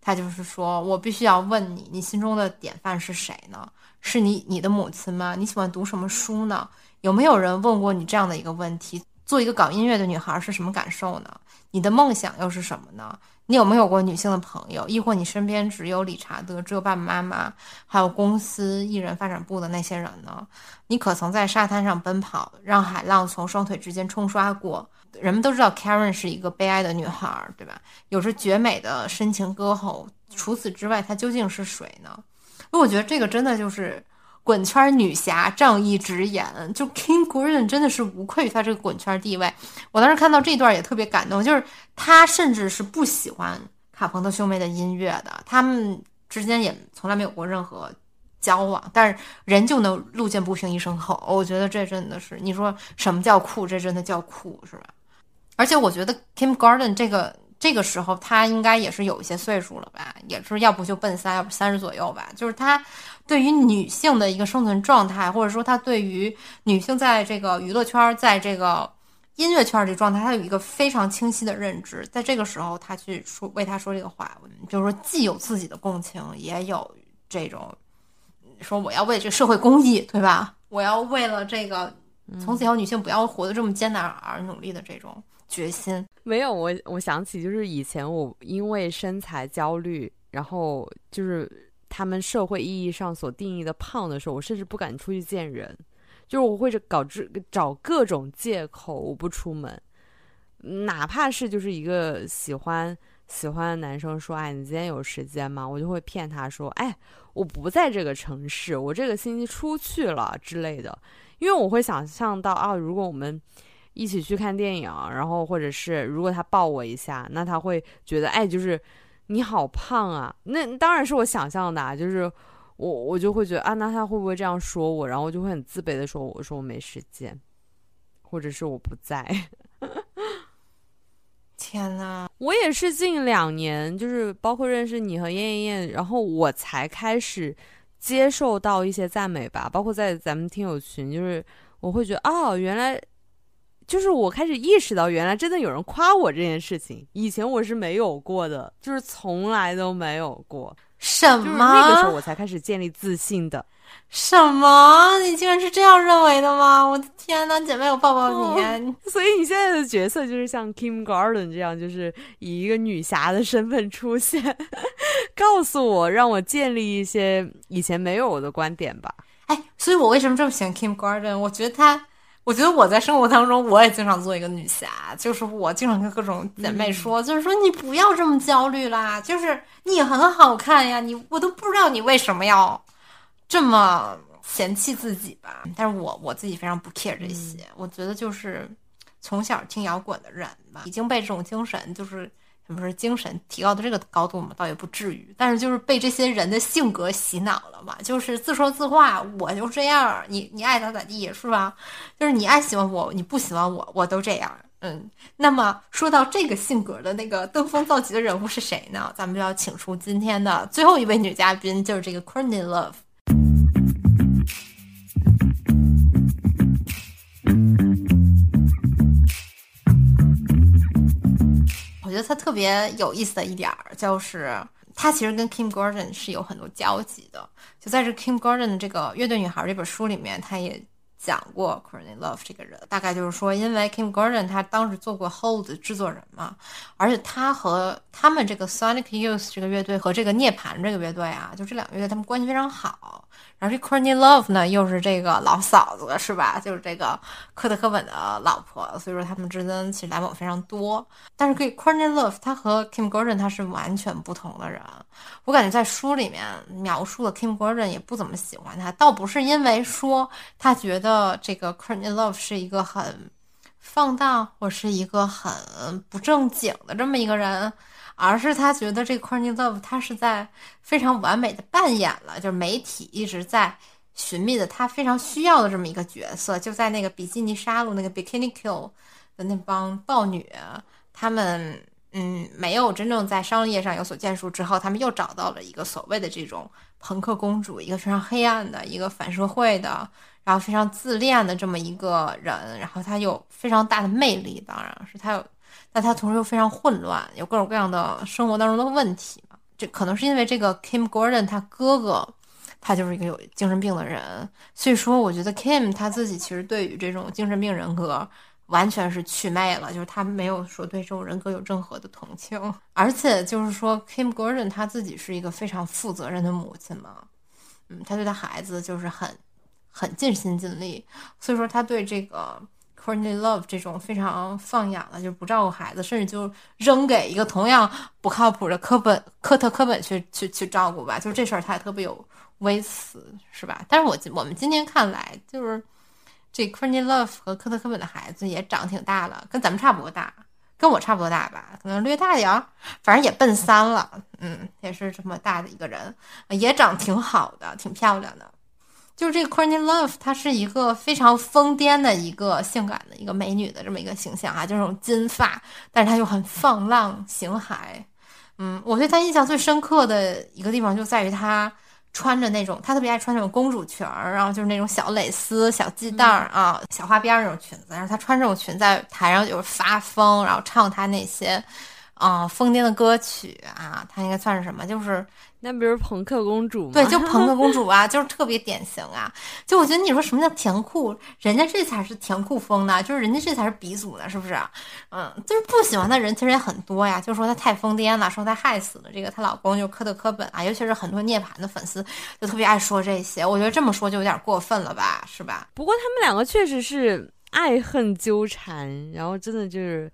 他就是说我必须要问你，你心中的典范是谁呢？是你你的母亲吗？你喜欢读什么书呢？有没有人问过你这样的一个问题？做一个搞音乐的女孩是什么感受呢？你的梦想又是什么呢？你有没有过女性的朋友，亦或你身边只有理查德，只有爸爸妈妈，还有公司艺人发展部的那些人呢？你可曾在沙滩上奔跑，让海浪从双腿之间冲刷过？人们都知道 Karen 是一个悲哀的女孩，对吧？有着绝美的深情歌喉，除此之外，她究竟是谁呢？因为我觉得这个真的就是。滚圈女侠仗义直言，就 Kim Gordon 真的是无愧于她这个滚圈地位。我当时看到这段也特别感动，就是她甚至是不喜欢卡朋特兄妹的音乐的，他们之间也从来没有过任何交往，但是人就能路见不平一声吼。我觉得这真的是，你说什么叫酷？这真的叫酷，是吧？而且我觉得 Kim Gordon 这个。这个时候他应该也是有一些岁数了吧，也是要不就奔三，要不三十左右吧。就是他对于女性的一个生存状态，或者说他对于女性在这个娱乐圈、在这个音乐圈这状态，他有一个非常清晰的认知。在这个时候，他去说为他说这个话，就是说既有自己的共情，也有这种说我要为这个社会公益，对吧？我要为了这个从此以后女性不要活得这么艰难而努力的这种。决心没有我，我想起就是以前我因为身材焦虑，然后就是他们社会意义上所定义的胖的时候，我甚至不敢出去见人，就是我会搞这找各种借口我不出门，哪怕是就是一个喜欢喜欢的男生说，哎，你今天有时间吗？我就会骗他说，哎，我不在这个城市，我这个星期出去了之类的，因为我会想象到啊，如果我们。一起去看电影，然后或者是如果他抱我一下，那他会觉得哎，就是你好胖啊。那当然是我想象的，啊就是我我就会觉得啊，那他会不会这样说我？然后我就会很自卑的说，我说我没时间，或者是我不在。天呐，我也是近两年，就是包括认识你和燕燕，然后我才开始接受到一些赞美吧。包括在咱们听友群，就是我会觉得哦，原来。就是我开始意识到，原来真的有人夸我这件事情，以前我是没有过的，就是从来都没有过。什么？那个时候我才开始建立自信的。什么？你竟然是这样认为的吗？我的天呐，姐妹，我抱抱你。所以你现在的角色就是像 Kim Garden 这样，就是以一个女侠的身份出现，告诉我，让我建立一些以前没有的观点吧。哎，所以我为什么这么喜欢 Kim Garden？我觉得她。我觉得我在生活当中，我也经常做一个女侠，就是我经常跟各种姐妹说，就是说你不要这么焦虑啦，就是你很好看呀，你我都不知道你为什么要这么嫌弃自己吧。但是我我自己非常不 care 这些，我觉得就是从小听摇滚的人吧，已经被这种精神就是。不是精神提高到这个高度嘛？倒也不至于，但是就是被这些人的性格洗脑了嘛。就是自说自话，我就这样，你你爱咋咋地是吧？就是你爱喜欢我，你不喜欢我，我都这样。嗯，那么说到这个性格的那个登峰造极的人物是谁呢？咱们就要请出今天的最后一位女嘉宾，就是这个 Courtney Love。我觉得他特别有意思的一点就是，他其实跟 Kim Gordon 是有很多交集的。就在这 Kim Gordon 的这个《乐队女孩》这本书里面，他也。讲过 Courtney Love 这个人，大概就是说，因为 Kim Gordon 他当时做过 Hold 制作人嘛，而且他和他们这个 Sonic Youth 这个乐队和这个涅槃这个乐队啊，就这两个乐队他们关系非常好。然后这 Courtney Love 呢，又是这个老嫂子是吧？就是这个科特·科本的老婆，所以说他们之间其实来往非常多。但是可以 Courtney Love 他和 Kim Gordon 他是完全不同的人。我感觉在书里面描述的 Kim Gordon 也不怎么喜欢他，倒不是因为说他觉得这个 Courtney Love 是一个很放荡或是一个很不正经的这么一个人。而是他觉得这个 Courtney Love 他是在非常完美的扮演了，就是媒体一直在寻觅的他非常需要的这么一个角色。就在那个比基尼杀戮那个 Bikini Kill 的那帮豹女，他们嗯没有真正在商业上有所建树之后，他们又找到了一个所谓的这种朋克公主，一个非常黑暗的一个反社会的，然后非常自恋的这么一个人。然后他有非常大的魅力，当然是他有。但他同时又非常混乱，有各种各样的生活当中的问题嘛？这可能是因为这个 Kim Gordon 他哥哥，他就是一个有精神病的人，所以说我觉得 Kim 他自己其实对于这种精神病人格完全是祛魅了，就是他没有说对这种人格有任何的同情，而且就是说 Kim Gordon 他自己是一个非常负责任的母亲嘛，嗯，他对他孩子就是很很尽心尽力，所以说他对这个。Courtney Love 这种非常放养的，就不照顾孩子，甚至就扔给一个同样不靠谱的科本科特科本去去去照顾吧，就是这事儿他也特别有微词，是吧？但是我我们今天看来，就是这 Courtney Love 和科特科本的孩子也长挺大了，跟咱们差不多大，跟我差不多大吧，可能略大点儿，反正也奔三了，嗯，也是这么大的一个人，也长挺好的，挺漂亮的。就是这个 Courtney Love，她是一个非常疯癫的一个性感的一个美女的这么一个形象啊，就是那种金发，但是她又很放浪形骸。嗯，我对她印象最深刻的一个地方就在于她穿着那种，她特别爱穿那种公主裙儿，然后就是那种小蕾丝、小系带儿啊、小花边儿那种裙子，然后她穿这种裙在台上就是发疯，然后唱她那些啊疯癫的歌曲啊，它应该算是什么？就是。那不是朋克公主吗？对，就朋克公主啊，就是特别典型啊。就我觉得你说什么叫甜酷，人家这才是甜酷风呢，就是人家这才是鼻祖呢，是不是？嗯，就是不喜欢的人其实也很多呀，就说她太疯癫了，说她害死了这个她老公，就科特科本啊，尤其是很多涅槃的粉丝就特别爱说这些。我觉得这么说就有点过分了吧，是吧？不过他们两个确实是爱恨纠缠，然后真的就是。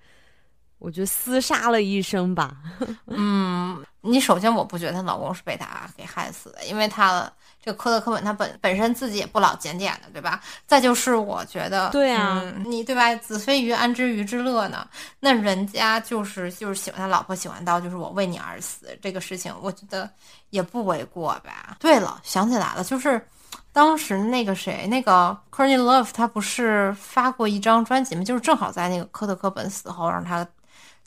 我觉得厮杀了一生吧。嗯，你首先我不觉得她老公是被她给害死的，因为她这个科特·科本他本本身自己也不老检点的，对吧？再就是我觉得，对啊，你对吧？子非鱼，安知鱼之乐呢？那人家就是就是喜欢他老婆，喜欢到就是我为你而死这个事情，我觉得也不为过吧。对了，想起来了，就是当时那个谁，那个 Courtney Love，他不是发过一张专辑吗？就是正好在那个科特·科本死后，让他。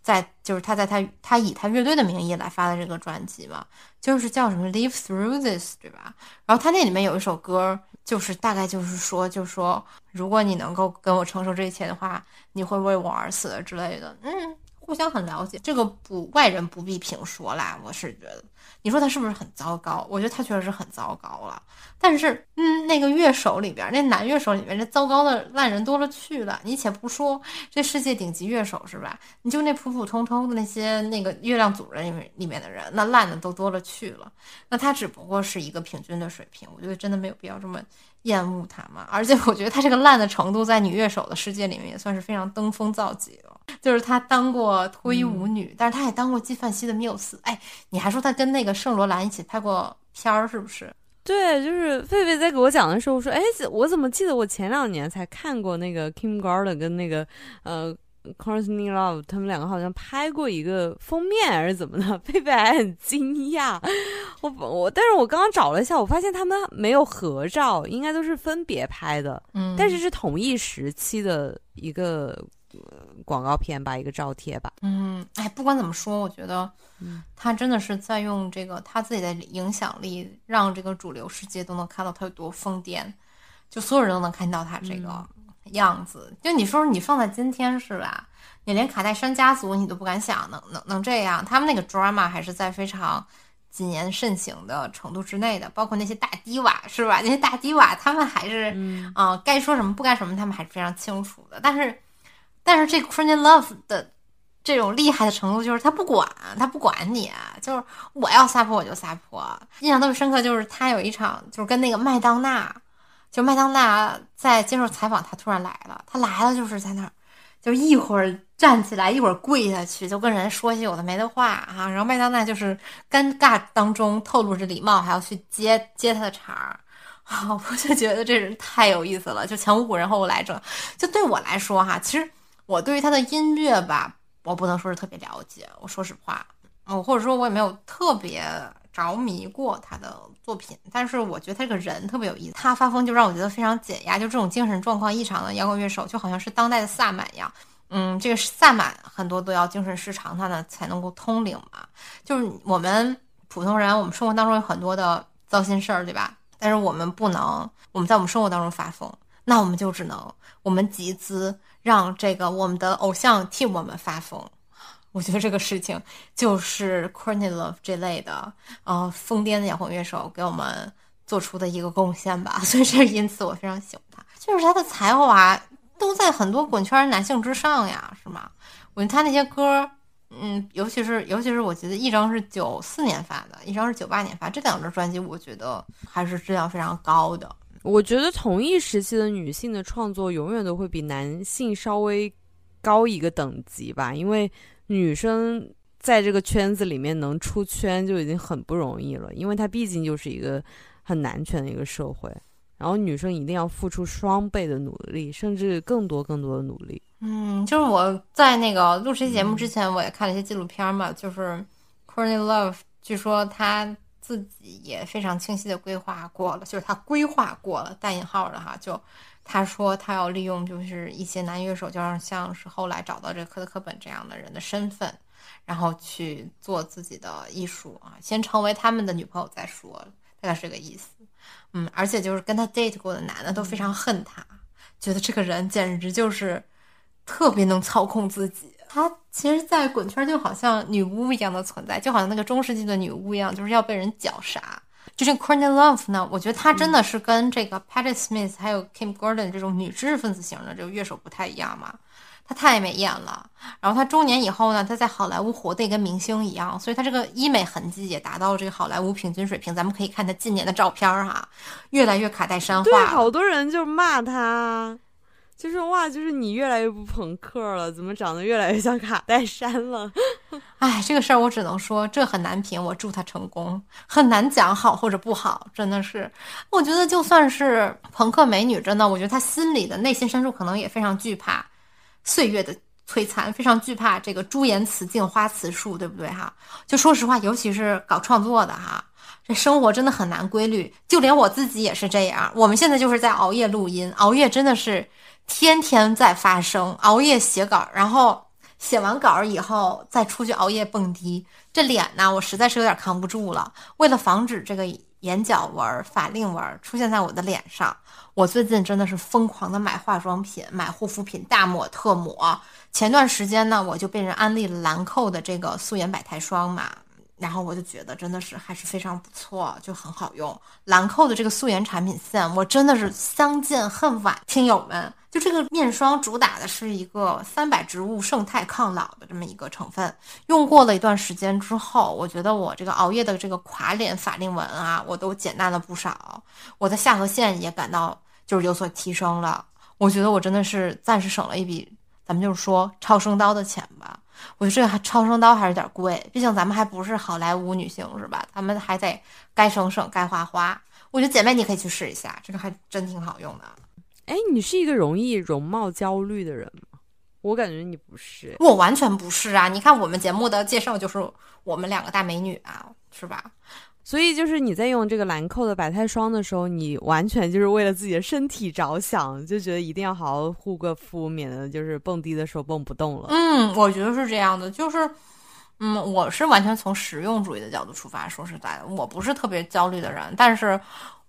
在就是他在他他以他乐队的名义来发的这个专辑嘛，就是叫什么 Live Through This，对吧？然后他那里面有一首歌，就是大概就是说，就说如果你能够跟我承受这一切的话，你会为我而死之类的。嗯，互相很了解，这个不外人不必评说啦，我是觉得。你说他是不是很糟糕？我觉得他确实是很糟糕了。但是，嗯，那个乐手里边，那男乐手里面，这糟糕的烂人多了去了。你且不说这世界顶级乐手是吧？你就那普普通通的那些那个月亮组人里面里面的人，那烂的都多了去了。那他只不过是一个平均的水平。我觉得真的没有必要这么厌恶他嘛。而且我觉得他这个烂的程度，在女乐手的世界里面也算是非常登峰造极了。就是她当过脱衣舞女，但是她也当过纪梵希的缪斯。哎，你还说她跟那个圣罗兰一起拍过片儿，是不是？对，就是狒狒在给我讲的时候说，哎，我怎么记得我前两年才看过那个 Kim Garden 跟那个呃 Courtney Love 他们两个好像拍过一个封面还是怎么的？贝贝还很惊讶。我我，但是我刚刚找了一下，我发现他们没有合照，应该都是分别拍的。嗯，但是是同一时期的一个。广告片吧，一个照贴吧。嗯，哎，不管怎么说，我觉得，他真的是在用这个他自己的影响力，让这个主流世界都能看到他有多疯癫，就所有人都能看到他这个样子。就你说你放在今天是吧？你连卡戴珊家族你都不敢想能能能这样，他们那个 drama 还是在非常谨言慎行的程度之内的，包括那些大低瓦是吧？那些大低瓦他们还是啊、该说什么不该什么，他们还是非常清楚的。但是但是这 c o u r t n e y Love 的这种厉害的程度，就是他不管，他不管你，就是我要撒泼我就撒泼。印象特别深刻，就是他有一场就是跟那个麦当娜，就麦当娜在接受采访，他突然来了，他来了就是在那儿，就一会儿站起来，一会儿跪下去，就跟人说些有的没的话啊。然后麦当娜就是尴尬当中透露着礼貌，还要去接接他的茬儿。啊，我就觉得这人太有意思了，就前无古人后无来者。就对我来说哈，其实我对于他的音乐吧，我不能说是特别了解。我说实话，我或者说我也没有特别着迷过他的作品，但是我觉得他这个人特别有意思。他发疯就让我觉得非常解压，就这种精神状况异常的摇滚乐手，就好像是当代的萨满一样。嗯，这个萨满很多都要精神失常，他呢才能够通灵嘛。就是我们普通人，我们生活当中有很多的糟心事儿，对吧？但是我们不能，我们在我们生活当中发疯，那我们就只能我们集资让这个我们的偶像替我们发疯。我觉得这个事情就是 Courtney Love 这类的呃疯癫的摇滚乐手给我们做出的一个贡献吧，所以这因此我非常喜欢他，就是他的才华都在很多滚圈男性之上呀，是吗？我觉得他那些歌。嗯，尤其是尤其是我觉得一张是九四年发的，一张是九八年发，这两张专辑我觉得还是质量非常高的。我觉得同一时期的女性的创作永远都会比男性稍微高一个等级吧，因为女生在这个圈子里面能出圈就已经很不容易了，因为它毕竟就是一个很男权的一个社会，然后女生一定要付出双倍的努力，甚至更多更多的努力。嗯，就是我在那个录这期节目之前，我也看了一些纪录片嘛，就是 Courtney Love，据说他自己也非常清晰的规划过了，就是他规划过了带引号的哈，就他说他要利用就是一些男乐手，就像像是后来找到这个科特·科本这样的人的身份，然后去做自己的艺术啊，先成为他们的女朋友再说，大概是这个意思。嗯，而且就是跟他 date 过的男的都非常恨他，觉得这个人简直就是。特别能操控自己，他其实，在滚圈就好像女巫一样的存在，就好像那个中世纪的女巫一样，就是要被人绞杀。就这个 Courtney Love 呢，我觉得她真的是跟这个 Patti Smith 还有 Kim Gordon 这种女知识分子型的这个乐手不太一样嘛。她太美艳了，然后她中年以后呢，她在好莱坞活得跟明星一样，所以她这个医美痕迹也达到了这个好莱坞平均水平。咱们可以看她近年的照片哈，越来越卡戴珊化。对，好多人就骂她。就是哇，就是你越来越不朋克了，怎么长得越来越像卡戴珊了？哎，这个事儿我只能说这很难评，我祝他成功，很难讲好或者不好，真的是。我觉得就算是朋克美女，真的，我觉得她心里的内心深处可能也非常惧怕岁月的摧残，非常惧怕这个朱颜辞镜花辞树，对不对哈？就说实话，尤其是搞创作的哈，这生活真的很难规律，就连我自己也是这样。我们现在就是在熬夜录音，熬夜真的是。天天在发生，熬夜写稿，然后写完稿以后再出去熬夜蹦迪，这脸呢，我实在是有点扛不住了。为了防止这个眼角纹、法令纹出现在我的脸上，我最近真的是疯狂的买化妆品、买护肤品，大抹特抹。前段时间呢，我就被人安利了兰蔻的这个素颜百肽霜嘛，然后我就觉得真的是还是非常不错，就很好用。兰蔻的这个素颜产品线，我真的是相见恨晚，听友们。就这个面霜主打的是一个三百植物胜肽抗老的这么一个成分，用过了一段时间之后，我觉得我这个熬夜的这个垮脸法令纹啊，我都减淡了不少，我的下颌线也感到就是有所提升了。我觉得我真的是暂时省了一笔，咱们就是说超声刀的钱吧。我觉得这个还超声刀还是有点贵，毕竟咱们还不是好莱坞女星是吧？咱们还得该省省该花花。我觉得姐妹你可以去试一下，这个还真挺好用的。哎，你是一个容易容貌焦虑的人吗？我感觉你不是，我完全不是啊！你看我们节目的介绍就是我们两个大美女啊，是吧？所以就是你在用这个兰蔻的百肽霜的时候，你完全就是为了自己的身体着想，就觉得一定要好好护个肤，免得就是蹦迪的时候蹦不动了。嗯，我觉得是这样的，就是，嗯，我是完全从实用主义的角度出发。说实在的，我不是特别焦虑的人，但是。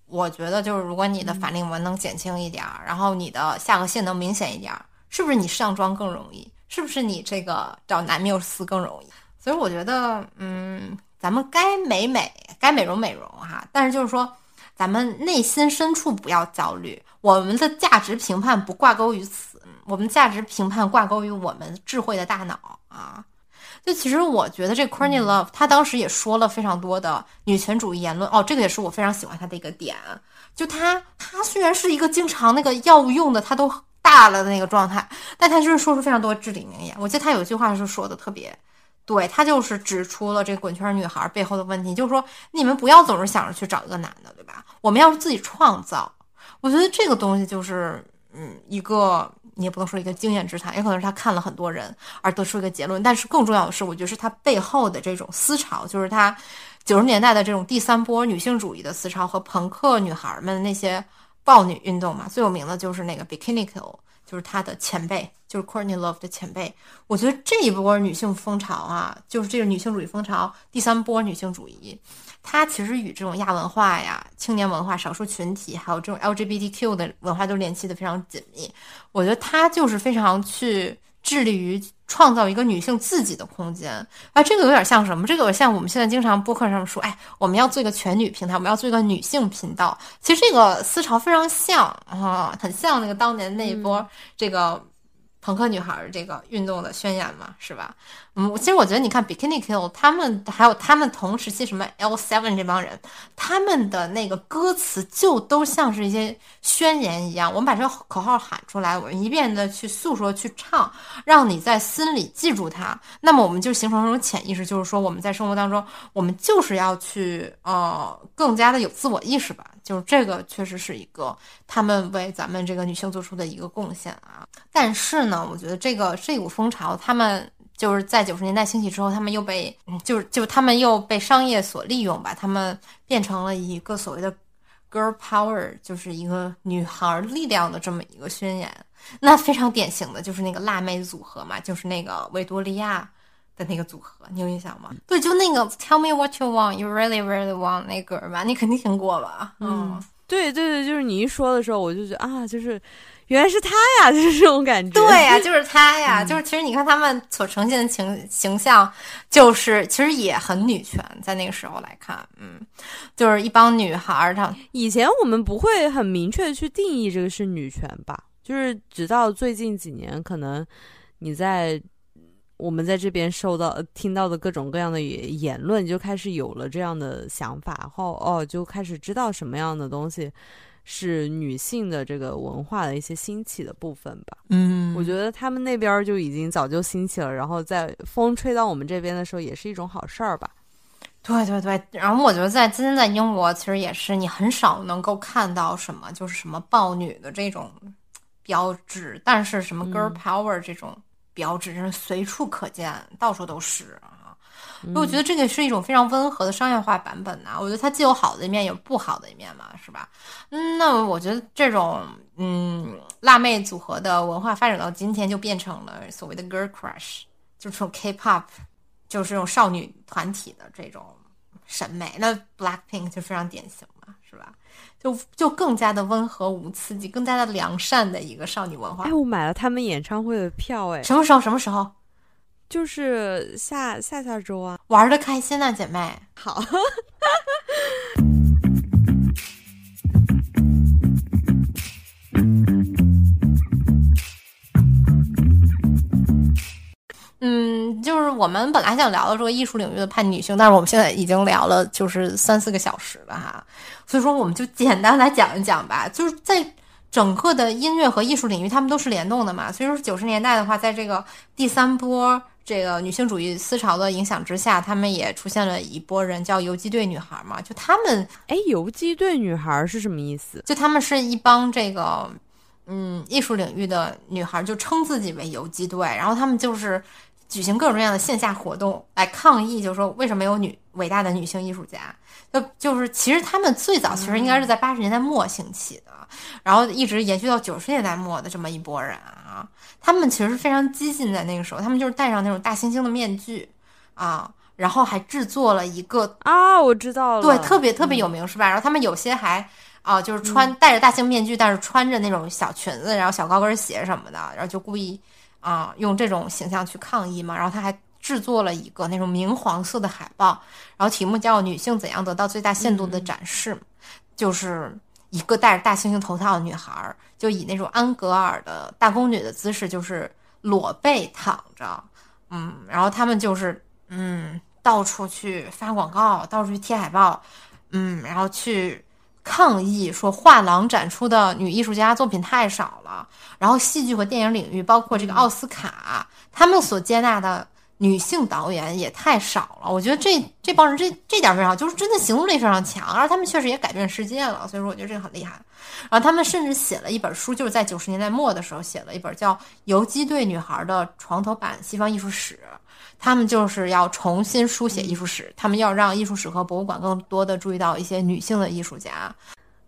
我觉得就是如果你的法令纹能减轻一点儿，然后你的下颌线能明显一点儿，是不是你上妆更容易？是不是你这个找男缪斯更容易？所以我觉得，嗯，咱们该美美，该美容美容哈，但是就是说，咱们内心深处不要焦虑，我们的价值评判不挂钩于此，我们价值评判挂钩于我们智慧的大脑啊。就其实我觉得这 Courtney Love 他当时也说了非常多的女权主义言论哦，这个也是我非常喜欢他的一个点。就他他虽然是一个经常那个药物用的他都大了的那个状态，但他就是说出非常多至理名言。我记得他有一句话是说的特别对，他就是指出了这个滚圈女孩背后的问题，就是说你们不要总是想着去找一个男的，对吧？我们要是自己创造。我觉得这个东西就是嗯一个。你也不能说一个经验之谈，也可能是他看了很多人而得出一个结论。但是更重要的是，我觉得是他背后的这种思潮，就是他九十年代的这种第三波女性主义的思潮和朋克女孩们那些暴女运动嘛。最有名的就是那个 Bikini Kill，就是他的前辈，就是 Courtney Love 的前辈。我觉得这一波女性风潮啊，就是这个女性主义风潮，第三波女性主义。它其实与这种亚文化呀、青年文化、少数群体，还有这种 LGBTQ 的文化都联系的非常紧密。我觉得它就是非常去致力于创造一个女性自己的空间啊。这个有点像什么？这个有点像我们现在经常播客上说，哎，我们要做一个全女平台，我们要做一个女性频道。其实这个思潮非常像啊，很像那个当年那一波这个。朋克女孩这个运动的宣言嘛，是吧？嗯，其实我觉得你看 Bikini Kill 他们，还有他们同时期什么 L Seven 这帮人，他们的那个歌词就都像是一些宣言一样。我们把这个口号喊出来，我们一遍的去诉说、去唱，让你在心里记住它。那么我们就形成一种潜意识，就是说我们在生活当中，我们就是要去呃更加的有自我意识吧。就是这个确实是一个他们为咱们这个女性做出的一个贡献啊，但是呢，我觉得这个这股风潮，他们就是在九十年代兴起之后，他们又被就是就他们又被商业所利用吧，他们变成了一个所谓的 girl power，就是一个女孩力量的这么一个宣言。那非常典型的就是那个辣妹组合嘛，就是那个维多利亚。的那个组合，你有印象吗？对，就那个 Tell me what you want, you really really want 那歌吧，你肯定听过吧？嗯，对对对，就是你一说的时候，我就觉得啊，就是原来是他呀，就是这种感觉。对呀，就是他呀，就是其实你看他们所呈现的形形象，就是其实也很女权，在那个时候来看，嗯，就是一帮女孩儿。她以前我们不会很明确的去定义这个是女权吧？就是直到最近几年，可能你在。我们在这边受到听到的各种各样的言论，就开始有了这样的想法，后哦，就开始知道什么样的东西是女性的这个文化的一些兴起的部分吧。嗯，我觉得他们那边就已经早就兴起了，然后在风吹到我们这边的时候，也是一种好事儿吧。对对对，然后我觉得在今天在英国，其实也是你很少能够看到什么就是什么豹女的这种标志，但是什么 girl power 这种。标志真是随处可见，到处都是啊！我觉得这个是一种非常温和的商业化版本呐。我觉得它既有好的一面，有不好的一面嘛，是吧？嗯，那我觉得这种嗯辣妹组合的文化发展到今天，就变成了所谓的 girl crush，就这种 K-pop，就是这种少女团体的这种审美。那 Blackpink 就非常典型嘛，是吧？就就更加的温和无刺激，更加的良善的一个少女文化。哎，我买了他们演唱会的票，哎，什么时候？什么时候？就是下下下周啊，玩的开心啊，姐妹。好。嗯，就是我们本来想聊的这个艺术领域的叛逆女性，但是我们现在已经聊了就是三四个小时了哈，所以说我们就简单来讲一讲吧。就是在整个的音乐和艺术领域，他们都是联动的嘛。所以说九十年代的话，在这个第三波这个女性主义思潮的影响之下，他们也出现了一波人叫游击队女孩嘛。就他们，哎，游击队女孩是什么意思？就他们是一帮这个嗯艺术领域的女孩，就称自己为游击队，然后他们就是。举行各种各样的线下活动来抗议，就是说为什么有女伟大的女性艺术家？就就是其实他们最早其实应该是在八十年代末兴起的，然后一直延续到九十年代末的这么一波人啊。他们其实非常激进，在那个时候，他们就是戴上那种大猩猩的面具啊，然后还制作了一个啊，我知道了，对，特别特别有名是吧？然后他们有些还啊，就是穿戴着大型面具，但是穿着那种小裙子，然后小高跟鞋什么的，然后就故意啊用这种形象去抗议嘛。然后他还制作了一个那种明黄色的海报，然后题目叫“女性怎样得到最大限度的展示”，就是一个戴着大猩猩头套的女孩，就以那种安格尔的大宫女的姿势，就是裸背躺着，嗯，然后他们就是嗯到处去发广告，到处去贴海报，嗯，然后去。抗议说，画廊展出的女艺术家作品太少了。然后，戏剧和电影领域，包括这个奥斯卡，他们所接纳的女性导演也太少了。我觉得这这帮人这这点非常好，就是真的行动力非常强，而他们确实也改变世界了。所以说，我觉得这个很厉害。然后，他们甚至写了一本书，就是在九十年代末的时候写了一本叫《游击队女孩的床头版西方艺术史》。他们就是要重新书写艺术史，他们要让艺术史和博物馆更多的注意到一些女性的艺术家。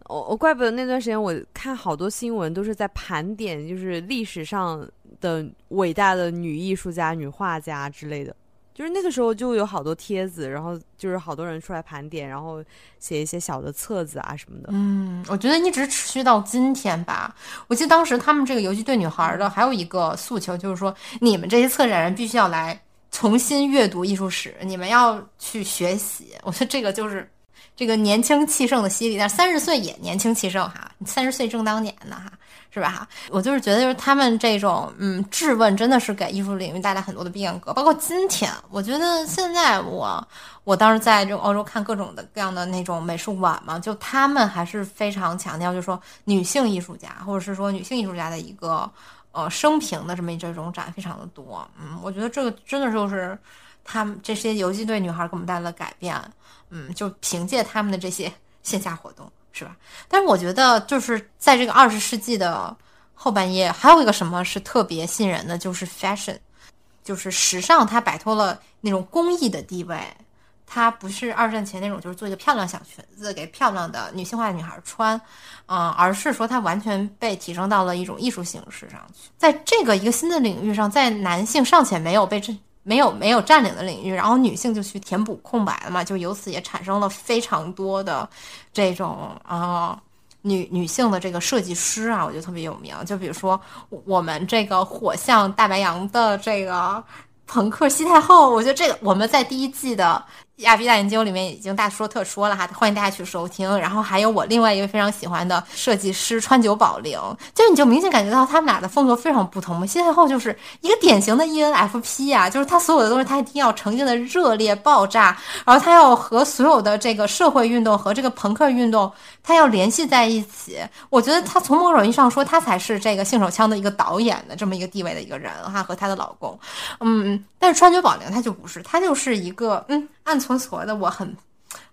我我怪不得那段时间我看好多新闻都是在盘点，就是历史上的伟大的女艺术家、女画家之类的。就是那个时候就有好多帖子，然后就是好多人出来盘点，然后写一些小的册子啊什么的。嗯，我觉得一直持续到今天吧。我记得当时他们这个游击队女孩的还有一个诉求，就是说你们这些策展人必须要来。重新阅读艺术史，你们要去学习。我觉得这个就是这个年轻气盛的洗礼，但三十岁也年轻气盛哈，三十岁正当年呢哈，是吧哈？我就是觉得，就是他们这种嗯质问，真的是给艺术领域带来很多的变革。包括今天，我觉得现在我我当时在这个欧洲看各种的各样的那种美术馆嘛，就他们还是非常强调，就是说女性艺术家，或者是说女性艺术家的一个。呃，生平的这么这种展非常的多，嗯，我觉得这个真的就是他们这些游击队女孩给我们带来的改变，嗯，就凭借他们的这些 线下活动，是吧？但是我觉得就是在这个二十世纪的后半叶，还有一个什么是特别吸引人的，就是 fashion，就是时尚，它摆脱了那种工艺的地位。它不是二战前那种，就是做一个漂亮小裙子给漂亮的女性化的女孩穿，嗯，而是说它完全被提升到了一种艺术形式上去。在这个一个新的领域上，在男性尚且没有被这没有没有占领的领域，然后女性就去填补空白了嘛，就由此也产生了非常多的这种啊女女性的这个设计师啊，我觉得特别有名。就比如说我们这个火象大白羊的这个朋克西太后，我觉得这个我们在第一季的。亚比大研究里面已经大说特说了哈，欢迎大家去收听。然后还有我另外一位非常喜欢的设计师川久保玲，就你就明显感觉到他们俩的风格非常不同嘛。西太后就是一个典型的 ENFP 啊，就是他所有的东西他一定要呈现的热烈爆炸，然后他要和所有的这个社会运动和这个朋克运动他要联系在一起。我觉得他从某种意义上说，他才是这个性手枪的一个导演的这么一个地位的一个人哈，和她的老公，嗯，但是川久保玲他就不是，他就是一个嗯。按从所谓的我很，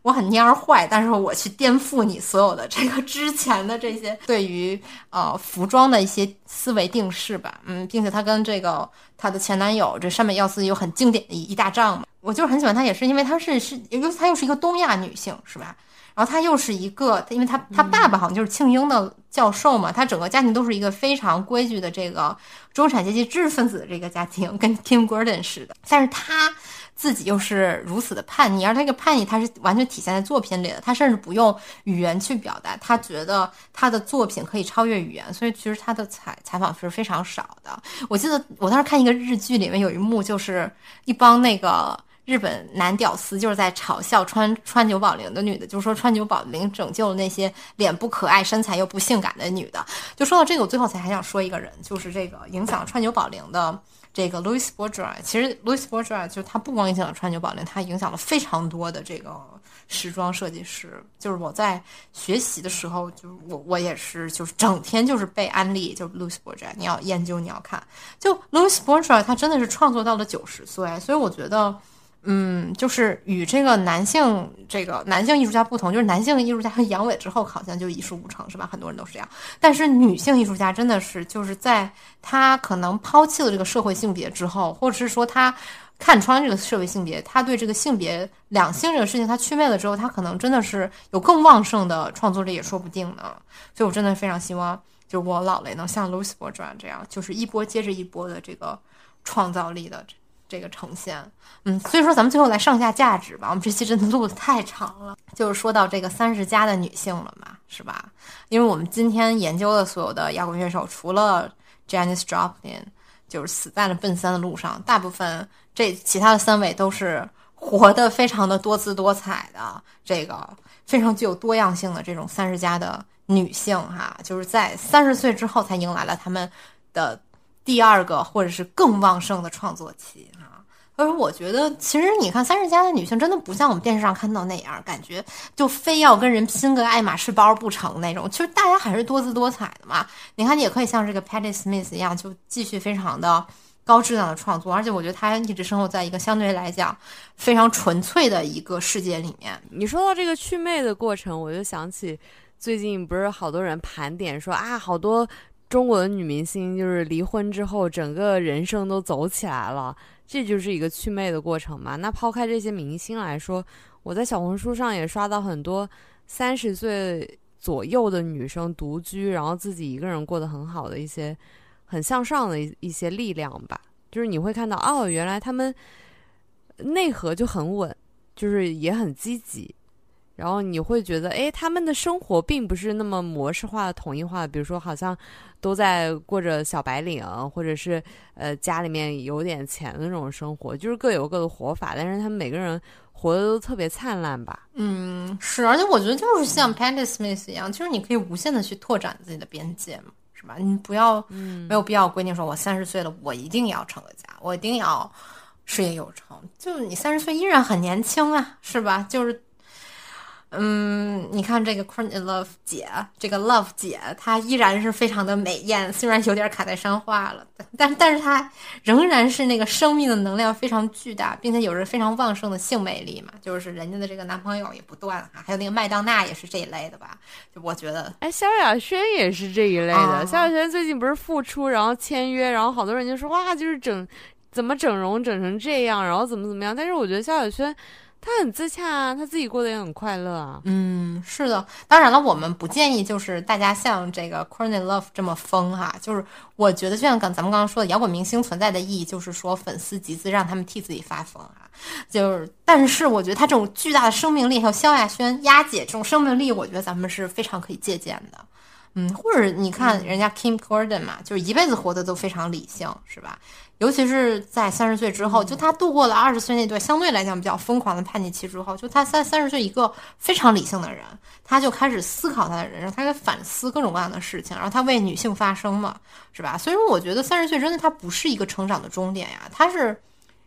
我很蔫坏，但是我去颠覆你所有的这个之前的这些对于呃服装的一些思维定式吧，嗯，并且她跟这个她的前男友这山本耀司有很经典的一大仗嘛，我就是很喜欢她，也是因为她是是，尤其她又是一个东亚女性，是吧？然后她又是一个，因为她她爸爸好像就是庆英的教授嘛，她整个家庭都是一个非常规矩的这个中产阶级知识分子的这个家庭，跟 Kim Gordon 似的，但是她。自己又是如此的叛逆，而他这个叛逆，他是完全体现在作品里的。他甚至不用语言去表达，他觉得他的作品可以超越语言，所以其实他的采采访是非常少的。我记得我当时看一个日剧，里面有一幕就是一帮那个日本男屌丝就是在嘲笑川川久保玲的女的，就是说川久保玲拯救了那些脸不可爱、身材又不性感的女的。就说到这个，我最后才还想说一个人，就是这个影响川久保玲的。这个 Louis Bourgeois，其实 Louis Bourgeois 就是他不光影响了川久保玲，他影响了非常多的这个时装设计师。就是我在学习的时候，就是我我也是就是整天就是被安利，就 Louis Bourgeois，你要研究你要看。就 Louis Bourgeois，他真的是创作到了九十岁，所以我觉得。嗯，就是与这个男性这个男性艺术家不同，就是男性艺术家和阳痿之后好像就一事无成，是吧？很多人都是这样。但是女性艺术家真的是，就是在她可能抛弃了这个社会性别之后，或者是说她看穿这个社会性别，她对这个性别两性这个事情她祛魅了之后，她可能真的是有更旺盛的创作力也说不定呢。所以我真的非常希望，就我老雷能像 lose 伯这样，就是一波接着一波的这个创造力的。这个呈现。嗯，所以说咱们最后来上下价值吧。我们这期真的录的太长了，就是说到这个三十加的女性了嘛，是吧？因为我们今天研究的所有的摇滚乐手，除了 Janis Joplin，就是死在了奔三的路上，大部分这其他的三位都是活得非常的多姿多彩的，这个非常具有多样性的这种三十加的女性哈，就是在三十岁之后才迎来了他们的第二个或者是更旺盛的创作期。而我觉得，其实你看三十加的女性，真的不像我们电视上看到那样，感觉就非要跟人拼个爱马仕包不成那种。其实大家还是多姿多彩的嘛。你看，你也可以像这个 Patty Smith 一样，就继续非常的高质量的创作。而且我觉得她一直生活在一个相对来讲非常纯粹的一个世界里面。你说到这个祛魅的过程，我就想起最近不是好多人盘点说啊，好多中国的女明星就是离婚之后，整个人生都走起来了。这就是一个祛魅的过程嘛？那抛开这些明星来说，我在小红书上也刷到很多三十岁左右的女生独居，然后自己一个人过得很好的一些很向上的一些力量吧。就是你会看到，哦，原来他们内核就很稳，就是也很积极。然后你会觉得，哎，他们的生活并不是那么模式化的、统一化的。比如说，好像都在过着小白领，或者是呃家里面有点钱的那种生活，就是各有各的活法。但是他们每个人活的都特别灿烂吧？嗯，是。而且我觉得就是像 Patty Smith 一样，就是你可以无限的去拓展自己的边界嘛，是吧？你不要没有必要规定说，我三十岁了，我一定要成个家，我一定要事业有成。就你三十岁依然很年轻啊，是吧？就是。嗯，你看这个 Courtney Love 姐，这个 Love 姐，她依然是非常的美艳，虽然有点卡在山化了，但但是她仍然是那个生命的能量非常巨大，并且有着非常旺盛的性魅力嘛。就是人家的这个男朋友也不断哈，还有那个麦当娜也是这一类的吧。就我觉得，哎，萧亚轩也是这一类的。萧亚轩最近不是复出，然后签约，然后好多人就说哇，就是整怎么整容整成这样，然后怎么怎么样。但是我觉得萧亚轩。他很自洽啊，他自己过得也很快乐啊。嗯，是的。当然了，我们不建议就是大家像这个 Courtney Love 这么疯哈。就是我觉得，就像刚咱们刚刚说的，摇滚明星存在的意义就是说粉丝集资，让他们替自己发疯啊。就是，但是我觉得他这种巨大的生命力，还有萧亚轩、丫姐这种生命力，我觉得咱们是非常可以借鉴的。嗯，或者你看人家 Kim Gordon 嘛，就是一辈子活得都非常理性，是吧？尤其是在三十岁之后，就他度过了二十岁那段相对来讲比较疯狂的叛逆期之后，就他三三十岁一个非常理性的人，他就开始思考他的人生，他在反思各种各样的事情，然后他为女性发声嘛，是吧？所以说，我觉得三十岁真的他不是一个成长的终点呀，他是。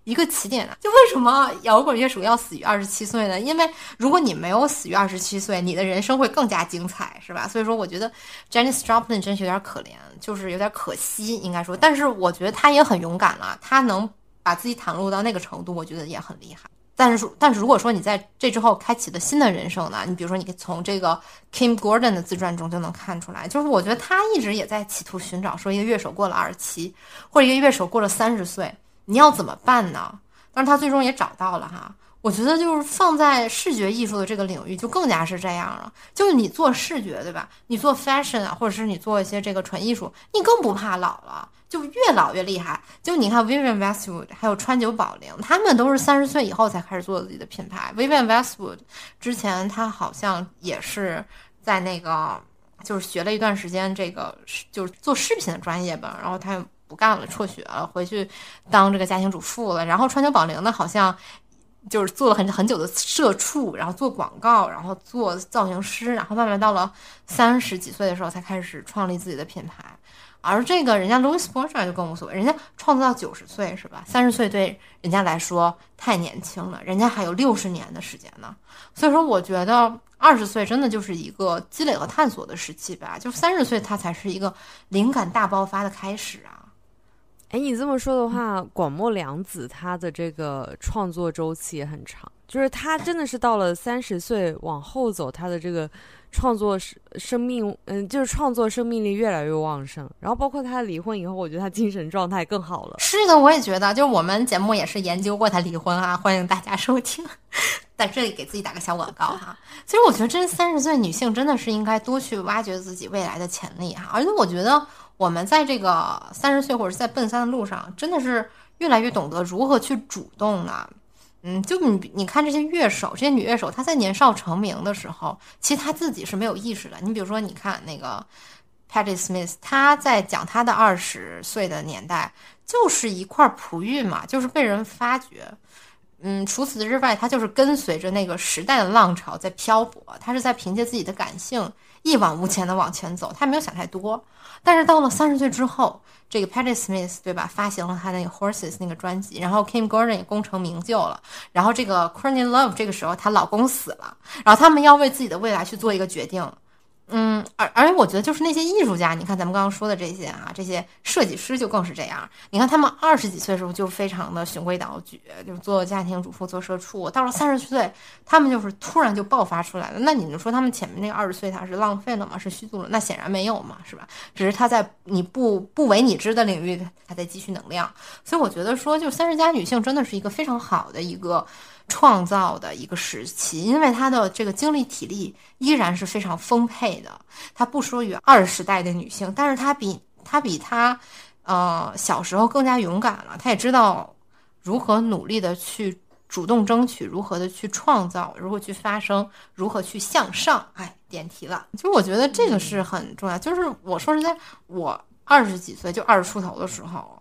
一个起点啊，就为什么摇滚乐手要死于二十七岁呢？因为如果你没有死于二十七岁，你的人生会更加精彩，是吧？所以说，我觉得 Janis Joplin 真是有点可怜，就是有点可惜，应该说。但是我觉得他也很勇敢了，他能把自己袒露到那个程度，我觉得也很厉害。但是，但是如果说你在这之后开启了新的人生呢？你比如说，你从这个 Kim Gordon 的自传中就能看出来，就是我觉得他一直也在企图寻找，说一个乐手过了二十七，或者一个乐手过了三十岁。你要怎么办呢？但是他最终也找到了哈。我觉得就是放在视觉艺术的这个领域，就更加是这样了。就是你做视觉，对吧？你做 fashion 啊，或者是你做一些这个纯艺术，你更不怕老了，就越老越厉害。就你看 Vivienne Westwood，还有川久保玲，他们都是三十岁以后才开始做自己的品牌。Vivienne Westwood 之前他好像也是在那个，就是学了一段时间这个，就是做饰品的专业吧，然后他。不干了，辍学了，回去当这个家庭主妇了。然后川久保玲呢，好像就是做了很很久的社畜，然后做广告，然后做造型师，然后慢慢到了三十几岁的时候才开始创立自己的品牌。而这个人家 Louis Vuitton 就更无所谓，人家创造到九十岁是吧？三十岁对人家来说太年轻了，人家还有六十年的时间呢。所以说，我觉得二十岁真的就是一个积累和探索的时期吧，就三十岁它才是一个灵感大爆发的开始啊。哎，你这么说的话，广末凉子她的这个创作周期也很长，就是她真的是到了三十岁往后走，她的这个创作生生命，嗯，就是创作生命力越来越旺盛。然后包括她离婚以后，我觉得她精神状态更好了。是的，我也觉得，就是我们节目也是研究过她离婚啊，欢迎大家收听，在这里给自己打个小广告哈。其实我觉得，真三十岁女性真的是应该多去挖掘自己未来的潜力哈，而且我觉得。我们在这个三十岁或者在奔三的路上，真的是越来越懂得如何去主动呢？嗯，就你你看这些乐手，这些女乐手，她在年少成名的时候，其实她自己是没有意识的。你比如说，你看那个 Patti Smith，她在讲她的二十岁的年代，就是一块璞玉嘛，就是被人发掘。嗯，除此之外，她就是跟随着那个时代的浪潮在漂泊，她是在凭借自己的感性一往无前的往前走，他没有想太多。但是到了三十岁之后，这个 Patti Smith 对吧，发行了他那个 Horses 那个专辑，然后 Kim Gordon 也功成名就了，然后这个 Courtney Love 这个时候她老公死了，然后他们要为自己的未来去做一个决定。嗯，而而且我觉得就是那些艺术家，你看咱们刚刚说的这些啊，这些设计师就更是这样。你看他们二十几岁的时候就非常的循规蹈矩，就是做家庭主妇、做社畜。到了三十岁，他们就是突然就爆发出来了。那你就说他们前面那个二十岁他是浪费了吗？是虚度了？那显然没有嘛，是吧？只是他在你不不为你知的领域，他在积蓄能量。所以我觉得说，就三十加女性真的是一个非常好的一个。创造的一个时期，因为她的这个精力体力依然是非常丰沛的。她不输于二十代的女性，但是她比她比她，呃，小时候更加勇敢了。她也知道如何努力的去主动争取，如何的去创造，如何去发声，如何去向上。哎，点题了。其实我觉得这个是很重要。就是我说实在，我二十几岁就二十出头的时候，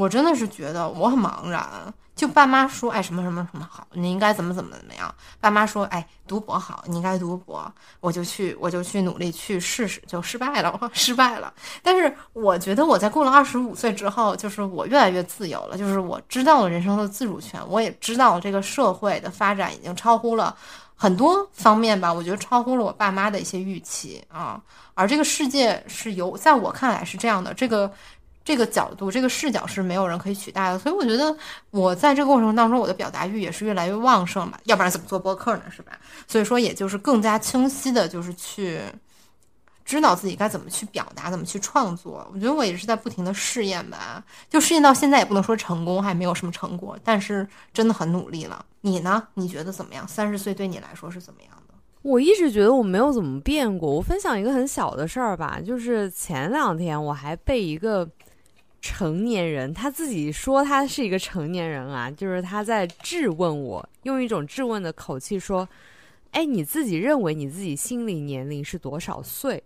我真的是觉得我很茫然。就爸妈说，哎，什么什么什么好，你应该怎么怎么怎么样。爸妈说，哎，读博好，你应该读博。我就去，我就去努力去试试，就失败了，失败了。但是我觉得我在过了二十五岁之后，就是我越来越自由了，就是我知道了人生的自主权，我也知道这个社会的发展已经超乎了很多方面吧，我觉得超乎了我爸妈的一些预期啊。而这个世界是由，在我看来是这样的，这个。这个角度，这个视角是没有人可以取代的，所以我觉得我在这个过程当中，我的表达欲也是越来越旺盛吧，要不然怎么做播客呢，是吧？所以说，也就是更加清晰的，就是去知道自己该怎么去表达，怎么去创作。我觉得我也是在不停的试验吧，就试验到现在也不能说成功，还没有什么成果，但是真的很努力了。你呢？你觉得怎么样？三十岁对你来说是怎么样的？我一直觉得我没有怎么变过。我分享一个很小的事儿吧，就是前两天我还被一个。成年人他自己说他是一个成年人啊，就是他在质问我，用一种质问的口气说：“哎，你自己认为你自己心理年龄是多少岁？”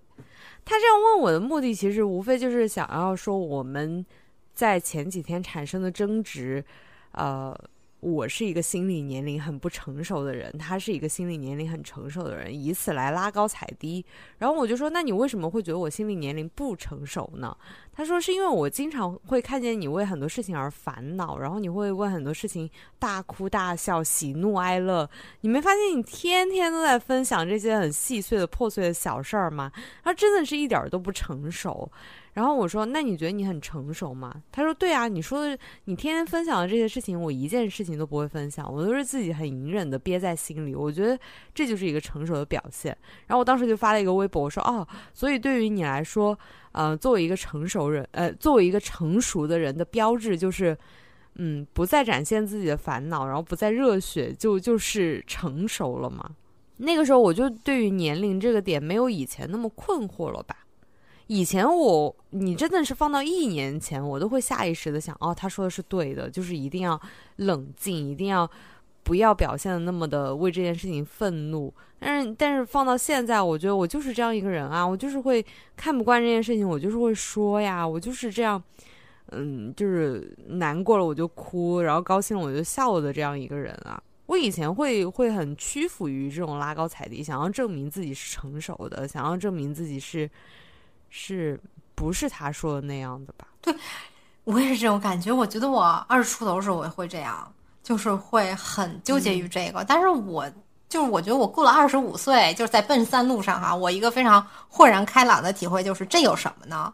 他这样问我的目的，其实无非就是想要说我们在前几天产生的争执，呃。我是一个心理年龄很不成熟的人，他是一个心理年龄很成熟的人，以此来拉高踩低。然后我就说：“那你为什么会觉得我心理年龄不成熟呢？”他说：“是因为我经常会看见你为很多事情而烦恼，然后你会为很多事情大哭大笑、喜怒哀乐。你没发现你天天都在分享这些很细碎的破碎的小事儿吗？他真的是一点儿都不成熟。”然后我说：“那你觉得你很成熟吗？”他说：“对啊，你说的，你天天分享的这些事情，我一件事情都不会分享，我都是自己很隐忍的憋在心里。我觉得这就是一个成熟的表现。”然后我当时就发了一个微博，我说：“哦，所以对于你来说，呃，作为一个成熟人，呃，作为一个成熟的人的标志就是，嗯，不再展现自己的烦恼，然后不再热血，就就是成熟了嘛。那个时候我就对于年龄这个点没有以前那么困惑了吧。”以前我，你真的是放到一年前，我都会下意识的想，哦，他说的是对的，就是一定要冷静，一定要不要表现的那么的为这件事情愤怒。但是，但是放到现在，我觉得我就是这样一个人啊，我就是会看不惯这件事情，我就是会说呀，我就是这样，嗯，就是难过了我就哭，然后高兴了我就笑的这样一个人啊。我以前会会很屈服于这种拉高踩低，想要证明自己是成熟的，想要证明自己是。是不是他说的那样的吧？对，我也是这种感觉。我觉得我二十出头的时候，我也会这样，就是会很纠结于这个。但是我就是我觉得我过了二十五岁，就是在奔三路上哈，我一个非常豁然开朗的体会就是，这有什么呢？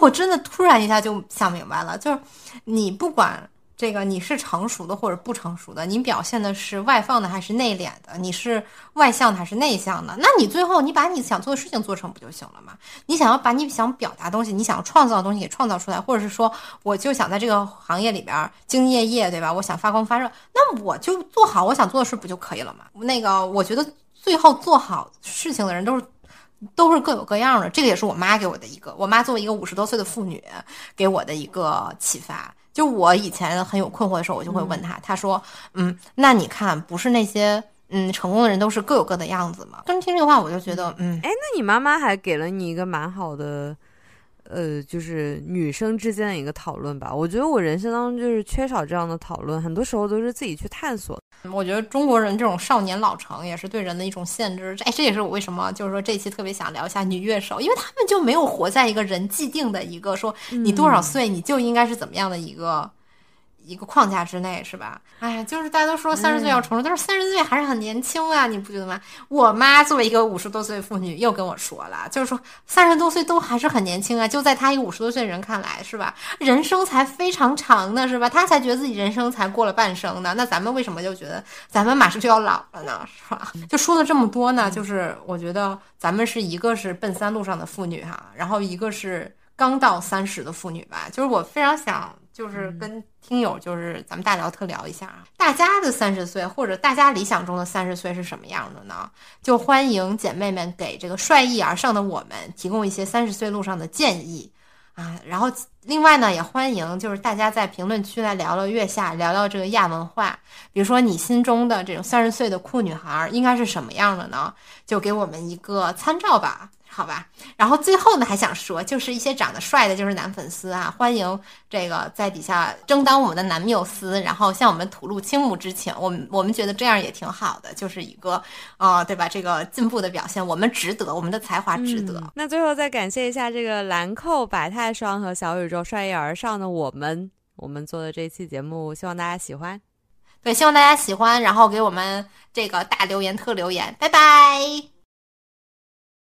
我真的突然一下就想明白了，就是你不管。这个你是成熟的或者不成熟的，你表现的是外放的还是内敛的？你是外向的还是内向的？那你最后你把你想做的事情做成不就行了吗？你想要把你想表达东西，你想要创造的东西给创造出来，或者是说我就想在这个行业里边兢兢业业，对吧？我想发光发热，那我就做好我想做的事不就可以了吗？那个我觉得最后做好事情的人都是。都是各有各样的，这个也是我妈给我的一个，我妈作为一个五十多岁的妇女给我的一个启发。就我以前很有困惑的时候，我就会问他，他说，嗯，那你看，不是那些嗯成功的人都是各有各的样子吗？跟听这个话，我就觉得，嗯，哎，那你妈妈还给了你一个蛮好的。呃，就是女生之间的一个讨论吧。我觉得我人生当中就是缺少这样的讨论，很多时候都是自己去探索。我觉得中国人这种少年老成也是对人的一种限制。哎，这也是我为什么就是说这期特别想聊一下女乐手，因为他们就没有活在一个人既定的一个说你多少岁你就应该是怎么样的一个。一个框架之内是吧？哎，就是大家都说三十岁要成熟，但是三十岁还是很年轻啊，你不觉得吗？我妈作为一个五十多岁妇女，又跟我说了，就是说三十多岁都还是很年轻啊。就在她一个五十多岁人看来，是吧？人生才非常长呢，是吧？她才觉得自己人生才过了半生呢。那咱们为什么就觉得咱们马上就要老了呢？是吧？就说了这么多呢，就是我觉得咱们是一个是奔三路上的妇女哈，然后一个是刚到三十的妇女吧。就是我非常想。就是跟听友，就是咱们大聊特聊一下啊，大家的三十岁或者大家理想中的三十岁是什么样的呢？就欢迎姐妹们给这个率意而上的我们提供一些三十岁路上的建议啊。然后另外呢，也欢迎就是大家在评论区来聊聊月下，聊聊这个亚文化。比如说你心中的这种三十岁的酷女孩应该是什么样的呢？就给我们一个参照吧。好吧，然后最后呢，还想说，就是一些长得帅的，就是男粉丝啊，欢迎这个在底下争当我们的男缪斯，然后向我们吐露倾慕之情。我们我们觉得这样也挺好的，就是一个啊，对吧？这个进步的表现，我们值得，我们的才华值得。那最后再感谢一下这个兰蔻、百泰霜和小宇宙率意而上的我们，我们做的这期节目，希望大家喜欢。对，希望大家喜欢，然后给我们这个大留言、特留言，拜拜。